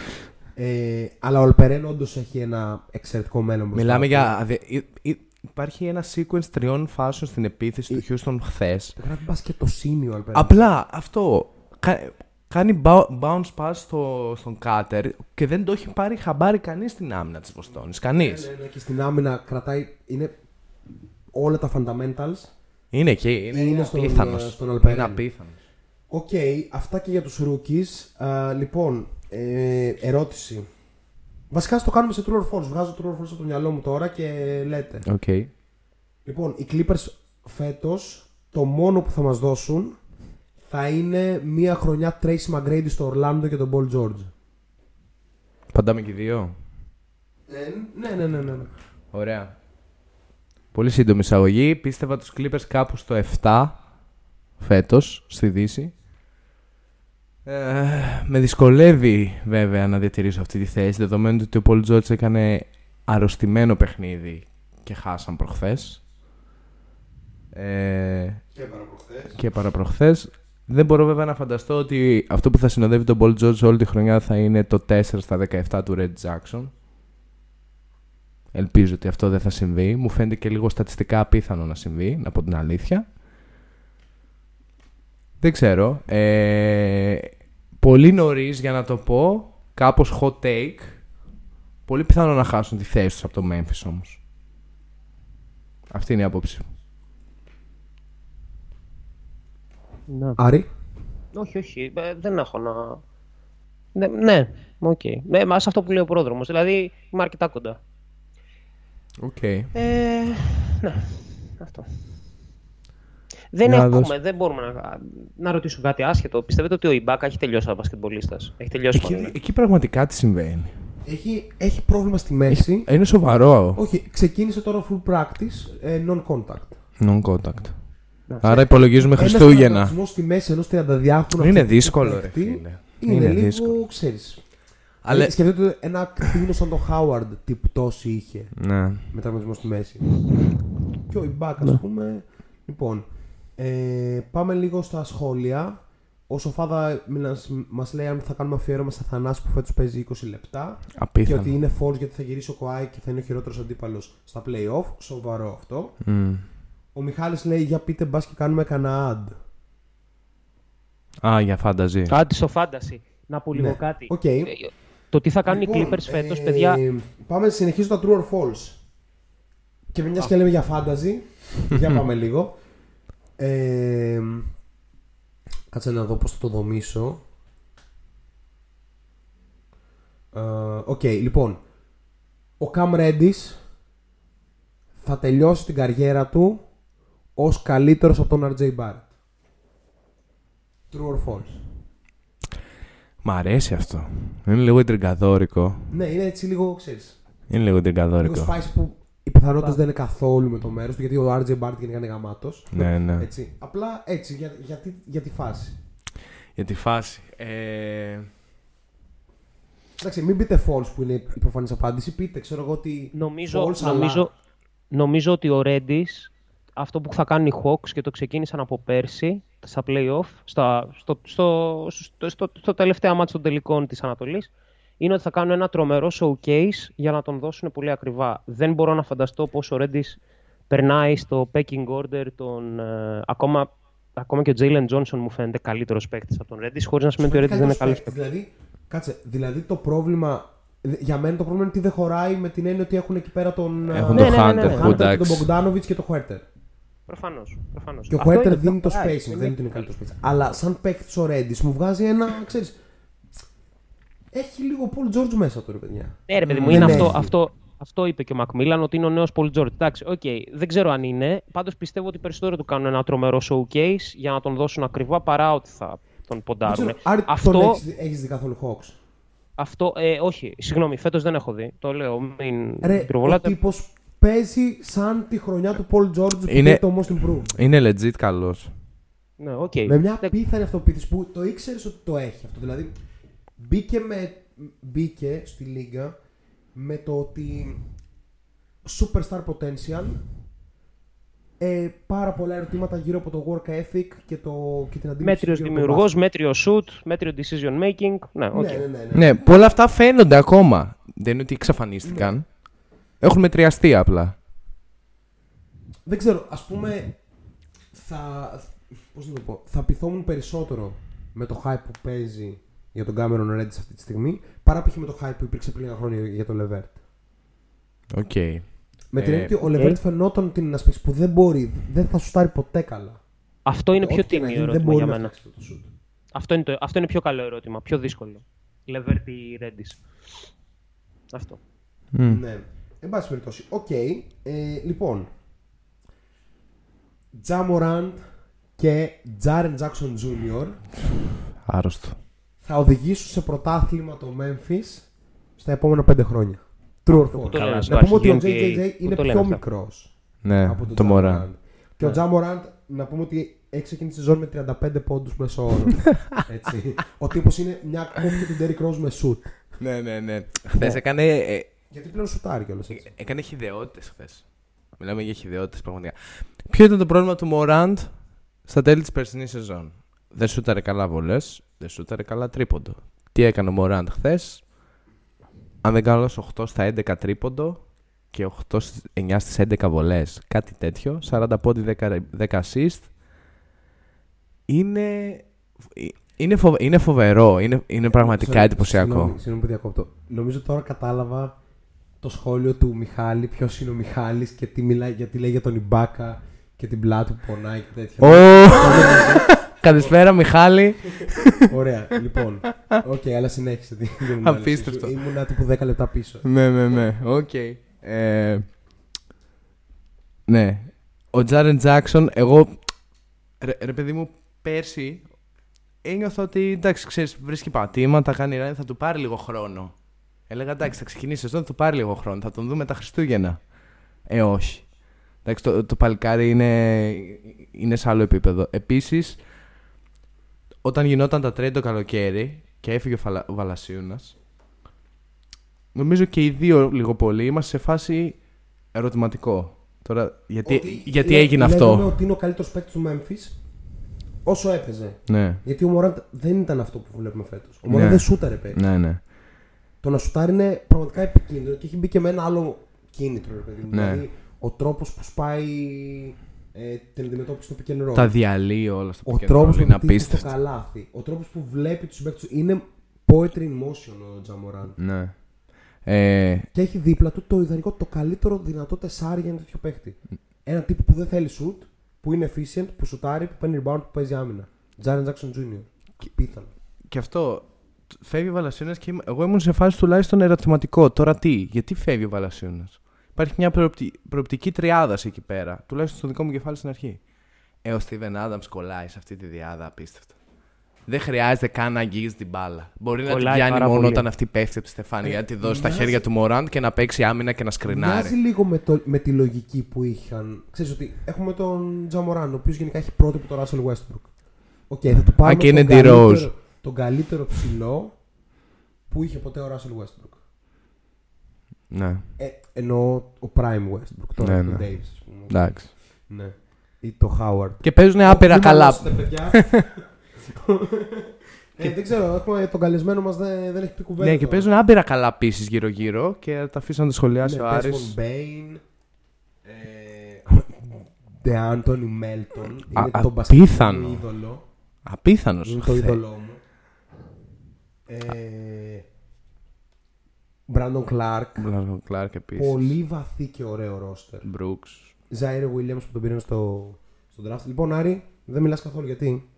Ε, αλλά ο Αλπερέν όντως έχει ένα εξαιρετικό μέλλον μπροστά Μιλάμε του. για. αδε- υ- υ- Υπάρχει ένα sequence τριών φάσεων στην επίθεση του Houston χθες. Γράφει μπασκετοσύνη ο Αλπερέν. Απλά αυτό. Κα- Κάνει bou- bounce pass στο, στον Κάτερ και δεν το έχει πάρει χαμπάρι κανείς στην άμυνα της Βοστόνης. Κανείς. Ναι, ναι, και στην άμυνα κρατάει. Είναι όλα τα fundamentals. Είναι εκεί. Είναι, Είναι στον- απίθανος. στον Alperen. Είναι απίθανος. Οκ, αυτά και για τους rookies. Α, λοιπόν, ε, ερώτηση. Βασικά στο κάνουμε σε true or false. Βγάζω true or false από το μυαλό μου τώρα και λέτε. Οκ. Λοιπόν, οι Clippers φέτος το μόνο που θα μας δώσουν θα είναι μία χρονιά Tracy McGrady στο Orlando και τον Paul George. Πατάμε και οι δύο. Ε, ναι, ναι, ναι, ναι. ναι. Ωραία. Πολύ σύντομη εισαγωγή. Πίστευα τους Clippers κάπου στο 7 φέτος στη Δύση. Ε, με δυσκολεύει βέβαια να διατηρήσω αυτή τη θέση δεδομένου ότι ο Paul George έκανε αρρωστημένο παιχνίδι και χάσαν προχθές. Ε, Και παραπροχθές. και παραπροχθές. Δεν μπορώ βέβαια να φανταστώ ότι αυτό που θα συνοδεύει τον Paul George όλη τη χρονιά θα είναι το 4 στα 17 του Red Jackson. Ελπίζω ότι αυτό δεν θα συμβεί. Μου φαίνεται και λίγο στατιστικά απίθανο να συμβεί, να πω την αλήθεια. Δεν ξέρω. Ε, πολύ νωρίς για να το πω. Κάπως hot take. Πολύ πιθανό να χάσουν τη θέση τους από το Memphis όμως. Αυτή είναι η άποψη μου. Να. Άρη. Όχι, όχι, ε, δεν έχω να... Ναι, ναι, οκ. Ναι, μα σε αυτό που λέει ο πρόδρομος. Δηλαδή, είμαι αρκετά κοντά. Οκ. Ε, ναι, αυτό. Δεν Για να έχουμε, δώσ' δεν μπορούμε να, να ρωτήσω κάτι άσχετο. Πιστεύετε ότι ο Ibaka έχει τελειώσει σαν μπασκετμπολίστας; Έχει τελειώσει Εκεί, μάλλον, ε. εκεί πραγματικά τι συμβαίνει; Έχει, έχει πρόβλημα στη μέση. Είναι σοβαρό. Όχι, ξεκίνησε τώρα full practice, ε, non-contact. Non-contact. Άρα υπολογίζουμε Χριστούγεννα. Ένας στη μέση ενός 32χρονου Είναι αυτού δύσκολο, ρε παίκτη φίλε. Είναι, Είναι λίγο, δύσκολο. ξέρεις. Αλλά- Ε, Σκεφτείτε ότι ένα κτίνο σαν τον Howard τι πτώση είχε Ναι. με τραυματισμό στη μέση. Και ο Ιμπάκ, ας πούμε. Λοιπόν, ε, πάμε λίγο στα σχόλια. Ο Σοφάδα μας, μας λέει αν θα κάνουμε αφιέρωμα στα Θανάση που φέτος παίζει 20 λεπτά. Και Απίθανο. ότι είναι false γιατί θα γυρίσει ο Κοάι και θα είναι ο χειρότερος αντίπαλος στα play-off. Σοβαρό αυτό. Μμ. Ο Μιχάλης λέει για πείτε μπας και κάνουμε κανένα ad. Α, για fantasy. Κάτι στο fantasy. Να πω λίγο Ναι. κάτι. Οκ. Ε, Το τι θα κάνουν Λοιπόν, οι Clippers φέτος, ε, παιδιά; Πάμε, συνεχίζω τα true or false. Και μιας και λέμε για fantasy, για πάμε λίγο. Ε, κάτσε να δω πώς θα το δομήσω. Ε, Οκ, λοιπόν. Ο Cam Reddish θα τελειώσει την καριέρα του ως καλύτερος από τον RJ Barrett. True or false; Μ' αρέσει αυτό. Είναι λίγο τριγκαδόρικο. Ναι, είναι έτσι λίγο, ξέρεις, Είναι λίγο Λίγο τριγκαδόρικο. spicy που οι πιθανότητε δεν είναι καθόλου με το μέρος του γιατί ο RJ Barrett γενικά είναι γαμάτος. Ναι, ναι. Έτσι. Απλά έτσι για, για, τη, για τη φάση. Για τη φάση. Ε... Εντάξει, μην πείτε false που είναι η προφανής απάντηση. Πείτε, ξέρω εγώ ότι. Νομίζω, false, αλλά- νομίζω, νομίζω ότι ο Ρέντις, αυτό που θα κάνουν οι Hawks και το ξεκίνησαν από πέρσι, στα play-off, στα, στο, στο, στο, στο, στο τελευταίο μάτσο των τελικών της Ανατολής, είναι ότι θα κάνουν ένα τρομερό showcase για να τον δώσουν πολύ ακριβά. Δεν μπορώ να φανταστώ πώς ο Ρέντις περνάει στο pecking order των... ε, ακόμα, ακόμα και ο Jalen Johnson μου φαίνεται καλύτερος παίκτης από τον Ρέντις, χωρίς να σημαίνει ότι ο Ρέντις δεν είναι καλός Καλύτερος παίκτης. παίκτης. Δηλαδή, κάτσε, δηλαδή το πρόβλημα. Για μένα το πρόβλημα είναι ότι δεν χωράει με την έννοια ότι έχουν εκεί πέρα τον. Έχουν ε, Ναι, τον ναι, ναι, Hunter ναι. που Hunter και τον εντάξει. Bogdanovic και τον Huerter. Προφανώς, προφανώς. Και ο Αυτό Huerter είναι δίνει πιο το χωράει. spacing, Είναι- δεν είναι ότι είναι καλύτερο spacing. Αλλά σαν παίκτης ο Reddish μου βγάζει ένα, ξέρεις, Έχει λίγο Paul George μέσα του, ρε παιδιά. Ναι, ρε παιδί μου, Δεν είναι έχει. αυτό, αυτό, αυτό είπε και ο McMillan, ότι είναι ο νέος Paul George. Εντάξει, οκ, δεν ξέρω αν είναι. Πάντως πιστεύω ότι περισσότερο του κάνουν ένα τρομερό showcase για να τον δώσουν ακριβά παρά ότι θα τον Δεν ποντάρουν. ξέρω, Άρη, Αυτό, τον έχεις, δει- έχεις δει καθόλου Hawks; αυτό ε, όχι, συγγνώμη, φέτος δεν έχω δει. Το λέω, μην Ρε, ο πυροβολάτε. Τύπος παίζει σαν τη χρονιά του Paul George που Είναι- είναι... το Most Improved. Είναι legit καλός. Ναι, οκ. Με μια Δεν- απίθανη αυτοποίθηση που το ήξερες ότι το έχει αυτό. Δηλαδή μπήκε, με, μπήκε στη λίγκα με το ότι superstar potential ε, πάρα πολλά ερωτήματα γύρω από το work ethic και, το, και την αντίληψη Μέτριος γύρω από το δημιουργός, μπάσκετ. μέτριο shoot, μέτριο decision making. Ναι, οκ. Ναι, ναι, ναι, ναι. Ναι, πολλά αυτά φαίνονται ακόμα. Δεν είναι ότι εξαφανίστηκαν. Έχουν μετριαστεί απλά. Δεν ξέρω, ας πούμε θα, πώς να το πω, θα πειθόμουν περισσότερο με το hype που παίζει για τον Cameron Reddish αυτή τη στιγμή παρά π.χ. με το hype που υπήρξε πριν λίγα χρόνια για τον Levert. Οκ. Με την Ε, έννοια ότι ο Levert φαινόταν ότι είναι ένας παίκτης που δεν μπορεί, δεν θα σουτάρει ποτέ καλά. Αυτό είναι πιο Ό,τι και να τίμιο γίνει, ερώτημα δεν για μπορεί να μένα. φτιάξει αυτό το shoot. Αυτό είναι, το, αυτό είναι πιο καλό ερώτημα, πιο δύσκολο. Levert ή Reddish. Αυτό. Μμ. Ναι. Εν πάση περιπτώσει. Οκ. Ε, λοιπόν. Ja Morant και Jaren Jackson Jr. Άρρωστο. θα οδηγήσουν σε πρωτάθλημα το Memphis στα επόμενα πέντε χρόνια. True or Πού false; το λένε Να αυτά, πούμε ότι ο NBA, JJJ πού είναι το λένε πιο αυτά. μικρός Ναι, από τον το Ja μωρά. Morant. Και ο Τζαμοράντ, να πούμε ότι έχει ξεκινήσει τη ζώνη με 35 πόντους μέσω όρο. Έτσι. Ο τύπος είναι μια κόπη του Derrick Rose με σουτ. Ναι, ναι, ναι. Χθες έκανε, ε, Γιατί πλέον σουτάρει κιόλας έτσι. έκανε χιδεότητες χθες. Μιλάμε για χιδεότητες πραγματικά. Ποιο ήταν το πρόβλημα του Μωράντ στα τέλη της περσινής σεζόν; Δεν σούταρε καλά βολές, δεν σούταρε καλά τρίποντο. Τι έκανε ο Μωράντ χθες, αν δεν κάνω λάθος, 8 στα 11 τρίποντο και 8 στις- 9 στις 11 βολές. Κάτι τέτοιο. 40 πόντι, 10, 10 assist. Είναι, είναι, φοβ- είναι φοβερό. Είναι, είναι πραγματικά Συγγνώμη, εντυπωσιακό. Συγγνώμη, συγγνώμη που διακόπτω. Νομίζω τώρα κατάλαβα το σχόλιο του Μιχάλη, ποιος είναι ο Μιχάλης και τι μιλάει, γιατί λέει για τον Ιμπάκα και την πλάτη που πονάει και τέτοια. Ω! Καλησπέρα, Μιχάλη. Ωραία, λοιπόν. Οκ, αλλά συνέχισε την την ανάλυση Απίστευτο. σου. Ήμουνα τύπου 10 λεπτά πίσω. ναι, ναι, ναι. Οκ. Ε, ναι. Ο Jaren Jackson, εγώ. Ρε, ρε, παιδί μου, πέρσι ένιωθα ότι εντάξει, ξέρεις, βρίσκει πατήματα, κάνει run, θα του πάρει λίγο χρόνο. Έλεγα εντάξει, θα ξεκινήσει εδώ, θα του πάρει λίγο χρόνο, θα τον δούμε τα Χριστούγεννα. Ε, όχι. Εντάξει, το, το παλικάρι είναι, είναι σε άλλο επίπεδο. Επίσης, όταν γινόταν τα τρέντο το καλοκαίρι και έφυγε ο, Φαλα, ο Βαλασίουνας, νομίζω και οι δύο λίγο πολύ είμαστε σε φάση ερωτηματικό. Τώρα, γιατί, Ότι γιατί λέ- έγινε λέγαμε αυτό. ότι είναι ο καλύτερος παίκτης του Memphis όσο έπαιζε. Ναι, Γιατί ο Μωράντ δεν ήταν αυτό που βλέπουμε φέτος. Ο Μωράντ Ναι. δεν σούταρε πέρυσι. ναι, ναι. Το να σουτάρει είναι πραγματικά επικίνδυνο και έχει μπει και με ένα άλλο κίνητρο, ρε παιδί μου. Ναι. Δηλαδή, ο τρόπος που σπάει ε, την αντιμετώπιση του pick and roll. Τα διαλύει όλα στο ο pick and τρόπος roll, που είναι χτίζει στο απίστευτο. καλάθι. Ο τρόπος που βλέπει τους συμπαίκτε του. Είναι poetry in motion ο Τζαμοράν. Ναι. Ε, Και έχει δίπλα του το ιδανικό, το καλύτερο δυνατό τεσάρι για ένα τέτοιο παίχτη. Ένα τύπο που δεν θέλει shoot, που είναι efficient, που σουτάρει, που παίρνει rebound, που παίζει άμυνα. Τζάρεν Jackson Jr. Πίθανο. και αυτό. Φεύγει ο Βαλασίουνας και είμαι- εγώ ήμουν σε φάση τουλάχιστον ερωτηματικό. Τώρα τι, γιατί φεύγει ο Βαλασίουνας. Υπάρχει μια προοπτική, προοπτική τριάδας εκεί πέρα. Τουλάχιστον στο δικό μου κεφάλι στην αρχή. Ε, ο Στίβεν Άνταμ κολλάει σε αυτή τη διάδα απίστευτα. Δεν χρειάζεται καν να αγγίζει την μπάλα. Μπορεί να την Κολλάει πιάνει πάρα μόνο πολύ. όταν αυτή πέφτει από τη στεφάνια, να τη δώσει στα μοιάζει- χέρια του Μωράντ και να παίξει άμυνα και να σκρινάρει. Μοιάζει λίγο με, το, με τη λογική που είχαν. Ξέρεις ότι έχουμε τον Τζαμοράν, ο οποίος γενικά έχει πρώτο το Russell Westbrook. Οκ, θα του πάρουμε και είναι τον, D-Rose. Καλύτερο, τον καλύτερο ψηλό που είχε ποτέ ο Russell Westbrook. Ναι, Ε, εννοώ ο Prime Westbrook, τώρα Ναι, τον ναι. Davis, ας πούμε. εντάξει. Ναι. Ή το Howard. Και παίζουν άπειρα Μην καλά. μαλώσετε, παιδιά. ε, δεν ξέρω, έχουμε, τον καλεσμένο μας δεν, δεν έχει πει κουβέντα. Ναι, και τώρα. παίζουν άπειρα καλά πίσει γύρω-γύρω και τα αφήσαν να το σχολιάσει Ναι, ο Άρης. Desmond Bain, ε, De Anthony Melton. Α, Είναι το απίθανο. μπασκετικό μου είδωλο. Απίθανος. Είναι το είδωλό μου. Ε, Brandon Clark. Κλάρκ επίσης. Πολύ βαθύ και ωραίο ρόστερ. Μπρούξ. Zaire Williams που τον πήραν στο, στο draft. Λοιπόν, Άρη, δεν μιλάς καθόλου γιατί;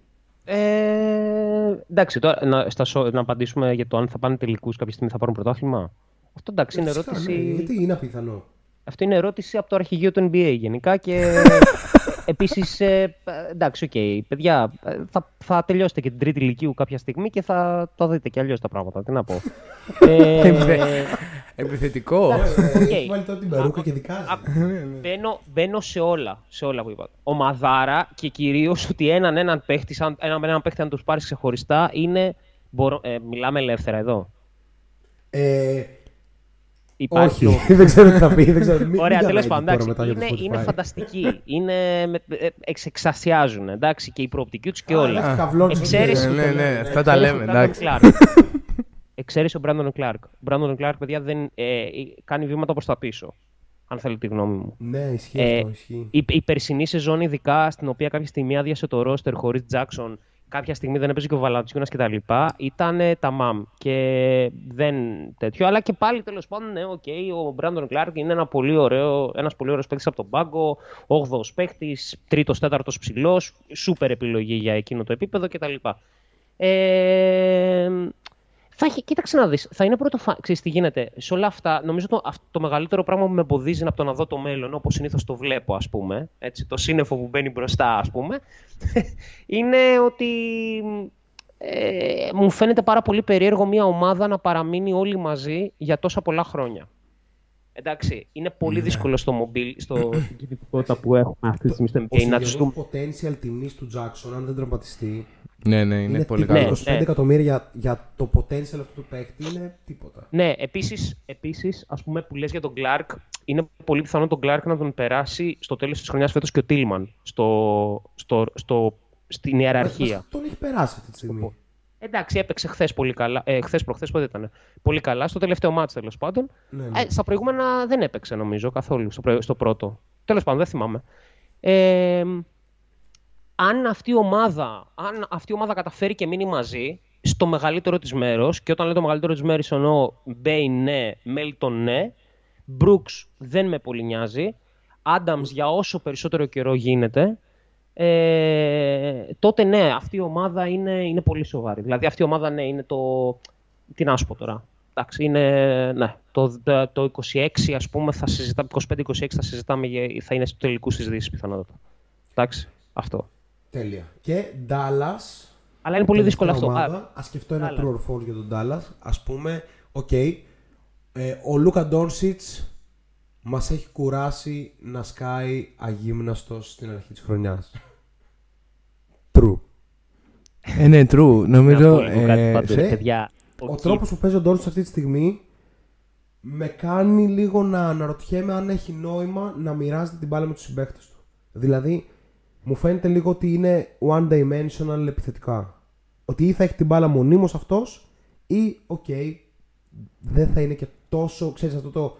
Ε, εντάξει, τώρα να, στα, σο- να απαντήσουμε για το αν θα πάνε τελικούς κάποια στιγμή θα πάρουν πρωτάθλημα. Αυτό εντάξει, είναι Φυσικά, ερώτηση. ναι, γιατί είναι απίθανο. Αυτό είναι ερώτηση από το αρχηγείο του NBA γενικά και επίσης. Ε, εντάξει, οκ, παιδιά, ε, θα, θα τελειώσετε και την τρίτη ηλικίου κάποια στιγμή και θα το δείτε και αλλιώς τα πράγματα. Τι να πω. ε, Επιθετικό. Ε, Οκ. Έχει βάλει τώρα την περούκα και δικάζει. μπαίνω, μπαίνω σε όλα, σε όλα που είπα. Ομαδάρα και κυρίως ότι έναν έναν παίχτη, σαν, έναν, έναν παίχτη αν τους πάρεις ξεχωριστά είναι. Μπορώ, ε, μιλάμε ελεύθερα εδώ. Ε, Υπάρχει όχι, ο- δεν ξέρω τι θα πει. Δεν ξέρω. Μην- Ωραία, μην τέλος κάνουμε πάντων. τώρα μετά εντάξει, για το Είναι, είναι Spotify. φανταστική. είναι, με- ε, εξ- εξασιάζουν εντάξει, και η προοπτική τους και Α, όλα. εντάξει, καυλώνεις Εξαίρεση- ό,τι Ναι, θέλεις. ναι, Ναι, αυτά τα λέμε, εντάξει. Εξαίρεση ο Μπράντον Κλάρκ. Ο Μπράντον Κλάρκ, παιδιά, δεν, ε, κάνει βήματα προς τα πίσω. Αν θέλετε τη γνώμη μου. Ναι, ισχύει Ε, αυτό, ισχύει. Η, η περσινή σεζόν, ειδικά στην οποία κάποια στιγμή άδειασε το ρόστερ χωρίς Τζάξον, κάποια στιγμή δεν έπαιζε και ο Βαλαντσιούνας κτλ. Ήταν ε, τα μαμ. Και δεν τέτοιο. Αλλά και πάλι τέλος πάντων, ναι, οκ, ο Brandon Clarke είναι ένα πολύ ωραίο, ένας πολύ ωραίος παίκτης από τον πάγκο, 8ο παίκτης, 3ο, 4ο ψηλός, σούπερ επιλογή για εκείνο το επίπεδο κτλ. Ε, θα έχει, κοίταξε να δεις, θα είναι πρώτο φα... Ξέρεις τι γίνεται, σε όλα αυτά, νομίζω το, αυτό, το μεγαλύτερο πράγμα που με εμποδίζει είναι από το να δω το μέλλον, όπως συνήθως το βλέπω, ας πούμε, έτσι, το σύννεφο που μπαίνει μπροστά, ας πούμε, είναι ότι ε, μου φαίνεται πάρα πολύ περίεργο μια ομάδα να παραμείνει όλοι μαζί για τόσα πολλά χρόνια. Εντάξει, είναι πολύ δύσκολο στο μομπίλ, στο, στην κινητικότητα που έχουμε αυτή τη στιγμή στο Ο NBA να τους συνδυασμός δούμε. potential τιμής του Jackson, αν δεν τραυματιστεί, Ναι, ναι, είναι, είναι πολύ τίποτα. καλό. Ναι. 25 εκατομμύρια για, για το potential αυτού του παίκτη είναι τίποτα. Ναι, επίσης, επίσης, ας πούμε, που λες για τον Κλάρκ, είναι πολύ πιθανό τον Κλάρκ να τον περάσει στο τέλος της χρονιάς φέτος και ο Τίλμαν στο, στο, στο, στην ιεραρχία. Μας Τον έχει περάσει αυτή τη στιγμή. Εντάξει, έπαιξε χθες πολύ καλά. Ε, χθες προχθές πότε ήταν. Πολύ καλά. Στο τελευταίο ματς τέλος πάντων. Ναι, ναι. Ε, στα προηγούμενα δεν έπαιξε νομίζω καθόλου. Στο, προ- στο πρώτο. Τέλος πάντων, δεν θυμάμαι. Ε, αν αυτή η ομάδα, αν αυτή η ομάδα καταφέρει και μείνει μαζί στο μεγαλύτερο της μέρος και όταν λέω το μεγαλύτερο της μέρος εννοώ Bane ναι, Melton ναι, Brooks δεν με πολύ νοιάζει, Adams για όσο περισσότερο καιρό γίνεται ε, τότε ναι, αυτή η ομάδα είναι, είναι πολύ σοβαρή. Δηλαδή αυτή η ομάδα ναι, είναι το. Τι να σου πω τώρα. Εντάξει, είναι, ναι, το, το 26 ας πούμε θα συζητάμε, 25-26 θα συζητάμε, για- θα είναι στου τελικού συζητήσεις πιθανότατα. Εντάξει, αυτό. Τέλεια. Και Dallas. Αλλά είναι πολύ δύσκολο αυτό. Ομάδα. Α, Α σκεφτώ ένα Άλλα. true or false για τον Dallas. Α πούμε, οκ. ε, ο Λούκα Ντόνσιτ μας έχει κουράσει να σκάει αγύμναστος στην αρχή της χρονιάς. True. Ε, ναι, true. Νομίζω. να πω λίγο κάτι ε, πάντως, ρε, παιδιά. Ο Kid- τρόπος που παίζει ο Ντόνσιτ αυτή τη στιγμή με κάνει λίγο να αναρωτιέμαι αν έχει νόημα να μοιράζεται την μπάλα με τους συμπαίκτες του. Δηλαδή, μου φαίνεται λίγο ότι είναι one dimensional επιθετικά. Ότι ή θα έχει την μπάλα μονίμως αυτός, ή οκ, δεν θα είναι και τόσο, ξέρεις αυτό το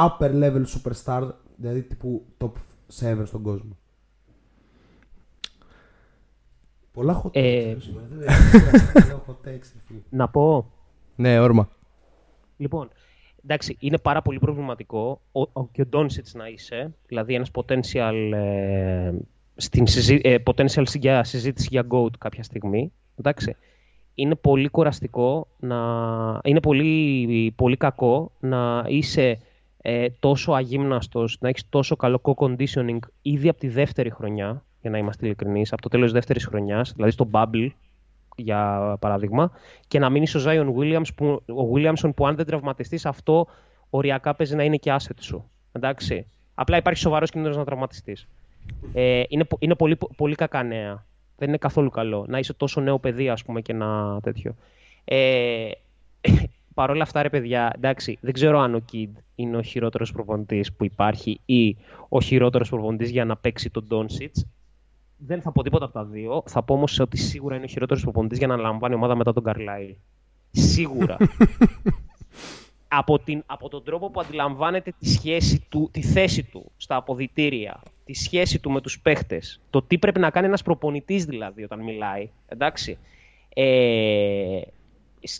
upper level superstar, δηλαδή τύπου top 7 στον κόσμο. Πολλά hot takes Ε, ρε, σήμερα. Δεν δεν λέω hot takes, ρε φίλε. Να πω, Ναι, όρμα. Λοιπόν, εντάξει, είναι πάρα πολύ προβληματικό ο, ο, και ο Ντόνσιτς να είσαι, δηλαδή ένας potential, ε, στην συζή, ε, potential για συζήτηση για GOAT κάποια στιγμή, εντάξει. Είναι πολύ κουραστικό, να, είναι πολύ, πολύ κακό να είσαι ε, τόσο αγύμναστος, να έχεις τόσο καλό co-conditioning ήδη από τη δεύτερη χρονιά, για να είμαστε ειλικρινείς, από το τέλος της δεύτερης χρονιάς, δηλαδή στο bubble, για παράδειγμα, και να μείνεις ο Zion Williams, που, ο Williamson που αν δεν τραυματιστείς αυτό, οριακά παίζει να είναι και asset σου. Εντάξει. Απλά υπάρχει σοβαρός κίνδυνος να τραυματιστείς. Ε, είναι πο- είναι πολύ, πολύ κακά νέα. Δεν είναι καθόλου καλό να είσαι τόσο νέο παιδί, ας πούμε, και να τέτοιο. Ε, Παρ' όλα αυτά, ρε παιδιά, εντάξει, δεν ξέρω αν ο Kid είναι ο χειρότερος προπονητής που υπάρχει ή ο χειρότερος προπονητής για να παίξει τον Doncic. Δεν θα πω τίποτα από τα δύο. Θα πω όμως ότι σίγουρα είναι ο χειρότερος προπονητής για να λαμβάνει ομάδα μετά τον Καρλάιλ. Σίγουρα. από, την, από τον τρόπο που αντιλαμβάνεται τη σχέση του, τη θέση του στα αποδητήρια, τη σχέση του με τους παίχτες, το τι πρέπει να κάνει ένας προπονητής δηλαδή όταν μιλάει, εντάξει. Ε,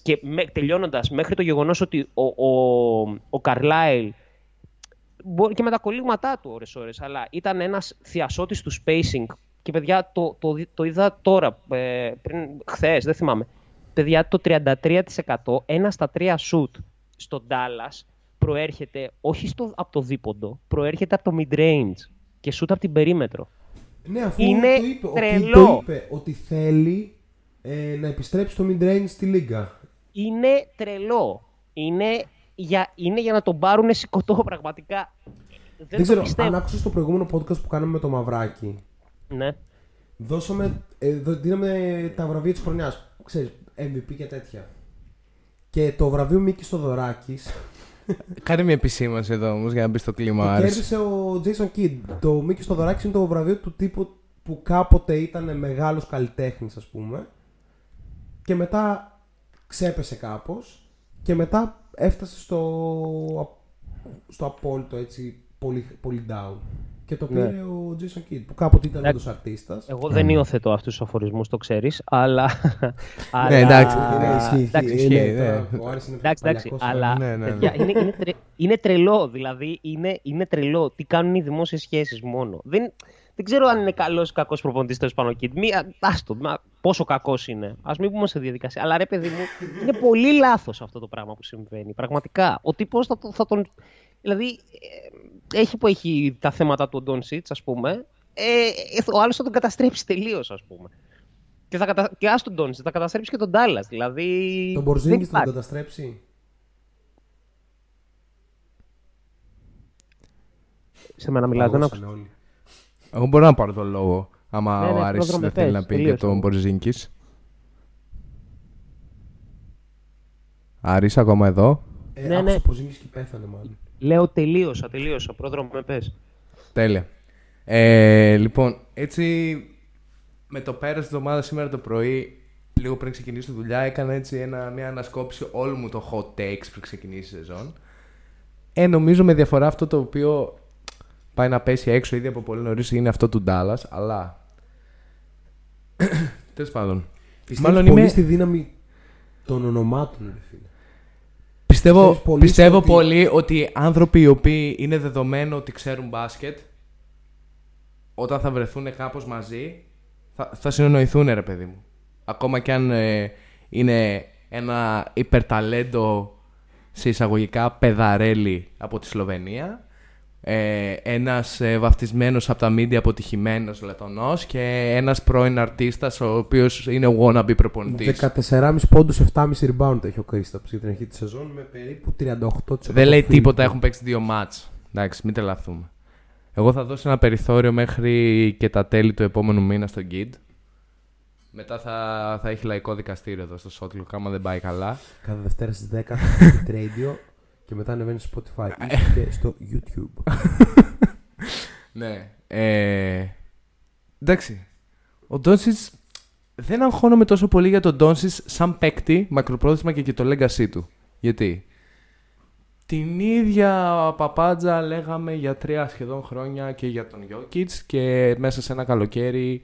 και με, τελειώνοντας, μέχρι το γεγονός ότι ο, ο, ο Καρλάιλ μπορεί και με τα κολλήματά του ώρες ώρες, αλλά ήταν ένας θειασότης του spacing και παιδιά το, το, το είδα τώρα, ε, πριν χθες, δεν θυμάμαι. Παιδιά το 33% ένα στα τρία shoot στο Dallas προέρχεται όχι στο, από το δίποντο, προέρχεται από το mid-range και shoot από την περίμετρο. Ναι, αφού Είναι το είπε, ο τρελό. Κιν το είπε ότι θέλει ε, να επιστρέψει το mid-range στη λίγα. Είναι τρελό. Είναι για, είναι για να τον πάρουν σηκωτό πραγματικά. Δεν, Δεν το ξέρω, πιστεύω. αν άκουσες το προηγούμενο podcast που κάναμε με το Μαυράκι, Ναι. δώσαμε, ε, δω- δίναμε τα βραβεία της χρονιάς, ξέρεις, MVP και τέτοια. Και το βραβείο Μίκης Θοδωράκης Κάνε μια επισήμανση εδώ όμως για να μπεις στο κλίμα. το Άρης. κέρδισε ο Jason Kidd. Το Μίκης Θοδωράκης είναι το βραβείο του τύπου που κάποτε ήταν μεγάλος καλλιτέχνης ας πούμε και μετά ξέπεσε κάπως και μετά έφτασε στο, στο απόλυτο έτσι πολύ, πολύ down. Και το Ναι. πήρε ο Jason Kidd που κάποτε ήταν Εντάξει. όντως αρτίστας. Εγώ δεν υιοθετώ αυτούς τους αφορισμούς, το ξέρεις, αλλά. αλλά... Ναι, εντάξει, Ναι, ισχύει, εντάξει, ισχύει. ισχύει, Ναι, ναι. τώρα ο Άρης είναι Εντάξει, εντάξει, παλιακός, αλλά Ναι, ναι, ναι. παιδιά, είναι, είναι, τρε- είναι τρελό. Δηλαδή, είναι, είναι τρελό. Τι κάνουν οι δημόσιες σχέσεις μόνο. Δεν, δεν ξέρω αν είναι καλός ή κακός προπονητής τέλος πάνω εκεί. Μία, άστο, μα, πόσο κακός είναι. Α μην πούμε σε διαδικασία. Αλλά ρε, παιδί μου, είναι πολύ λάθος αυτό το πράγμα που συμβαίνει. Πραγματικά. Ο τύπος θα, το- θα τον. Δηλαδή, ε, έχει που έχει τα θέματα του Ντόν Σίτς, ας πούμε. Ε, ο άλλος θα τον καταστρέψει τελείως, ας πούμε. Και, θα κατα... και ας τον Ντόνσιτ, θα καταστρέψει και τον Ντάλλα. Δηλαδή. Τον δεν Μπορζίνγκης θα τον υπάρχει. καταστρέψει; Σε μένα μιλάς, δεν Παγώσανε άκουσα. Όλοι. Εγώ μπορώ να πάρω τον λόγο. Άμα Ναι, ναι, ο Άρης πρόδρομε, δεν θέλει πες, να πει για τελείωσε. τον Μπορζίνκης. Άρης, ακόμα εδώ. Ε, Ναι, άκουσα ναι. Ποζίνγκης και πέθανε μάλλον. Λέω τελείωσα, τελείωσα. Πρόδρομο με πες. Τέλεια. Ε, λοιπόν, έτσι με το πέρας της εβδομάδας σήμερα το πρωί, λίγο πριν ξεκινήσω τη δουλειά, έκανα έτσι ένα, μια ανασκόπηση όλου μου το hot takes πριν ξεκινήσει η σεζόν. Ε, νομίζω με διαφορά αυτό το οποίο πάει να πέσει έξω ήδη από πολύ νωρίς είναι αυτό του Dallas, αλλά... Τέλος πάντων. Πιστεύεις Μάλλον πολύ είμαι- στη δύναμη των ονομάτων, ρε φίλε. Πιστεύω, Ξέρεις πολύ πιστεύω ότι- πολύ ότι άνθρωποι οι οποίοι είναι δεδομένο ότι ξέρουν μπάσκετ, όταν θα βρεθούν κάπως μαζί, θα, θα συνεννοηθούν ρε παιδί μου. Ακόμα κι αν ε, είναι ένα υπερταλέντο σε εισαγωγικά παιδαρέλι από τη Σλοβενία, ε, ένας ε, βαφτισμένος από τα μίντια αποτυχημένος λετονός και ένας πρώην αρτίστας ο οποίος είναι wannabe προπονητής. 14,5 πόντους, 7,5 rebound έχει ο Κρίσταψ για την αρχή της σεζόν με περίπου 38%. Δεν λέει field τίποτα, goal. έχουν παίξει δύο μάτς. Εντάξει, μην τρελαθούμε. Εγώ θα δώσω ένα περιθώριο μέχρι και τα τέλη του επόμενου μήνα στο Gid. Μετά θα, θα έχει λαϊκό δικαστήριο εδώ στο Shotlook, άμα δεν πάει καλά. Κάθε Δευτέρα στις 10 στο Hit Radio και μετά ανεβαίνεις στο Spotify ή και στο YouTube. Ναι. Ε, εντάξει. Ο Ντόνσιτ δεν αγχώνομαι τόσο πολύ για τον Ντόνσιτ σαν παίκτη, μακροπρόθεσμα και για το legacy του. Γιατί; Την ίδια παπάντζα λέγαμε για τρία σχεδόν χρόνια και για τον Jokic και μέσα σε ένα καλοκαίρι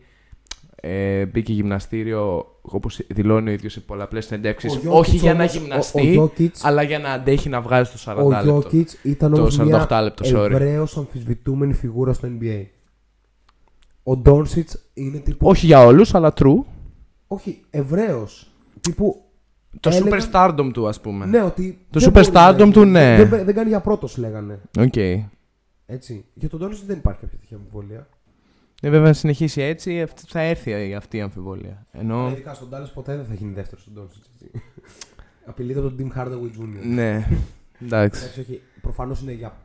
ε, μπήκε γυμναστήριο όπως δηλώνει ο ίδιος σε πολλαπλές συνεντεύξεις Ο Jokic όχι για να όμως, ο- γυμναστεί ο Jokic- αλλά για να αντέχει να βγάζει το 40 Ο λεπτό. Jokic ήταν Το όμως 48 μια λεπτό, sorry. ευρέως αμφισβητούμενη φιγούρα στο NBA. Ο Ντόνσιτς είναι τύπου. Όχι για όλους αλλά true. όχι ευρέως. Τύπου. Το έλεγαν- super stardom του ας πούμε. Ναι, ότι. Το δεν superstardom μπορεί να- του, ναι. Δεν, δεν κάνει για πρώτος, λέγανε. Οκ. Έτσι. Για τον Ντόνσιτς δεν υπάρχει κάποια τέτοια αμφιβολία. Ε, βέβαια, αν συνεχίσει έτσι, αυτή- θα έρθει αυτή η αμφιβολία. Ενώ. Αλλά Ειδικά στον Dallas ποτέ δεν θα γίνει δεύτερος στον Ντόνσιτ. Απειλείται από τον Tim Hardaway Jr. ναι. Εντάξει. Εντάξει, όχι. Προφανώς είναι για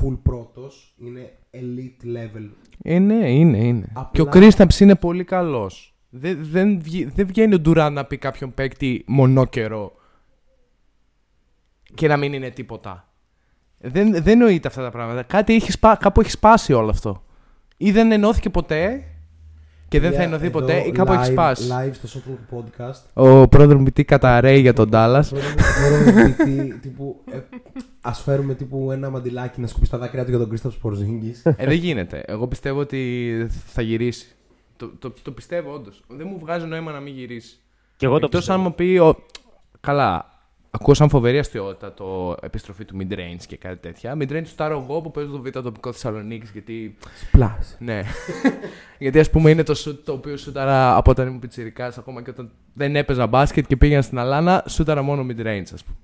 full πρώτος. Είναι elite level. Ε, ναι, είναι, είναι. Απλά- Και ο Κρίσταψ είναι πολύ καλός. Δεν, δεν, βγει- δεν βγαίνει ο Ντουράν να πει κάποιον παίκτη μονόκερο και να μην είναι τίποτα. Δεν, δεν νοείται αυτά τα πράγματα. Κάτι έχεις σπα... Κάπου έχεις σπάσει όλο αυτό. Ή δεν ενώθηκε ποτέ και δεν θα Παιδιά, ενωθεί εδώ ποτέ, ή κάπου έχει live- σπάσει. Live στο Shotlook Podcast. Ο πρόεδρος μου τι καταραίει για τον Ντάλλα. Μπορούμε τι τύπου. Ε, Α φέρουμε τύπου ένα μαντιλάκι να σκουπίσει τα δάκρυα του για τον Κρίσταπ Πορζίνγκη. Ε, δεν γίνεται. Εγώ πιστεύω ότι θα γυρίσει. Το, το, το πιστεύω όντως. Δεν μου βγάζει νόημα να μην γυρίσει. Και εγώ το Εκτός πιστεύω. αν μου πει. Ο... Καλά. Ακούω σαν φοβερή αστείωτα το επιστροφή του mid-range και κάτι τέτοια. Mid-range του τάρω εγώ που παίζω το β' τοπικό Θεσσαλονίκης γιατί. Σπλά. Ναι. γιατί ας πούμε είναι το shoot το οποίο σούταρα από όταν ήμουν πιτσιρικάς ακόμα και όταν δεν έπαιζα μπάσκετ και πήγαινα στην Αλάνα, σούταρα μόνο mid-range ας πούμε.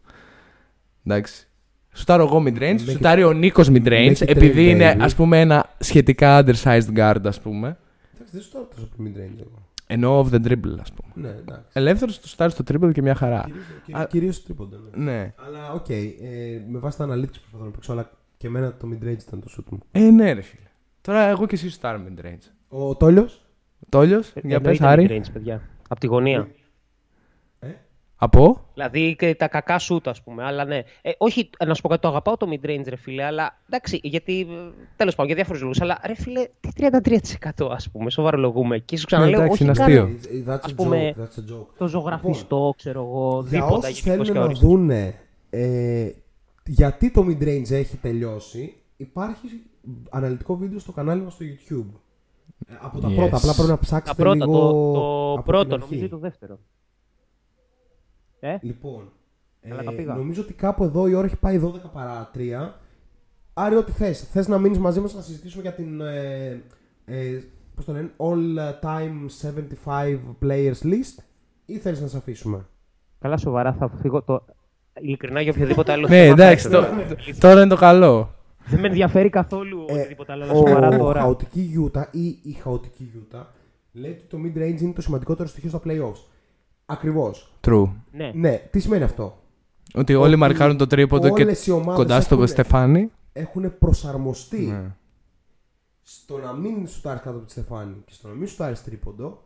Εντάξει. Σουτάρω εγώ mid-range, Make it- σουτάρει ο Νίκος mid-range, make it επειδή rain, είναι baby. ας πούμε ένα σχετικά undersized guard, ας πούμε. Εντάξει, δεν σου τώρα τόσο πολύ mid-range εγώ. Ενώ off the dribble, ας πούμε. Ναι, εντάξει. Ελεύθερος του σουτάρει στο triple και μια χαρά. Κυρίως- Κυρίως τρίποντα. Ναι. Ναι. Αλλά οκ, ε, με βάση τα analytics που προσπαθώ να παίξω, αλλά και εμένα το mid-range ήταν το shoot μου. Ε, ναι, ρε φίλε. Τώρα εγώ και εσύ σουτάρω mid-range. Ο Τόλιος; Τόλιος, Ε, για πες, εννοείται Άρη. mid-range, παιδιά. Από τη γωνία. Από; Δηλαδή και τα κακά σούτ, ας πούμε. Αλλά ναι. Ε, όχι, να σου πω κάτι, το αγαπάω το mid-range, ρε φίλε, αλλά εντάξει, γιατί. Τέλος πάντων, για διάφορους λόγους. Αλλά ρε φίλε, τι 33% ας πούμε, σοβαρολογούμε. Και σου ξαναλέω, Ναι, εντάξει, όχι είναι καν αστείο. That's Ας a πούμε, joke. That's a joke. το ζωγραφιστό, ξέρω εγώ, Για δίποτα όσους γενικός θέλουν και να όριστος. δούνε ε, γιατί το mid-range έχει τελειώσει, υπάρχει αναλυτικό βίντεο στο κανάλι μας στο YouTube. Ε, από τα Yes. πρώτα, απλά πρέπει να Τα ψάξετε πρώτα, λίγο το, το από πρώτο, την αρχή. νομίζω ή το δεύτερο. Ε, Λοιπόν, Καλά τα πήγα. νομίζω ότι κάπου εδώ η ώρα έχει πάει 12 παρά 3. Άρη, ό,τι θες. Θες να μείνεις μαζί μας να συζητήσουμε για την ε, ε, πώς το λένε, all time 75 players list ή θέλεις να σε αφήσουμε; καλά, σοβαρά, θα φύγω το. Ειλικρινά για οποιοδήποτε άλλο Ναι, θέμα θα εντάξει, ήθελα. το- τώρα είναι το καλό. Δεν με ενδιαφέρει καθόλου Ε, οτιδήποτε άλλο, αλλά σοβαρά ο τώρα. χαοτική Utah ή η χαοτική Utah λέει ότι το mid-range είναι το σημαντικότερο στοιχείο στα playoffs. Ακριβώς. True. Ναι. Ναι, τι σημαίνει αυτό; Ότι όλοι Ότι μαρκάρουν το τρίποντο και όλες οι ομάδες κοντά στο έχουν- Στεφάνι. Έχουν προσαρμοστεί Ναι. στο να μην σουτάρεις κάτω από τη Στεφάνη και στο να μην σουτάρεις τρίποντο,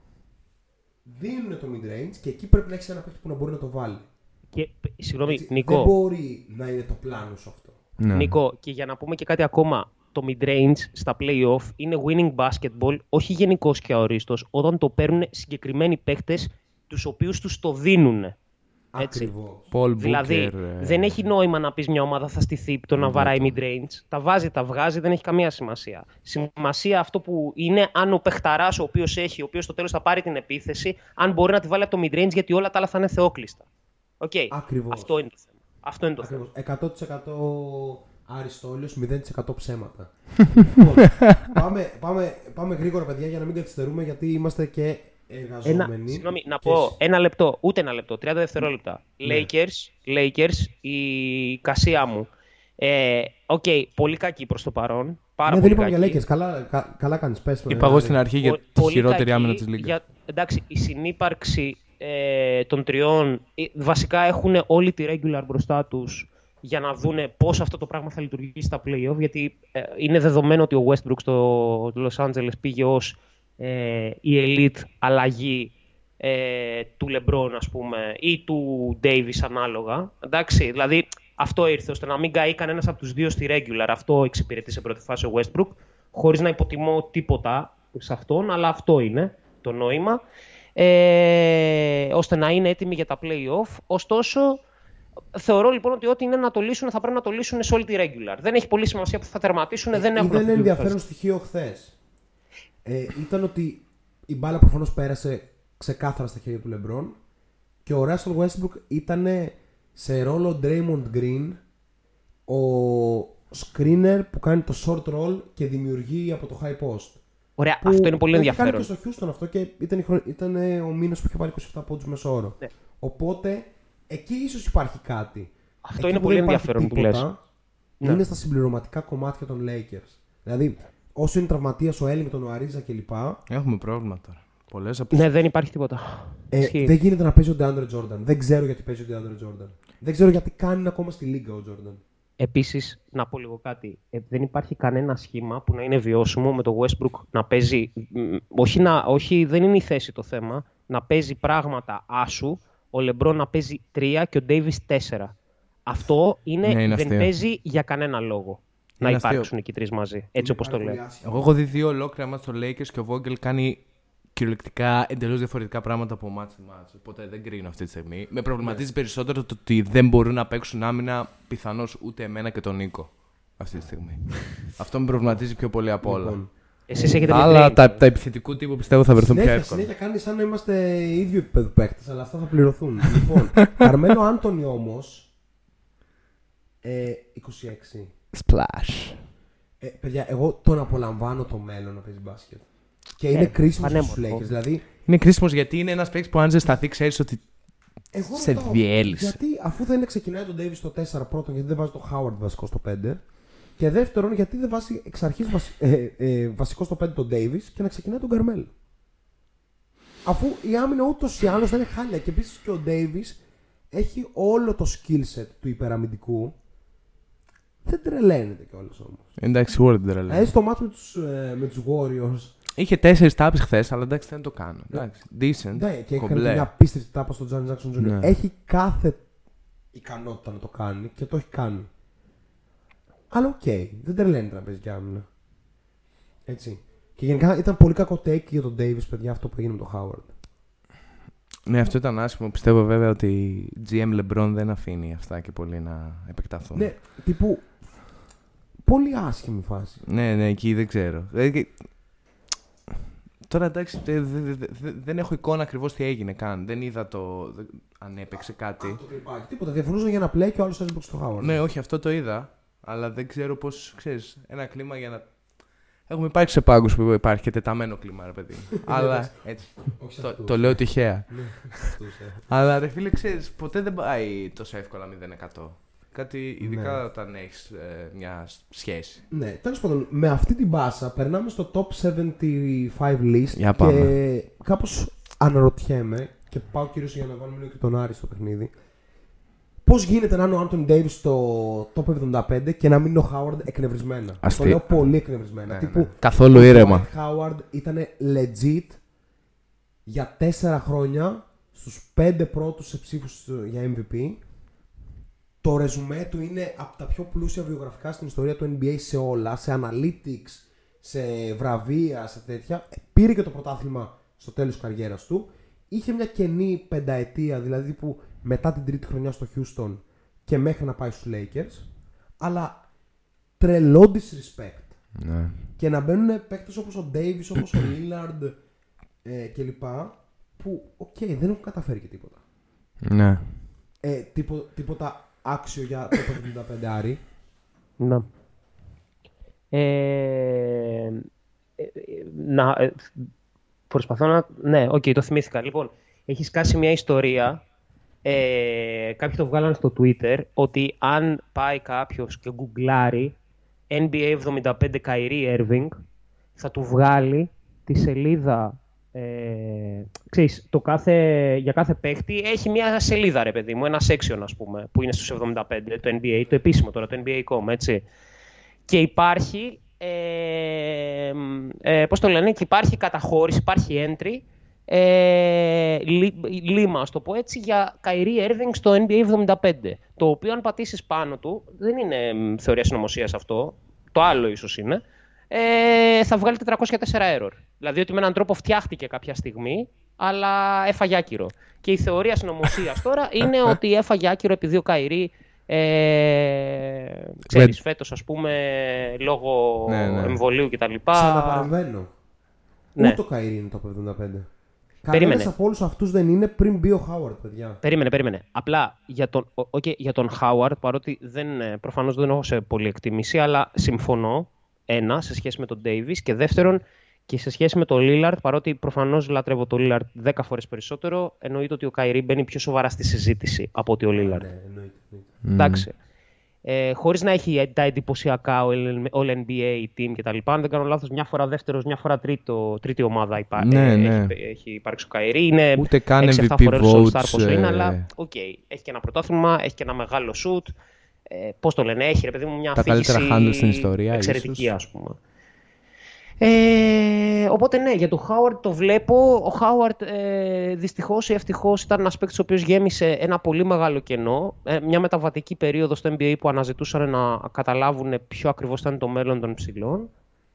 δίνουν το mid-range και εκεί πρέπει να έχεις ένα παίκτη που να μπορεί να το βάλει. Και, συγγνώμη, Έτσι, Νικό, Δεν μπορεί να είναι το πλάνο σου αυτό. Ναι. Νικό, και για να πούμε και κάτι ακόμα, το mid-range στα play-off είναι winning basketball, όχι γενικώ και αορίστος, όταν το παίρνουν συγκεκριμένοι παίχτες τους οποίους τους το δίνουν. Έτσι. Ακριβώς. Paul Δηλαδή, Booker, ε, δεν έχει νόημα να πεις μια ομάδα θα στηθεί το να βαράει mid-range. Τα βάζει, τα βγάζει, δεν έχει καμία σημασία. Σημασία αυτό που είναι αν ο παιχταράς ο οποίος έχει, ο οποίος στο τέλος θα πάρει την επίθεση, αν μπορεί να τη βάλει από το mid-range γιατί όλα τα άλλα θα είναι θεόκλειστα. Οκ. Ακριβώς. Αυτό είναι το θέμα. Αυτό είναι το θέμα. Ακριβώς. 100% Αριστόλιος 0% ψέματα. λοιπόν, πάμε, πάμε, πάμε γρήγορα, παιδιά, για να μην καθυστερούμε, γιατί είμαστε και Ένα, εργαζόμενοι. συγγνώμη, να Και πω εσ- ένα λεπτό, ούτε ένα λεπτό, 30 δευτερόλεπτα. Ναι. Lakers, Lakers, η κασία μου. Ε, Οκ, πολύ κακή προς το παρόν. Πάρα Ναι, δεν πολύ είπαμε για κακή. Lakers. Καλά, κα, καλά κάνεις. Πες το, Είπα ναι, εγώ ναι. στην αρχή για Πο- τη πολύ χειρότερη κακή άμυνα της Λίγκα. για- Εντάξει, η συνύπαρξη ε, των τριών ε, βασικά έχουν όλη τη regular μπροστά τους για να δούνε πώς αυτό το πράγμα θα λειτουργήσει στα playoff. Γιατί ε, είναι δεδομένο ότι ο Westbrook στο Los Angeles πήγε ως ε, η elite αλλαγή ε, του LeBron, ας πούμε, ή του Davis ανάλογα. Εντάξει, δηλαδή αυτό ήρθε ώστε να μην καεί κανένας από τους δύο στη regular. Αυτό εξυπηρετεί σε πρώτη φάση ο Westbrook, χωρίς να υποτιμώ τίποτα σε αυτόν, αλλά αυτό είναι το νόημα. Ε, ώστε να είναι έτοιμοι για τα play-off. Ωστόσο, θεωρώ λοιπόν ότι ό,τι είναι να το λύσουν θα πρέπει να το λύσουν σε όλη τη regular. Δεν έχει πολύ σημασία που θα τερματίσουν, δεν έχουν Είδα αυτή ένα τη ενδιαφέρον διάθεση. στοιχείο χθες. Ε, ήταν ότι η μπάλα προφανώς πέρασε ξεκάθαρα στα χέρια του Λεμπρόν και ο Russell Westbrook ήταν σε ρόλο Draymond Green ο screener που κάνει το short roll και δημιουργεί από το high post. Ωραία, Που αυτό είναι πολύ το ενδιαφέρον. Είχε κάνει και στο Houston αυτό και ήταν, η χρονιά- ήταν ε, ο μήνας που είχε πάρει 27 πόντους μέσω όρο. Ναι. Οπότε εκεί ίσως υπάρχει κάτι. Αυτό Εκεί είναι που πολύ δεν υπάρχει ενδιαφέρον που τίποτα, λες. Ναι. Είναι στα συμπληρωματικά κομμάτια των Lakers. Δηλαδή, όσο είναι τραυματίας ο Ellington, ο Αρίζα κλπ. Έχουμε πρόβλημα τώρα. Πολλές από Ναι, δεν υπάρχει τίποτα. Ε, Ισχύει. δεν γίνεται να παίζει ο DeAndre Jordan. Δεν ξέρω γιατί παίζει ο DeAndre Jordan. Δεν ξέρω γιατί κάνει ακόμα στη λίγα ο Jordan. Επίσης, να πω λίγο κάτι. Ε, δεν υπάρχει κανένα σχήμα που να είναι βιώσιμο με το Westbrook να παίζει. μ, Όχι, να, όχι, δεν είναι η θέση το θέμα. Να παίζει πράγματα άσου, ο Λεμπρό να παίζει 3 και ο Ντέιβις 4. Αυτό είναι, Ναι, είναι δεν αστείο. παίζει για κανένα λόγο να Είναι αστείο. υπάρξουν και οι τρει μαζί. Έτσι όπως το Πάρα πολύ λέω. άσχημο. Εγώ έχω δει δύο ολόκληρα μάτια στο Lakers και ο Vogel κάνει κυριολεκτικά εντελώς διαφορετικά πράγματα από μάτς σε μάτς. Οπότε δεν κρίνω αυτή τη στιγμή. Με προβληματίζει περισσότερο το ότι δεν μπορούν να παίξουν άμυνα πιθανώς ούτε εμένα και τον Νίκο αυτή τη στιγμή. Αυτό με προβληματίζει πιο πολύ από όλα. Λοιπόν, Εσείς έχετε Τα άλλα, midrange. τα, τα επιθετικού τύπου πιστεύω θα βρεθούν πιο συνέχεια, εύκολα. συνέχεια κάνει σαν να είμαστε ίδιο επίπεδο παίκτες, αλλά αυτά θα πληρωθούν. λοιπόν, Καρμέλο Άντωνη όμως. Ε, 26. Splash. Ε, παιδιά, εγώ τον απολαμβάνω το μέλλον να παίζει μπάσκετ. Και είναι Ε, κρίσιμο στου πανέμορφο. Lakers. Δηλαδή, Είναι κρίσιμος γιατί είναι ένας παίκτης που αν ζεσταθεί ξέρεις ότι εγώ Σε ρωτάω, διέλυσε. Γιατί αφού δεν είναι ξεκινάει τον Davis στο 4 πρώτον, γιατί δεν βάζει τον Howard βασικό στο 5. Και δεύτερον, γιατί δεν βάζει εξ αρχής ε, ε, βασικό στο 5 τον Davis και να ξεκινάει τον Καρμέλ. Αφού η άμυνα ούτως ή άλλως θα είναι χάλια. Και επίσης και ο Davis έχει όλο το skill set του υπεραμυντικού. Δεν τρελαίνεται κιόλας όμως. Εντάξει, σίγουρα δεν τρελαίνει. Δηλαδή στο μάτι με τους ε, με τους Warriors. Είχε τέσσερις τάπες χθες, αλλά εντάξει δεν το κάνω. Εντάξει, decent. Ναι, και έκανε κομπλέ. μια απίστευτη τάπα στον Τζάνι Jackson Jr. Ναι. Έχει κάθε ικανότητα να το κάνει και το έχει κάνει. Αλλά οκ, δεν τρελαίνεται να παίζει κι άμυνα. Έτσι. Και γενικά ήταν πολύ κακό take για τον Davis, παιδιά, αυτό που έγινε με τον Howard. Ναι, αυτό ήταν άσχημο. Πιστεύω βέβαια ότι η GM LeBron δεν αφήνει αυτά και πολύ να επεκταθούν. Ναι, τύπου. Πολύ άσχημη φάση. ναι, ναι, εκεί δεν ξέρω. Δηλαδή, Τώρα εντάξει, δε- δε- δε- δε- δεν έχω εικόνα ακριβώς τι έγινε καν. Δεν είδα το. δεν- αν έπαιξε κάτι. Το κλιπάκι. Τίποτα. Διαφωνούσαν για ένα play και ο άλλος έζησε στο Howard. Ναι, όχι, αυτό το είδα. Αλλά δεν ξέρω πώς. ξέρεις, ένα κλίμα για να. Έχουμε υπάρξει σε πάγκους που υπάρχει και τεταμένο κλίμα, ρε παιδί. αλλά έτσι. Όχι σε το, αυτούς. το λέω τυχαία. Ναι, σε αυτούς, ε. Αλλά ρε φίλε, ξέρεις, ποτέ δεν πάει τόσο εύκολα 0%. Κάτι ειδικά Ναι. όταν έχεις ε, μια σχέση. Ναι, τέλος πάντων, με αυτή την μπάσα περνάμε στο top 75 list Για και πάμε. κάπως αναρωτιέμαι και πάω κυρίως για να βάλουμε λίγο και τον Άρη στο παιχνίδι. Πώς γίνεται να είναι ο Άντωνι Ντέιβις στο top 75 και να μην είναι ο Χάουαρντ εκνευρισμένα. Αστείο. Το λέω πολύ εκνευρισμένα. Ναι, Τύπου, ναι. Καθόλου ήρεμα. Ο Χάουαρντ ήταν legit για 4 χρόνια στους 5 πρώτους σε ψήφους για MVP. Το ρεζουμέ του είναι από τα πιο πλούσια βιογραφικά στην ιστορία του NBA σε όλα, σε analytics, σε βραβεία, σε τέτοια. Πήρε και το πρωτάθλημα στο τέλος της καριέρας του. Είχε μια κενή πενταετία, δηλαδή που μετά την τρίτη χρονιά στο Houston και μέχρι να πάει στους Lakers. Αλλά τρελό disrespect Ναι. και να μπαίνουν παίκτες όπως ο Ντέιβις, όπως ο Λίλαρντ ε, κλπ. που, οκ, δεν έχουν καταφέρει και τίποτα. ναι. Ε, τίπο- τίποτα άξιο για το 75 άρι. Ναι. Ε, ε, ε, να, ε, προσπαθώ να... Ναι, οκ, το θυμήθηκα. Λοιπόν, έχει σκάσει μια ιστορία, ε, κάποιοι το βγάλαν στο Twitter, ότι αν πάει κάποιος και γκουγκλάρει NBA 75 Kyrie Irving, θα του βγάλει τη σελίδα ε, ξέρεις, το κάθε, για κάθε παίχτη έχει μια σελίδα, ρε παιδί μου, ένας section, ας πούμε, που είναι στους 75, το NBA, το επίσημο τώρα, το NBA.com, έτσι. Και υπάρχει, ε, ε, πώς το λένε, και υπάρχει καταχώρηση, υπάρχει entry, ε, λί- λίμα, ας το πω έτσι, για Kyrie Irving στο NBA 75. Το οποίο αν πατήσεις πάνω του, δεν είναι μ, θεωρία συνωμοσίας αυτό, το άλλο ίσως είναι, ε, θα βγάλει 404 error. Δηλαδή ότι με έναν τρόπο φτιάχτηκε κάποια στιγμή, αλλά έφαγε άκυρο. Και η θεωρία συνωμοσίας τώρα είναι ότι έφαγε άκυρο επειδή ο Καϊρή ε, ξέρεις, φέτος ας πούμε λόγω Ναι, ναι. εμβολίου κτλ. Ξαναπαρεμβαίνω. Ναι. Ούτε ο Kyrie είναι το 75. Περίμενε. Κανένας από όλους αυτούς δεν είναι πριν μπει ο Χάουαρντ, παιδιά. Περίμενε, περίμενε. Απλά για τον, ο- οκ, για τον Χάουαρντ, παρότι δεν, ε, προφανώς δεν έχω σε πολύ εκτίμηση, αλλά συμφωνώ, ένα, σε σχέση με τον Ντέιβις και δεύτερον, και σε σχέση με τον Λίλαρντ, παρότι προφανώς λατρεύω τον Λίλαρντ 10 φορές περισσότερο, εννοείται ότι ο Kyrie μπαίνει πιο σοβαρά στη συζήτηση από ότι ο Λίλαρντ. Ναι, εννοείται. εννοείται. Εντάξει. Ε, Χωρίς να έχει τα εντυπωσιακά All NBA team κτλ. Αν δεν κάνω λάθος, μια φορά δεύτερος, μια φορά τρίτο, τρίτη ομάδα υπά... Ναι, ε, ναι. Έχει, έχει υπάρξει ο Kyrie. Είναι Ούτε καν 6-7 MVP φορές All-Star votes, πόσο είναι, ε, αλλά οκ. Έχει και ένα πρωτάθλημα, έχει και ένα μεγάλο shoot. Ε, Πώς το λένε, έχει ρε παιδί μου μια Τα καλύτερα αφήγηση handles στην ιστορία, Εξαιρετική, ίσως. ας πούμε. Ε, οπότε ναι, για τον Χάουαρντ το βλέπω. Ο Χάουαρντ ε, δυστυχώς ή ευτυχώς ήταν ένας παίκτης ο οποίος γέμισε ένα πολύ μεγάλο κενό. Ε, μια μεταβατική περίοδος στο NBA που αναζητούσαν να καταλάβουν ποιο ακριβώς ήταν το μέλλον των ψηλών.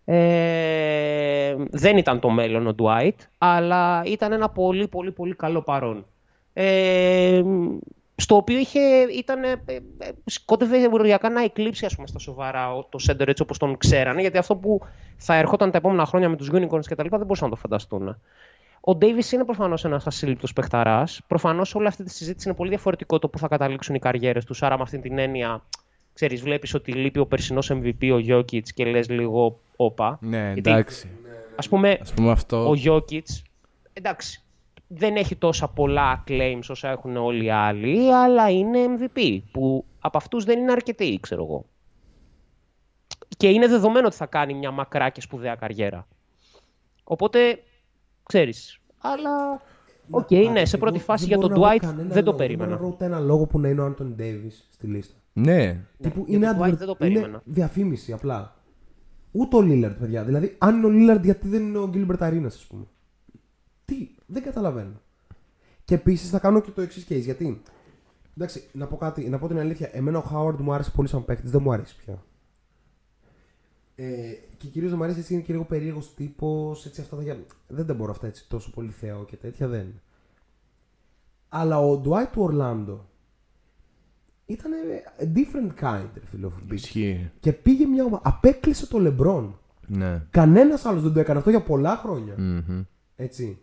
Ε, δεν ήταν το μέλλον ο Dwight, αλλά ήταν ένα πολύ πολύ πολύ καλό παρόν. Ε, στο οποίο είχε, ήταν, ε, ε, σκότευε οριακά να εκλείψει ας πούμε, στα σοβαρά ο- το center έτσι όπως τον ξέρανε, γιατί αυτό που θα ερχόταν τα επόμενα χρόνια με τους unicorns και τα λοιπά δεν μπορούσαν να το φανταστούν. Ο Ντέιβι είναι προφανώς ένας ασύλληπτος παιχταράς. Προφανώς όλη αυτή τη συζήτηση είναι πολύ διαφορετικό το που θα καταλήξουν οι καριέρες τους. Άρα, με αυτή την έννοια, ξέρεις, βλέπεις ότι λείπει ο περσινός MVP, ο Jokic και λες λίγο όπα. Ναι, Γιατί, εντάξει. Ας πούμε, Α πούμε αυτό. ο Jokic, εντάξει, δεν έχει τόσα πολλά claims όσα έχουν όλοι οι άλλοι, αλλά είναι MVP, που από αυτούς δεν είναι αρκετοί, ξέρω εγώ. Και είναι δεδομένο ότι θα κάνει μια μακρά και σπουδαία καριέρα. Οπότε, ξέρεις, αλλά... Οκ, ναι, σε πρώτη Εγώ φάση δεν για τον μπορώ να βρω Dwight κανένα δεν το λόγο, περίμενα. Δεν μπορώ να βρω ούτε ένα λόγο που να είναι ο Άντονι Ντέιβις στη λίστα. Ναι. Τύπου για είναι, τον Dwight adver- δεν το είναι περίμενα. διαφήμιση απλά. Ούτε ο Λίλαρντ, παιδιά. Δηλαδή, αν είναι ο Λίλαρντ, γιατί δεν είναι ο Γκίλμπερτ Αρίνας, ας πούμε. Τι, δεν καταλαβαίνω. Και επίσης θα κάνω και το εξής case. Γιατί, εντάξει, να πω κάτι, να πω την αλήθεια. Εμένα ο Χάουαρντ μου άρεσε πολύ σαν παίκτης, δεν μου αρέσει πια. Ε, και κυρίως μου αρέσει έτσι είναι και λίγο περίεργος τύπος. Έτσι αυτά τα για... Δεν τα μπορώ αυτά έτσι τόσο πολύ θεό και τέτοια δεν. Αλλά ο Dwight του Ορλάντο ήταν different kind, ρε φίλε, of beast. Ισχύει. Και πήγε μια ομάδα. Απέκλεισε το Λεμπρόν. Ναι. Κανένας άλλος δεν το έκανε αυτό για πολλά χρόνια. Μμμ. Έτσι.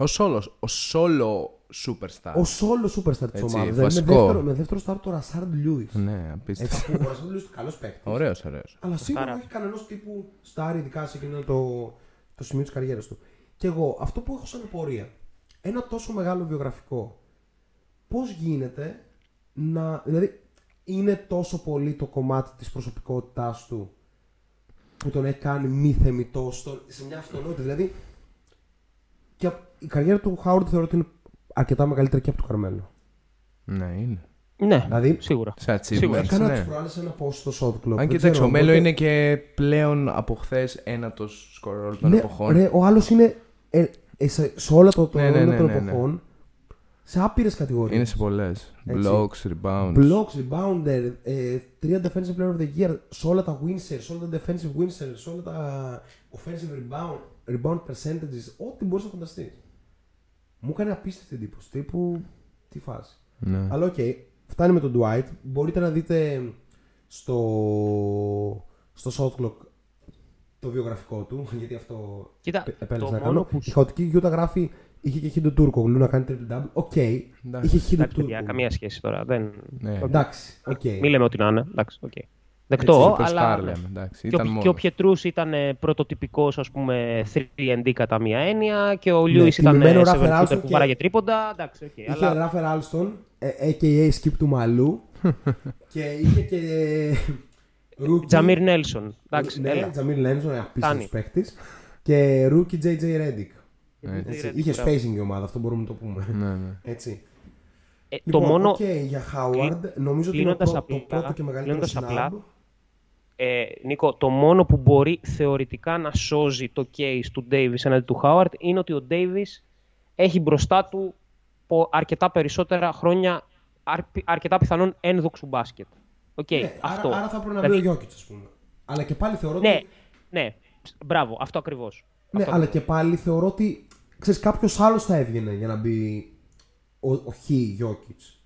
Ο solo, ο solo superstar. Ο solo superstar της Έτσι, ομάδας. Με βασικό. δεύτερο, με δεύτερο στάρ το Ρασάρντ Λιούις. Ναι, απίστευτο. Έτσι, που ο Ρασάρντ Λιούις είναι καλός παίκτης. Ωραίος, ωραίος. Αλλά σίγουρα Στάρα. όχι κανένας τύπου στάρ, ειδικά σε εκείνο το, το σημείο της καριέρας του. Και εγώ, αυτό που έχω σαν πορεία, ένα τόσο μεγάλο βιογραφικό, πώς γίνεται να. Δηλαδή, είναι τόσο πολύ το κομμάτι της προσωπικότητάς του που τον έχει κάνει μη θεμητό στο, σε μια αυτονότητα. Δηλαδή, και απ- η καριέρα του Χάουρντ θεωρώ ότι είναι αρκετά μεγαλύτερη και από του Καρμέλο. Ναι, είναι. Ναι, Δηλαδή, σίγουρα. Σε Σίγουρα. achievements, Έκανα ναι. τις προάλλες ένα post στο Shot Club. Αν δεν κοιτάξω, ξέρω, ο Μέλο οπότε- είναι και πλέον από χθες ένατος σκορ των Ναι, εποχών. ρε, ο άλλος είναι ε, ε, σε, σε όλα το, το Ναι, ναι, ρόλο ναι, των ναι, ναι. εποχών σε άπειρες κατηγορίες. Είναι σε πολλές. Έτσι. Blocks, rebounds. Blocks, rebounder, ε, τρία defensive player of the year, σε όλα τα win shares, σε όλα τα defensive win shares, σε όλα τα offensive rebound, rebound percentages, ό,τι μπορείς να φανταστείς. Μου έκανε απίστευτη εντύπωση. Τύπου, τι φάση. Ναι. Αλλά οκ, φτάνει με τον Dwight. Μπορείτε να δείτε στο, στο shot clock το βιογραφικό του, γιατί αυτό Κοίτα, επ- επέλεξα το να μόνο κάνω. που Η χαοτική Γιούτα γράφει είχε και χίντο Τούρκο γλου να κάνει triple double. Οκ, είχε χίντο Εντάξει, παιδιά, Τούρκο. καμία σχέση τώρα. Δεν... Ναι. Εντάξει, οκ. Μη λέμε ότι να είναι. Εντάξει, οκ. Δεκτό, Superstar αλλά. λέμε, εντάξει, και, ο, ήταν και ο μόνος. Πιετρούς ήταν ε, πρωτοτυπικός, ας πούμε, 3D κατά μία έννοια και ο Ναι, Λιούις ήταν τιμημένο ε, Ράφερ seven footer Άλστον που και- βάραγε τρίποντα. Εντάξει, οκ. Είχε αλλά Ράφερ Άλστον, ε, a.k.a. Skip του Μαλού. και είχε και. Rookie- Τζαμίρ Νέλσον. Εντάξει, ναι, έλα. Τζαμίρ Νέλσον, Κάνει. απίστευτος παίκτης. Και Rookie JJ Reddick. Έτσι. Έτσι, Reddick, είχε μπράβο. spacing η ομάδα, αυτό μπορούμε να το πούμε. Ναι, ναι. Έτσι. Ε, Λοιπόν, το μόνο. οκ, για Howard, νομίζω ότι είναι το, κλείνοντας το απλά- πρώτο και μεγαλύτερο κλείνοντας απλά, snub. Ε, Νίκο, το μόνο που μπορεί θεωρητικά να σώζει το case του Davis έναντι του Howard είναι ότι ο Davis έχει μπροστά του πο- αρκετά περισσότερα χρόνια, αρ- αρκετά πιθανόν ένδοξου μπάσκετ. Οκ, Ναι, αυτό. άρα, άρα θα πρέπει να μπει Δηλαδή- ο Jokic, ας πούμε. Αλλά και πάλι θεωρώ Ναι, ότι... ναι, μπράβο, αυτό ακριβώς. Ναι, Αυτό αλλά ακριβώς. και πάλι θεωρώ ότι ξέρεις, κάποιος άλλος θα έβγαινε για να μπει ο, ο Χ Jokic.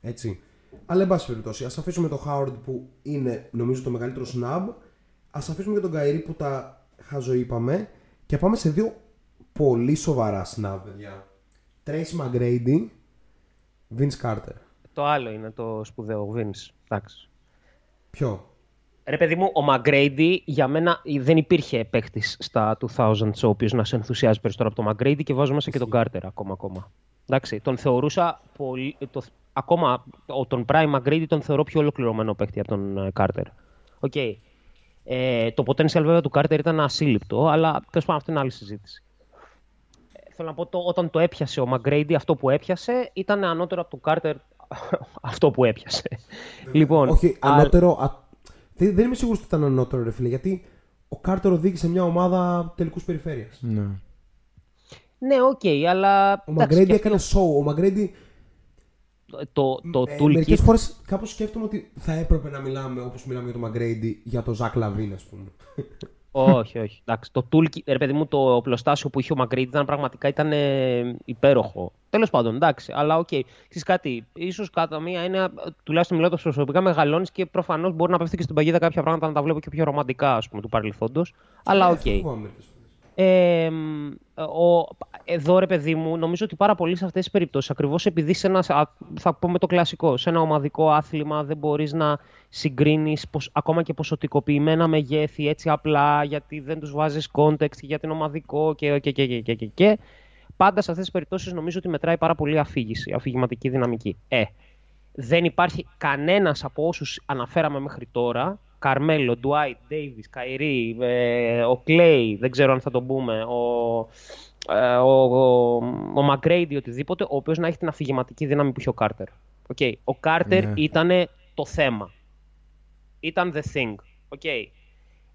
Έτσι. Αλλά εν πάση περιπτώσει, ας αφήσουμε το Howard που είναι νομίζω το μεγαλύτερο snub. Ας αφήσουμε και τον Kyrie που τα χαζοείπαμε. Και πάμε σε δύο πολύ σοβαρά snub, παιδιά. Tracy McGrady, Vince Carter. Το άλλο είναι το σπουδαίο, ο Vince. Εντάξει. Ποιο; Ρε παιδί μου, ο Μαγκρέιντι για μένα δεν υπήρχε παίχτη στα 2000s ο οποίος να σε ενθουσιάζει περισσότερο από τον Μαγκρέιντι και βάζω μέσα και τον Κάρτερ ακόμα. ακόμα. Εντάξει, τον θεωρούσα πολύ. Το, ακόμα ο, τον Prime Μαγκρέιντι τον θεωρώ πιο ολοκληρωμένο παίχτη από τον Κάρτερ. Οκ. Ε, το potential βέβαια του Κάρτερ ήταν ασύλληπτο, αλλά τέλος πάντων αυτή είναι άλλη συζήτηση. Ε, θέλω να πω, το, όταν το έπιασε ο Μαγκρέιντι, αυτό που έπιασε ήταν ανώτερο από τον Κάρτερ αυτό που έπιασε. λοιπόν, Όχι, α- ανώτερο. α- Δεν, δεν είμαι σίγουρος ότι ήταν ανώτερο, ρε φίλε, γιατί ο Κάρτερ οδήγησε μια ομάδα τελικούς περιφέρειας. Ναι. Ναι, οκ, αλλά. Ο εντάξει, Μαγκρέντι και έκανε show. Ο Μαγκρέντι. Το, το Ε, toolkit. Μερικές φορές κάπως σκέφτομαι ότι θα έπρεπε να μιλάμε όπως μιλάμε για τον Μαγκρέντι για τον Zach LaVine, ας πούμε. όχι, όχι. Εντάξει, το toolkit, ρε παιδί μου, το οπλοστάσιο που είχε ο Μαγκρέιντι ήταν πραγματικά ήταν ε, υπέροχο. Τέλος πάντων, εντάξει, αλλά οκ. Okay. Ξέρεις κάτι, ίσως κατά μία έννοια, τουλάχιστον μιλώντας προσωπικά, μεγαλώνεις και προφανώς μπορεί να πέφτει και στην παγίδα κάποια πράγματα να τα βλέπω και πιο ρομαντικά, ας πούμε, του παρελθόντος. Αλλά Ε, οκ. αυτό φοβάμαι μερικές φορές. Ε, μ, ο, εδώ ρε παιδί μου, νομίζω ότι πάρα πολύ σε αυτές τις περιπτώσεις, ακριβώς επειδή σε ένα, α, θα πούμε το κλασικό, σε ένα ομαδικό άθλημα δεν μπορείς να συγκρίνεις ποσ- ακόμα και ποσοτικοποιημένα μεγέθη έτσι απλά γιατί δεν τους βάζεις context για την ομαδικό και, και, και, και, και, και, και. Πάντα σε αυτές τις περιπτώσεις νομίζω ότι μετράει πάρα πολύ αφήγηση, αφηγηματική δυναμική. Ε, δεν υπάρχει κανένας από όσους αναφέραμε μέχρι τώρα, Καρμέλο, Ντουάιτ, Ντέιβις, Καϊρή, ε, ο Κλέη, δεν ξέρω αν θα τον πούμε, ο, ε, ο, ο, ο Μακρέιντι, οτιδήποτε, ο οποίος να έχει την αφηγηματική δύναμη που είχε ο Κάρτερ. Okay. Ο Κάρτερ Ναι. ήταν το θέμα. Ήταν the thing. Okay.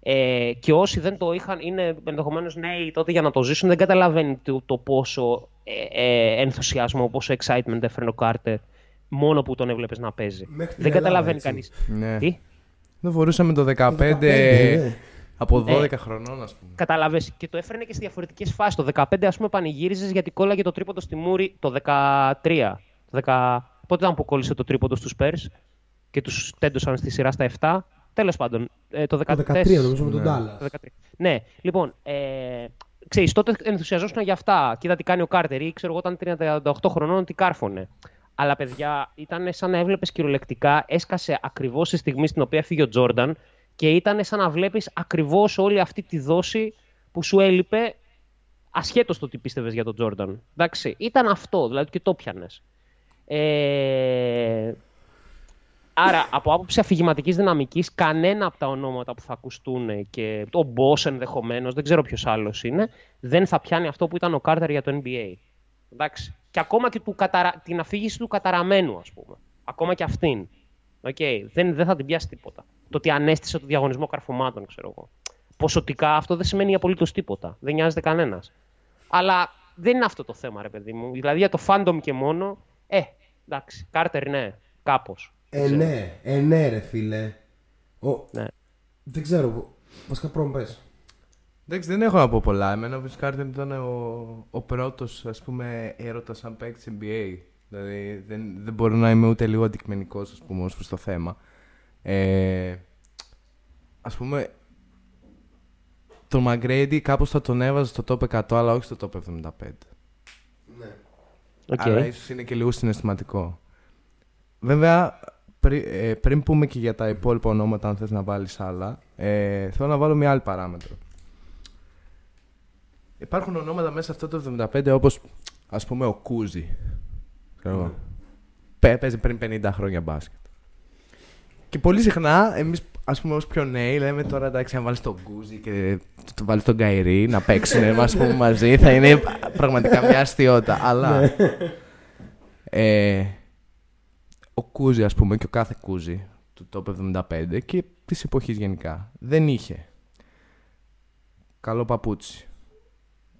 Ε, και όσοι δεν το είχαν, είναι ενδεχομένως νέοι τότε για να το ζήσουν, δεν καταλαβαίνει το, το πόσο ε, ε, ενθουσιασμό, πόσο excitement έφερε ο Κάρτερ μόνο που τον έβλεπες να παίζει. Μέχρι την δεν Ελλάδα, καταλαβαίνει έτσι. κανείς. Ναι. Τι; Δεν φορούσαμε το 15, 15, ναι. από 12 Ε. χρονών, ας πούμε. Καταλαβες. Και το έφερνε και σε διαφορετικές φάσεις. Το 15, ας πούμε, πανηγύριζες γιατί κόλλαγε το τρίποντο στη Μούρη το 13. Το 10... Πότε ήταν που κόλλησε το τρίποντο στους Πέρς και τους τέντωσαν στη σειρά στα 7. Τέλος πάντων, ε, το 14. Το 13 νομίζω με τον Ναι. Ντάλλας. Το 13. Ναι, λοιπόν, ε, ξέρεις, τότε ενθουσιαζόσουν για αυτά. Κοίτα τι κάνει ο Κάρτερ ή ξέρω εγώ ήταν 38 χρονών τι κάρφωνε. Αλλά παιδιά, ήταν σαν να έβλεπες κυριολεκτικά, έσκασε ακριβώς στη στιγμή στην οποία έφυγε ο Τζόρνταν και ήταν σαν να βλέπεις ακριβώς όλη αυτή τη δόση που σου έλειπε ασχέτως το τι πίστευες για τον Τζόρνταν. Εντάξει, ήταν αυτό, δηλαδή και το πιανε. Ε, Άρα, από άποψη αφηγηματικής δυναμικής, κανένα από τα ονόματα που θα ακουστούν και το Boss ενδεχομένως, δεν ξέρω ποιος άλλος είναι, δεν θα πιάνει αυτό που ήταν ο Κάρτερ για το NBA. Εντάξει. Και ακόμα και του καταρα... την αφήγηση του καταραμένου, ας πούμε. Ακόμα και αυτήν. Okay. Δεν, δεν θα την πιάσει τίποτα. Το ότι ανέστησε το διαγωνισμό καρφωμάτων, ξέρω εγώ. Ποσοτικά αυτό δεν σημαίνει απολύτως τίποτα. Δεν νοιάζεται κανένας. Αλλά δεν είναι αυτό το θέμα, ρε παιδί μου. Δηλαδή για το fandom και μόνο, ε, εντάξει, Κάρτερ ναι, κάπως. Ε, ναι, ε, ναι, ρε φίλε. Ο... Ναι. Δεν ξέρω. Βασικά πρώτον πες. Εντάξει, δεν έχω να πω πολλά. Εμένα ο Vince Carter ήταν ο, ο πρώτος, ας πούμε, έρωτας σαν παίκτη NBA. Δηλαδή δεν, δεν μπορώ να είμαι ούτε λίγο αντικειμενικός, ας πούμε, ως προς το θέμα. Ε, ας πούμε, τον Μαγκρέιντι κάπως θα τον έβαζε στο top 100, αλλά όχι στο top 75. Okay. Άρα ίσως είναι και λίγο συναισθηματικό. Βέβαια, πρι- ε, πριν πούμε και για τα υπόλοιπα ονόματα, αν θες να βάλεις άλλα, ε, θέλω να βάλω μια άλλη παράμετρο. Υπάρχουν ονόματα μέσα σε αυτό το 75 όπως ας πούμε ο Κούζι. Ξέρω εγώ. Πέ- Παίζει πριν 50 χρόνια μπάσκετ. Και πολύ συχνά εμείς ας πούμε ως πιο νέοι λέμε τώρα εντάξει αν βάλεις τον Κούζι και το βάλεις τον Καϊρή να παίξουν ας πούμε μαζί θα είναι πραγματικά μια αστείωτα. Αλλά ε, ο Κούζι, ας πούμε, και ο κάθε Κούζι του Top 75 και της εποχής γενικά δεν είχε καλό παπούτσι,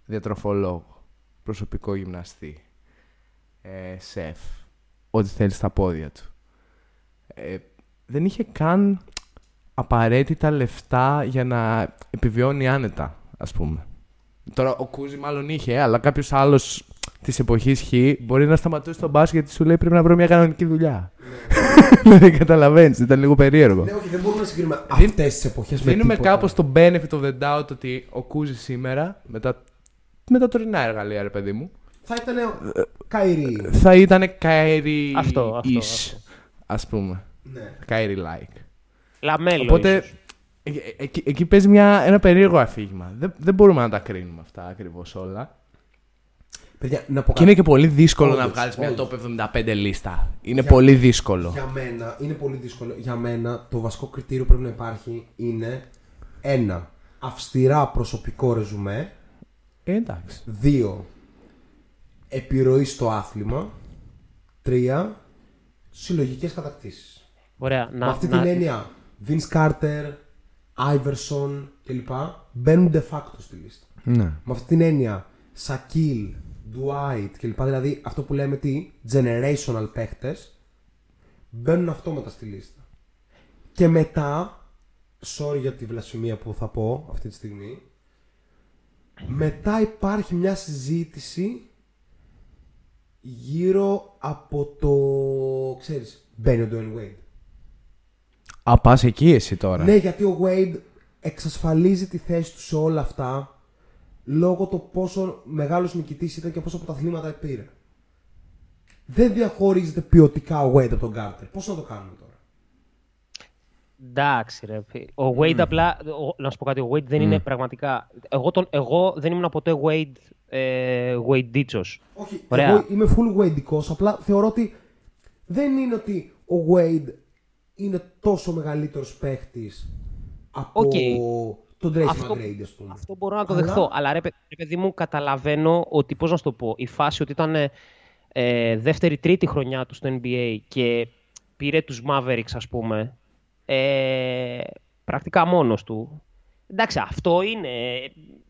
διατροφολόγο, προσωπικό γυμναστή, ε, σεφ, ό,τι θέλεις στα πόδια του. Ε, δεν είχε καν απαραίτητα λεφτά για να επιβιώνει άνετα, ας πούμε. Τώρα ο Κούζι μάλλον είχε, αλλά κάποιος άλλος της εποχής Χ μπορεί να σταματήσει τον μπάσκετ γιατί σου λέει πρέπει να βρω μια κανονική δουλειά. Δεν καταλαβαίνεις, ήταν λίγο περίεργο. Ναι, όχι, δεν μπορούμε να συγκρίνουμε αυτές τις εποχές με Δίνουμε τίποτα. κάπως το benefit of the doubt ότι ο Κούζι σήμερα, με τα, με τα τωρινά εργαλεία, ρε παιδί μου, Θα ήταν Kyrie. θα ήταν Kyrie Αυτό, αυτό, ish, αυτό. ας πούμε. Ναι. Kyrie like. Λαμέλο. Οπότε ίσως. ε- ε- εκεί, εκεί παίζει μια, ένα περίεργο αφήγημα. Δεν, δεν μπορούμε να τα κρίνουμε αυτά ακριβώς όλα. Παιδιά, να πω Και είναι κάτι. και πολύ δύσκολο να Όντως, βγάλεις μια όντως. top 75 λίστα. Είναι Για- πολύ δύσκολο. Για μένα είναι πολύ δύσκολο. Για μένα το βασικό κριτήριο που πρέπει να υπάρχει είναι ένα αυστηρά προσωπικό ρεζουμέ. Ε, εντάξει. Δύο επιρροή στο άθλημα. Τρία συλλογικές κατακτήσεις. Ωραία. Με Να, αυτή να, την έννοια Vince Carter, Iverson κλπ. μπαίνουν de facto στη λίστα. Ναι. Με αυτή την έννοια Shaquille, Dwight κλπ. Δηλαδή αυτό που λέμε τι generational παίχτες μπαίνουν αυτόματα στη λίστα. Και μετά, sorry για τη βλασφημία που θα πω αυτή τη στιγμή, μετά υπάρχει μια συζήτηση γύρω από το, ξέρεις, μπαίνει ο Dwayne Wade. Α, πας εκεί εσύ τώρα. Ναι, γιατί ο Wade εξασφαλίζει τη θέση του σε όλα αυτά λόγω το πόσο μεγάλος νικητής ήταν και πόσο πρωταθλήματα πήρε. Δεν διαχωρίζεται ποιοτικά ο Wade από τον Carter. Πώς να το κάνουμε τώρα; Εντάξει, ρε. φι- Ο Wade απλά. ο- να σου πω κάτι, ο Wade δεν είναι πραγματικά. Εγώ, τον, εγώ δεν ήμουν ποτέ Wade, ε, Wade Ντίτσος. Όχι, Ωραία. εγώ είμαι full Wade απλά θεωρώ ότι δεν είναι ότι ο Wade είναι τόσο μεγαλύτερος παίχτης από Οκ. τον Tracy Αυτό- McGrady, ας πούμε. Αυτό μπορώ να το Αλλά- δεχθώ. Αλλά ρε, παι- ρε παιδί μου, καταλαβαίνω ότι, πώς να σου το πω, η φάση ότι ήταν ε, δεύτερη-τρίτη χρονιά του στο NBA και πήρε τους Mavericks, ας πούμε, ε, πρακτικά μόνος του. Εντάξει, αυτό είναι,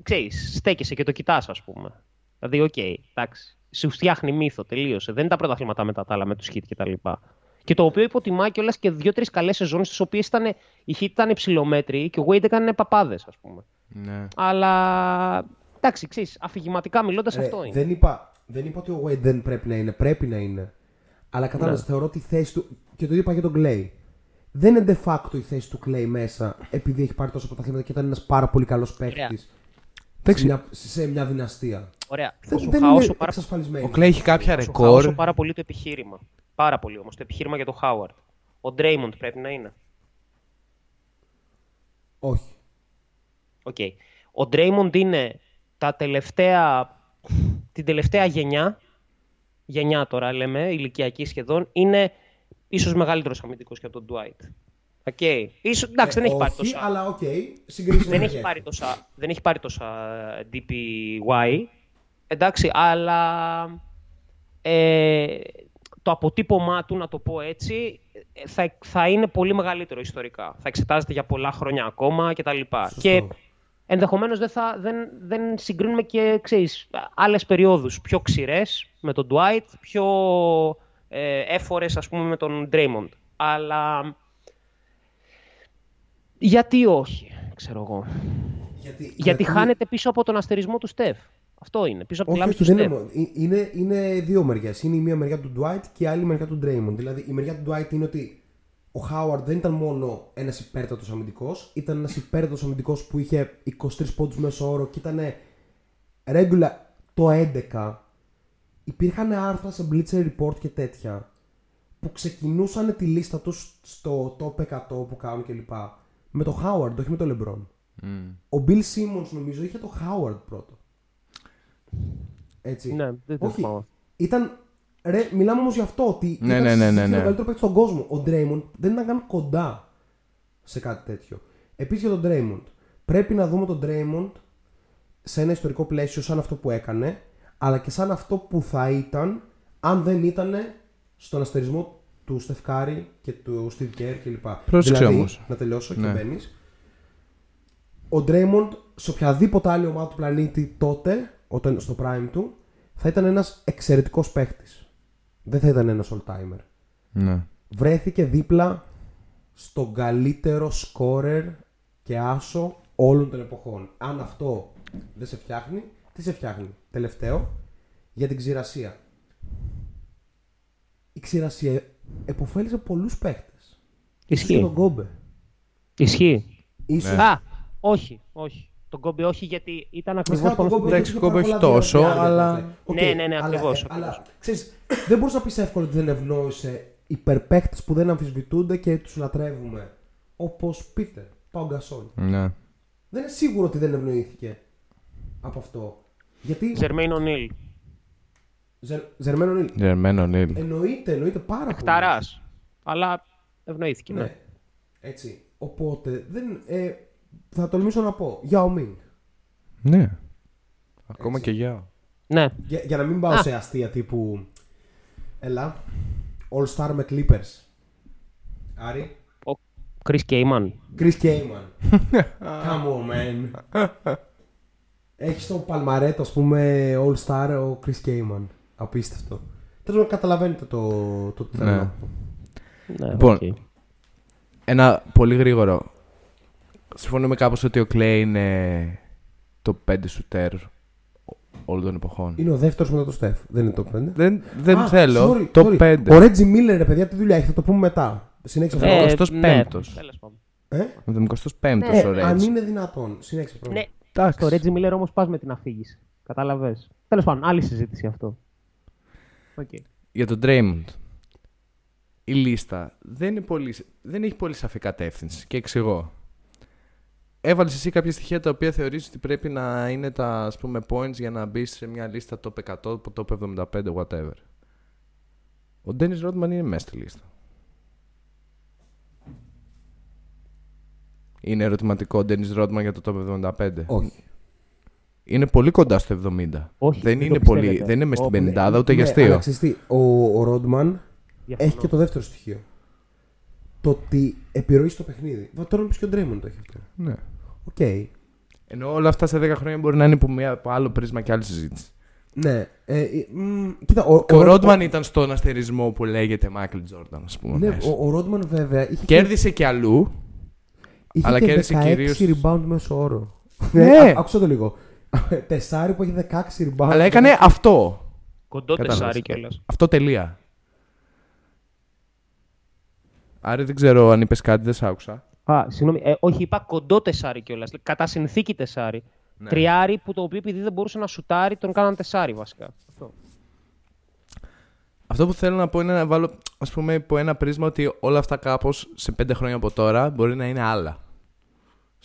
ξέρεις, στέκεσαι και το κοιτάς, ας πούμε. Δηλαδή, οκ, εντάξει, σου φτιάχνει μύθο, τελείωσε. Δεν είναι τα πρωταθλήματα μετά τα άλλα με τους Heat και τα λοιπά. Και το οποίο υποτιμά κιόλας και δύο-τρεις καλές σεζόν, στι οποίες οι Heat ήταν υψηλόμετροι και ο Wade έκανε παπάδες, ας πούμε. Ναι. Αλλά εντάξει, ξέρεις, αφηγηματικά μιλώντας Ρε, αυτό είναι. Δεν είπα, δεν είπα ότι ο Wade δεν πρέπει να είναι. Πρέπει να είναι. Αλλά κατάλαβες, Ναι. θεωρώ ότι η θέση του. και το είπα για τον Clay. Δεν είναι de facto η θέση του Clay μέσα επειδή έχει πάρει τόσο πρωταθλήματα και ήταν ένας πάρα πολύ καλός παίκτη Ωραία. σε, Εντάξει, μια- σε μια δυναστεία. Ωραία. Θα Δεν, σου δεν χάωσω είναι πάρα, εξασφαλισμένη. ο Κλέη έχει κάποια θα σου ρεκόρ. χάωσω πάρα πολύ το επιχείρημα. Πάρα πολύ όμως. Το επιχείρημα για τον Χάουαρντ. Ο Ντρέιμοντ πρέπει να είναι. Όχι. Οκ. Ο Ντρέιμοντ είναι τα τελευταία, την τελευταία γενιά, γενιά τώρα λέμε, ηλικιακή σχεδόν, είναι ίσως μεγαλύτερος αμυντικός και από τον Dwight. Οκ. Ίσως, εντάξει, δεν έχει πάρει Ε, όχι, τόσα... αλλά οκ. συγκρίσιμο δεν, έχει μεγέθη. πάρει τόσα, δεν έχει πάρει τόσα DPY, εντάξει, αλλά ε, το αποτύπωμά του, να το πω έτσι, ε, θα, θα είναι πολύ μεγαλύτερο ιστορικά. Θα εξετάζεται για πολλά χρόνια ακόμα κτλ. Σωστό. Και ενδεχομένως δεν, θα, δεν, δεν συγκρίνουμε και, ξέρεις, άλλες περιόδους πιο ξηρές με τον Dwight, πιο ε, έφορες, ας πούμε, με τον Draymond. Αλλά γιατί όχι, ξέρω εγώ. Γιατί, Γιατί, χάνεται πίσω από τον αστερισμό του Στεφ. Αυτό είναι, πίσω από τη Όχι, λάμψη όχι, του δεν Στεφ. είναι, μόνο. Ε, είναι, είναι δύο μεριές. Είναι η μία μεριά του Dwight και η άλλη μεριά του Draymond. Δηλαδή η μεριά του Dwight είναι ότι ο Howard δεν ήταν μόνο ένας υπέρτατος αμυντικός, ήταν ένας υπέρτατος αμυντικός που είχε 23 πόντους μέσω όρο και ήταν regular το 11. Υπήρχαν άρθρα σε Blitzer Report και τέτοια που ξεκινούσαν τη λίστα τους στο top 100 που κάνουν κλπ. Με το Howard, όχι με το LeBron. Ο Bill Simmons νομίζω είχε το Howard πρώτο. Έτσι. Ναι, δεν το Όχι. θυμάμαι. Ήταν. Ρε, μιλάμε όμως γι' αυτό ότι. Ναι, ήταν ναι, ναι, ναι, συζήτηση ναι. με τον καλύτερο παίκτης στον κόσμο. Ο Draymond δεν ήταν καν κοντά σε κάτι τέτοιο. Επίσης για τον Draymond. Πρέπει να δούμε τον Draymond σε ένα ιστορικό πλαίσιο σαν αυτό που έκανε, αλλά και σαν αυτό που θα ήταν αν δεν ήταν στον αστερισμό του Στεφκάρη και του Steve Kerr κλπ. Πρόσεξε δηλαδή, όμως. να τελειώσω Ναι. και μπαίνεις. Ο Draymond σε οποιαδήποτε άλλη ομάδα του πλανήτη τότε, όταν στο prime του, θα ήταν ένας εξαιρετικός παίχτης. Δεν θα ήταν ένας all-timer. Ναι. Βρέθηκε δίπλα στον καλύτερο scorer και άσο όλων των εποχών. Αν αυτό δεν σε φτιάχνει, τι σε φτιάχνει. Τελευταίο, για την ξηρασία; Η ξηρασία επωφέλησε πολλούς παίχτες. Ίσως και Ισχύει. τον Kobe. Ισχύει. Ίσως Α, όχι, όχι. Τον Kobe όχι γιατί ήταν ακριβώ Βασικά, πάνω τον στην Kobe Εντάξει, είχε Kobe πάρα όχι πολλά τόσο, διάρκεια, αλλά- ναι. Οκ, Ναι, ναι, ναι, αλλά- ακριβώς, ε, Αλλά, ακριβώς. ξέρεις, δεν μπορείς να πεις εύκολα ότι δεν ευνόησε υπερπαίκτες που δεν αμφισβητούνται και τους λατρεύουμε. Όπως Πίτερ, Πάο Γκασόλ. Ναι. Δεν είναι σίγουρο ότι δεν ευνοήθηκε από αυτό. Γιατί. Ζερμέιν Ονίλ. Ζερ... Ζερμένο Νίλ. Γερμένο Νίλ. Εννοείται, εννοείται πάρα πολύ. Χταρά. Αλλά ευνοήθηκε. Ναι. Ναι. Έτσι. Οπότε δεν. Ε, θα τολμήσω να πω. Yao Ming. Ναι. Ακόμα και για. ναι. Για, για να μην πάω Α. σε αστεία τύπου. Έλα. All Star με Clippers. Άρη. Ο Chris Kaman. Chris Kaman. Come on, man. Έχεις το παλμαρέτο, ας πούμε, All Star ο Chris Kaman. Απίστευτο. Τέλος πάντων, καταλαβαίνετε το, το τι θέλω Ναι. να πω. Ναι, Λοιπόν, οκ. Ένα πολύ γρήγορο. Συμφωνούμε κάπως ότι ο Klay είναι το 5 σουτέρ όλων των εποχών. Είναι ο δεύτερος μετά το Στεφ. Δεν είναι το 5. Δεν, δεν Α, θέλω. sorry, το sorry. 5. Ο Reggie Miller, ρε παιδιά, τι δουλειά έχει, θα το πούμε μετά. Συνέχισε αυτό. Ε, Ε, 25ος. ναι, τέλος πάντων. Ε; 75ο Ναι, ο Ε, αν Reggie. είναι δυνατόν. Συνέχισε πρώτα. Ναι, Εντάξει. στο Reggie Miller όμως πας με την αφήγηση. Κατάλαβε. Τέλος πάντων, άλλη συζήτηση αυτό. Οκ. Για τον Draymond. Η λίστα δεν, είναι πολύ, δεν έχει πολύ σαφή κατεύθυνση και εξηγώ. Έβαλες εσύ κάποια στοιχεία τα οποία θεωρείς ότι πρέπει να είναι τα ας πούμε points για να μπεις σε μια λίστα top 100, top 75, whatever. Ο Dennis Rodman είναι μέσα στη λίστα. Είναι ερωτηματικό ο Dennis Rodman για το top 75. Όχι. Είναι πολύ κοντά στο 70. Όχι, δεν, δεν είναι το πολύ, πιστεύετε. δεν είναι μες στην Όχι, 50 ούτε για Ναι, αστείο. αλλά ξέρεις τι, ο, ο Ρόντμαν Διαφωνώ. έχει και το δεύτερο στοιχείο. Το ότι επιρροή στο παιχνίδι. Βα, Τώρα πεις και ο Draymond το έχει αυτό. Ναι. Οκ. Ενώ όλα αυτά σε 10 χρόνια μπορεί να είναι από, μια, από άλλο πρίσμα και άλλη συζήτηση. Ναι. Ε, ε, μ, κοίτα, ο, Και ο Ρόντ- Ρόντμαν ήταν στον αστερισμό που λέγεται Μάικλ Τζόρνταν, ας πούμε. Ναι, μέσα. ο, ο Ρόντμαν βέβαια είχε, Κέρδισε και αλλού. Είχε αλλά και κέρδισε 16 κυρίως- rebound μέσω όρο. Ναι. α- άκουσα το λίγο. Τεσάρι που έχει 16 rebound. αλλά έκανε αυτό. Κοντό Κατάλαβες. τεσάρι κιόλας. Αυτό τελεία. Άρα δεν ξέρω αν είπες κάτι, δεν σ' άκουσα. Α, συγγνώμη. Ε, όχι, είπα κοντό τεσάρι κιόλας. Κατά συνθήκη τεσάρι. Ναι. Τριάρι που το οποίο επειδή δεν μπορούσε να σουτάρει τον κάναν τεσάρι βασικά. Αυτό. Αυτό που θέλω να πω είναι να βάλω, ας πούμε, υπό ένα πρίσμα ότι όλα αυτά κάπως σε 5 χρόνια από τώρα μπορεί να είναι άλλα.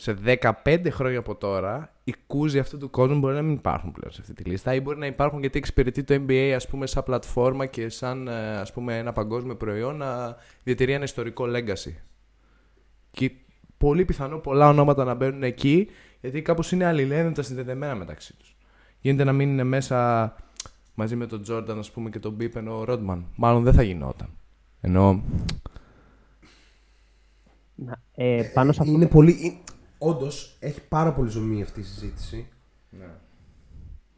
Σε 15 χρόνια από τώρα, οι κούζοι αυτού του κόσμου μπορεί να μην υπάρχουν πλέον σε αυτή τη λίστα ή μπορεί να υπάρχουν γιατί εξυπηρετεί το NBA ας πούμε σαν πλατφόρμα και σαν ε, ας πούμε ένα παγκόσμιο προϊόν να διατηρεί ένα ιστορικό legacy. Και πολύ πιθανό πολλά ονόματα να μπαίνουν εκεί γιατί κάπως είναι αλληλένδετα συνδεδεμένα μεταξύ τους. Γίνεται να μην είναι μέσα μαζί με τον Τζόρνταν ας πούμε και τον Μπίπεν ο Ρόντμαν. Μάλλον δεν θα γινόταν. Ενώ Να, ε, πάνω σε αυτό. Είναι πολύ. Όντως έχει πάρα πολύ ζωμή αυτή η συζήτηση. Ναι.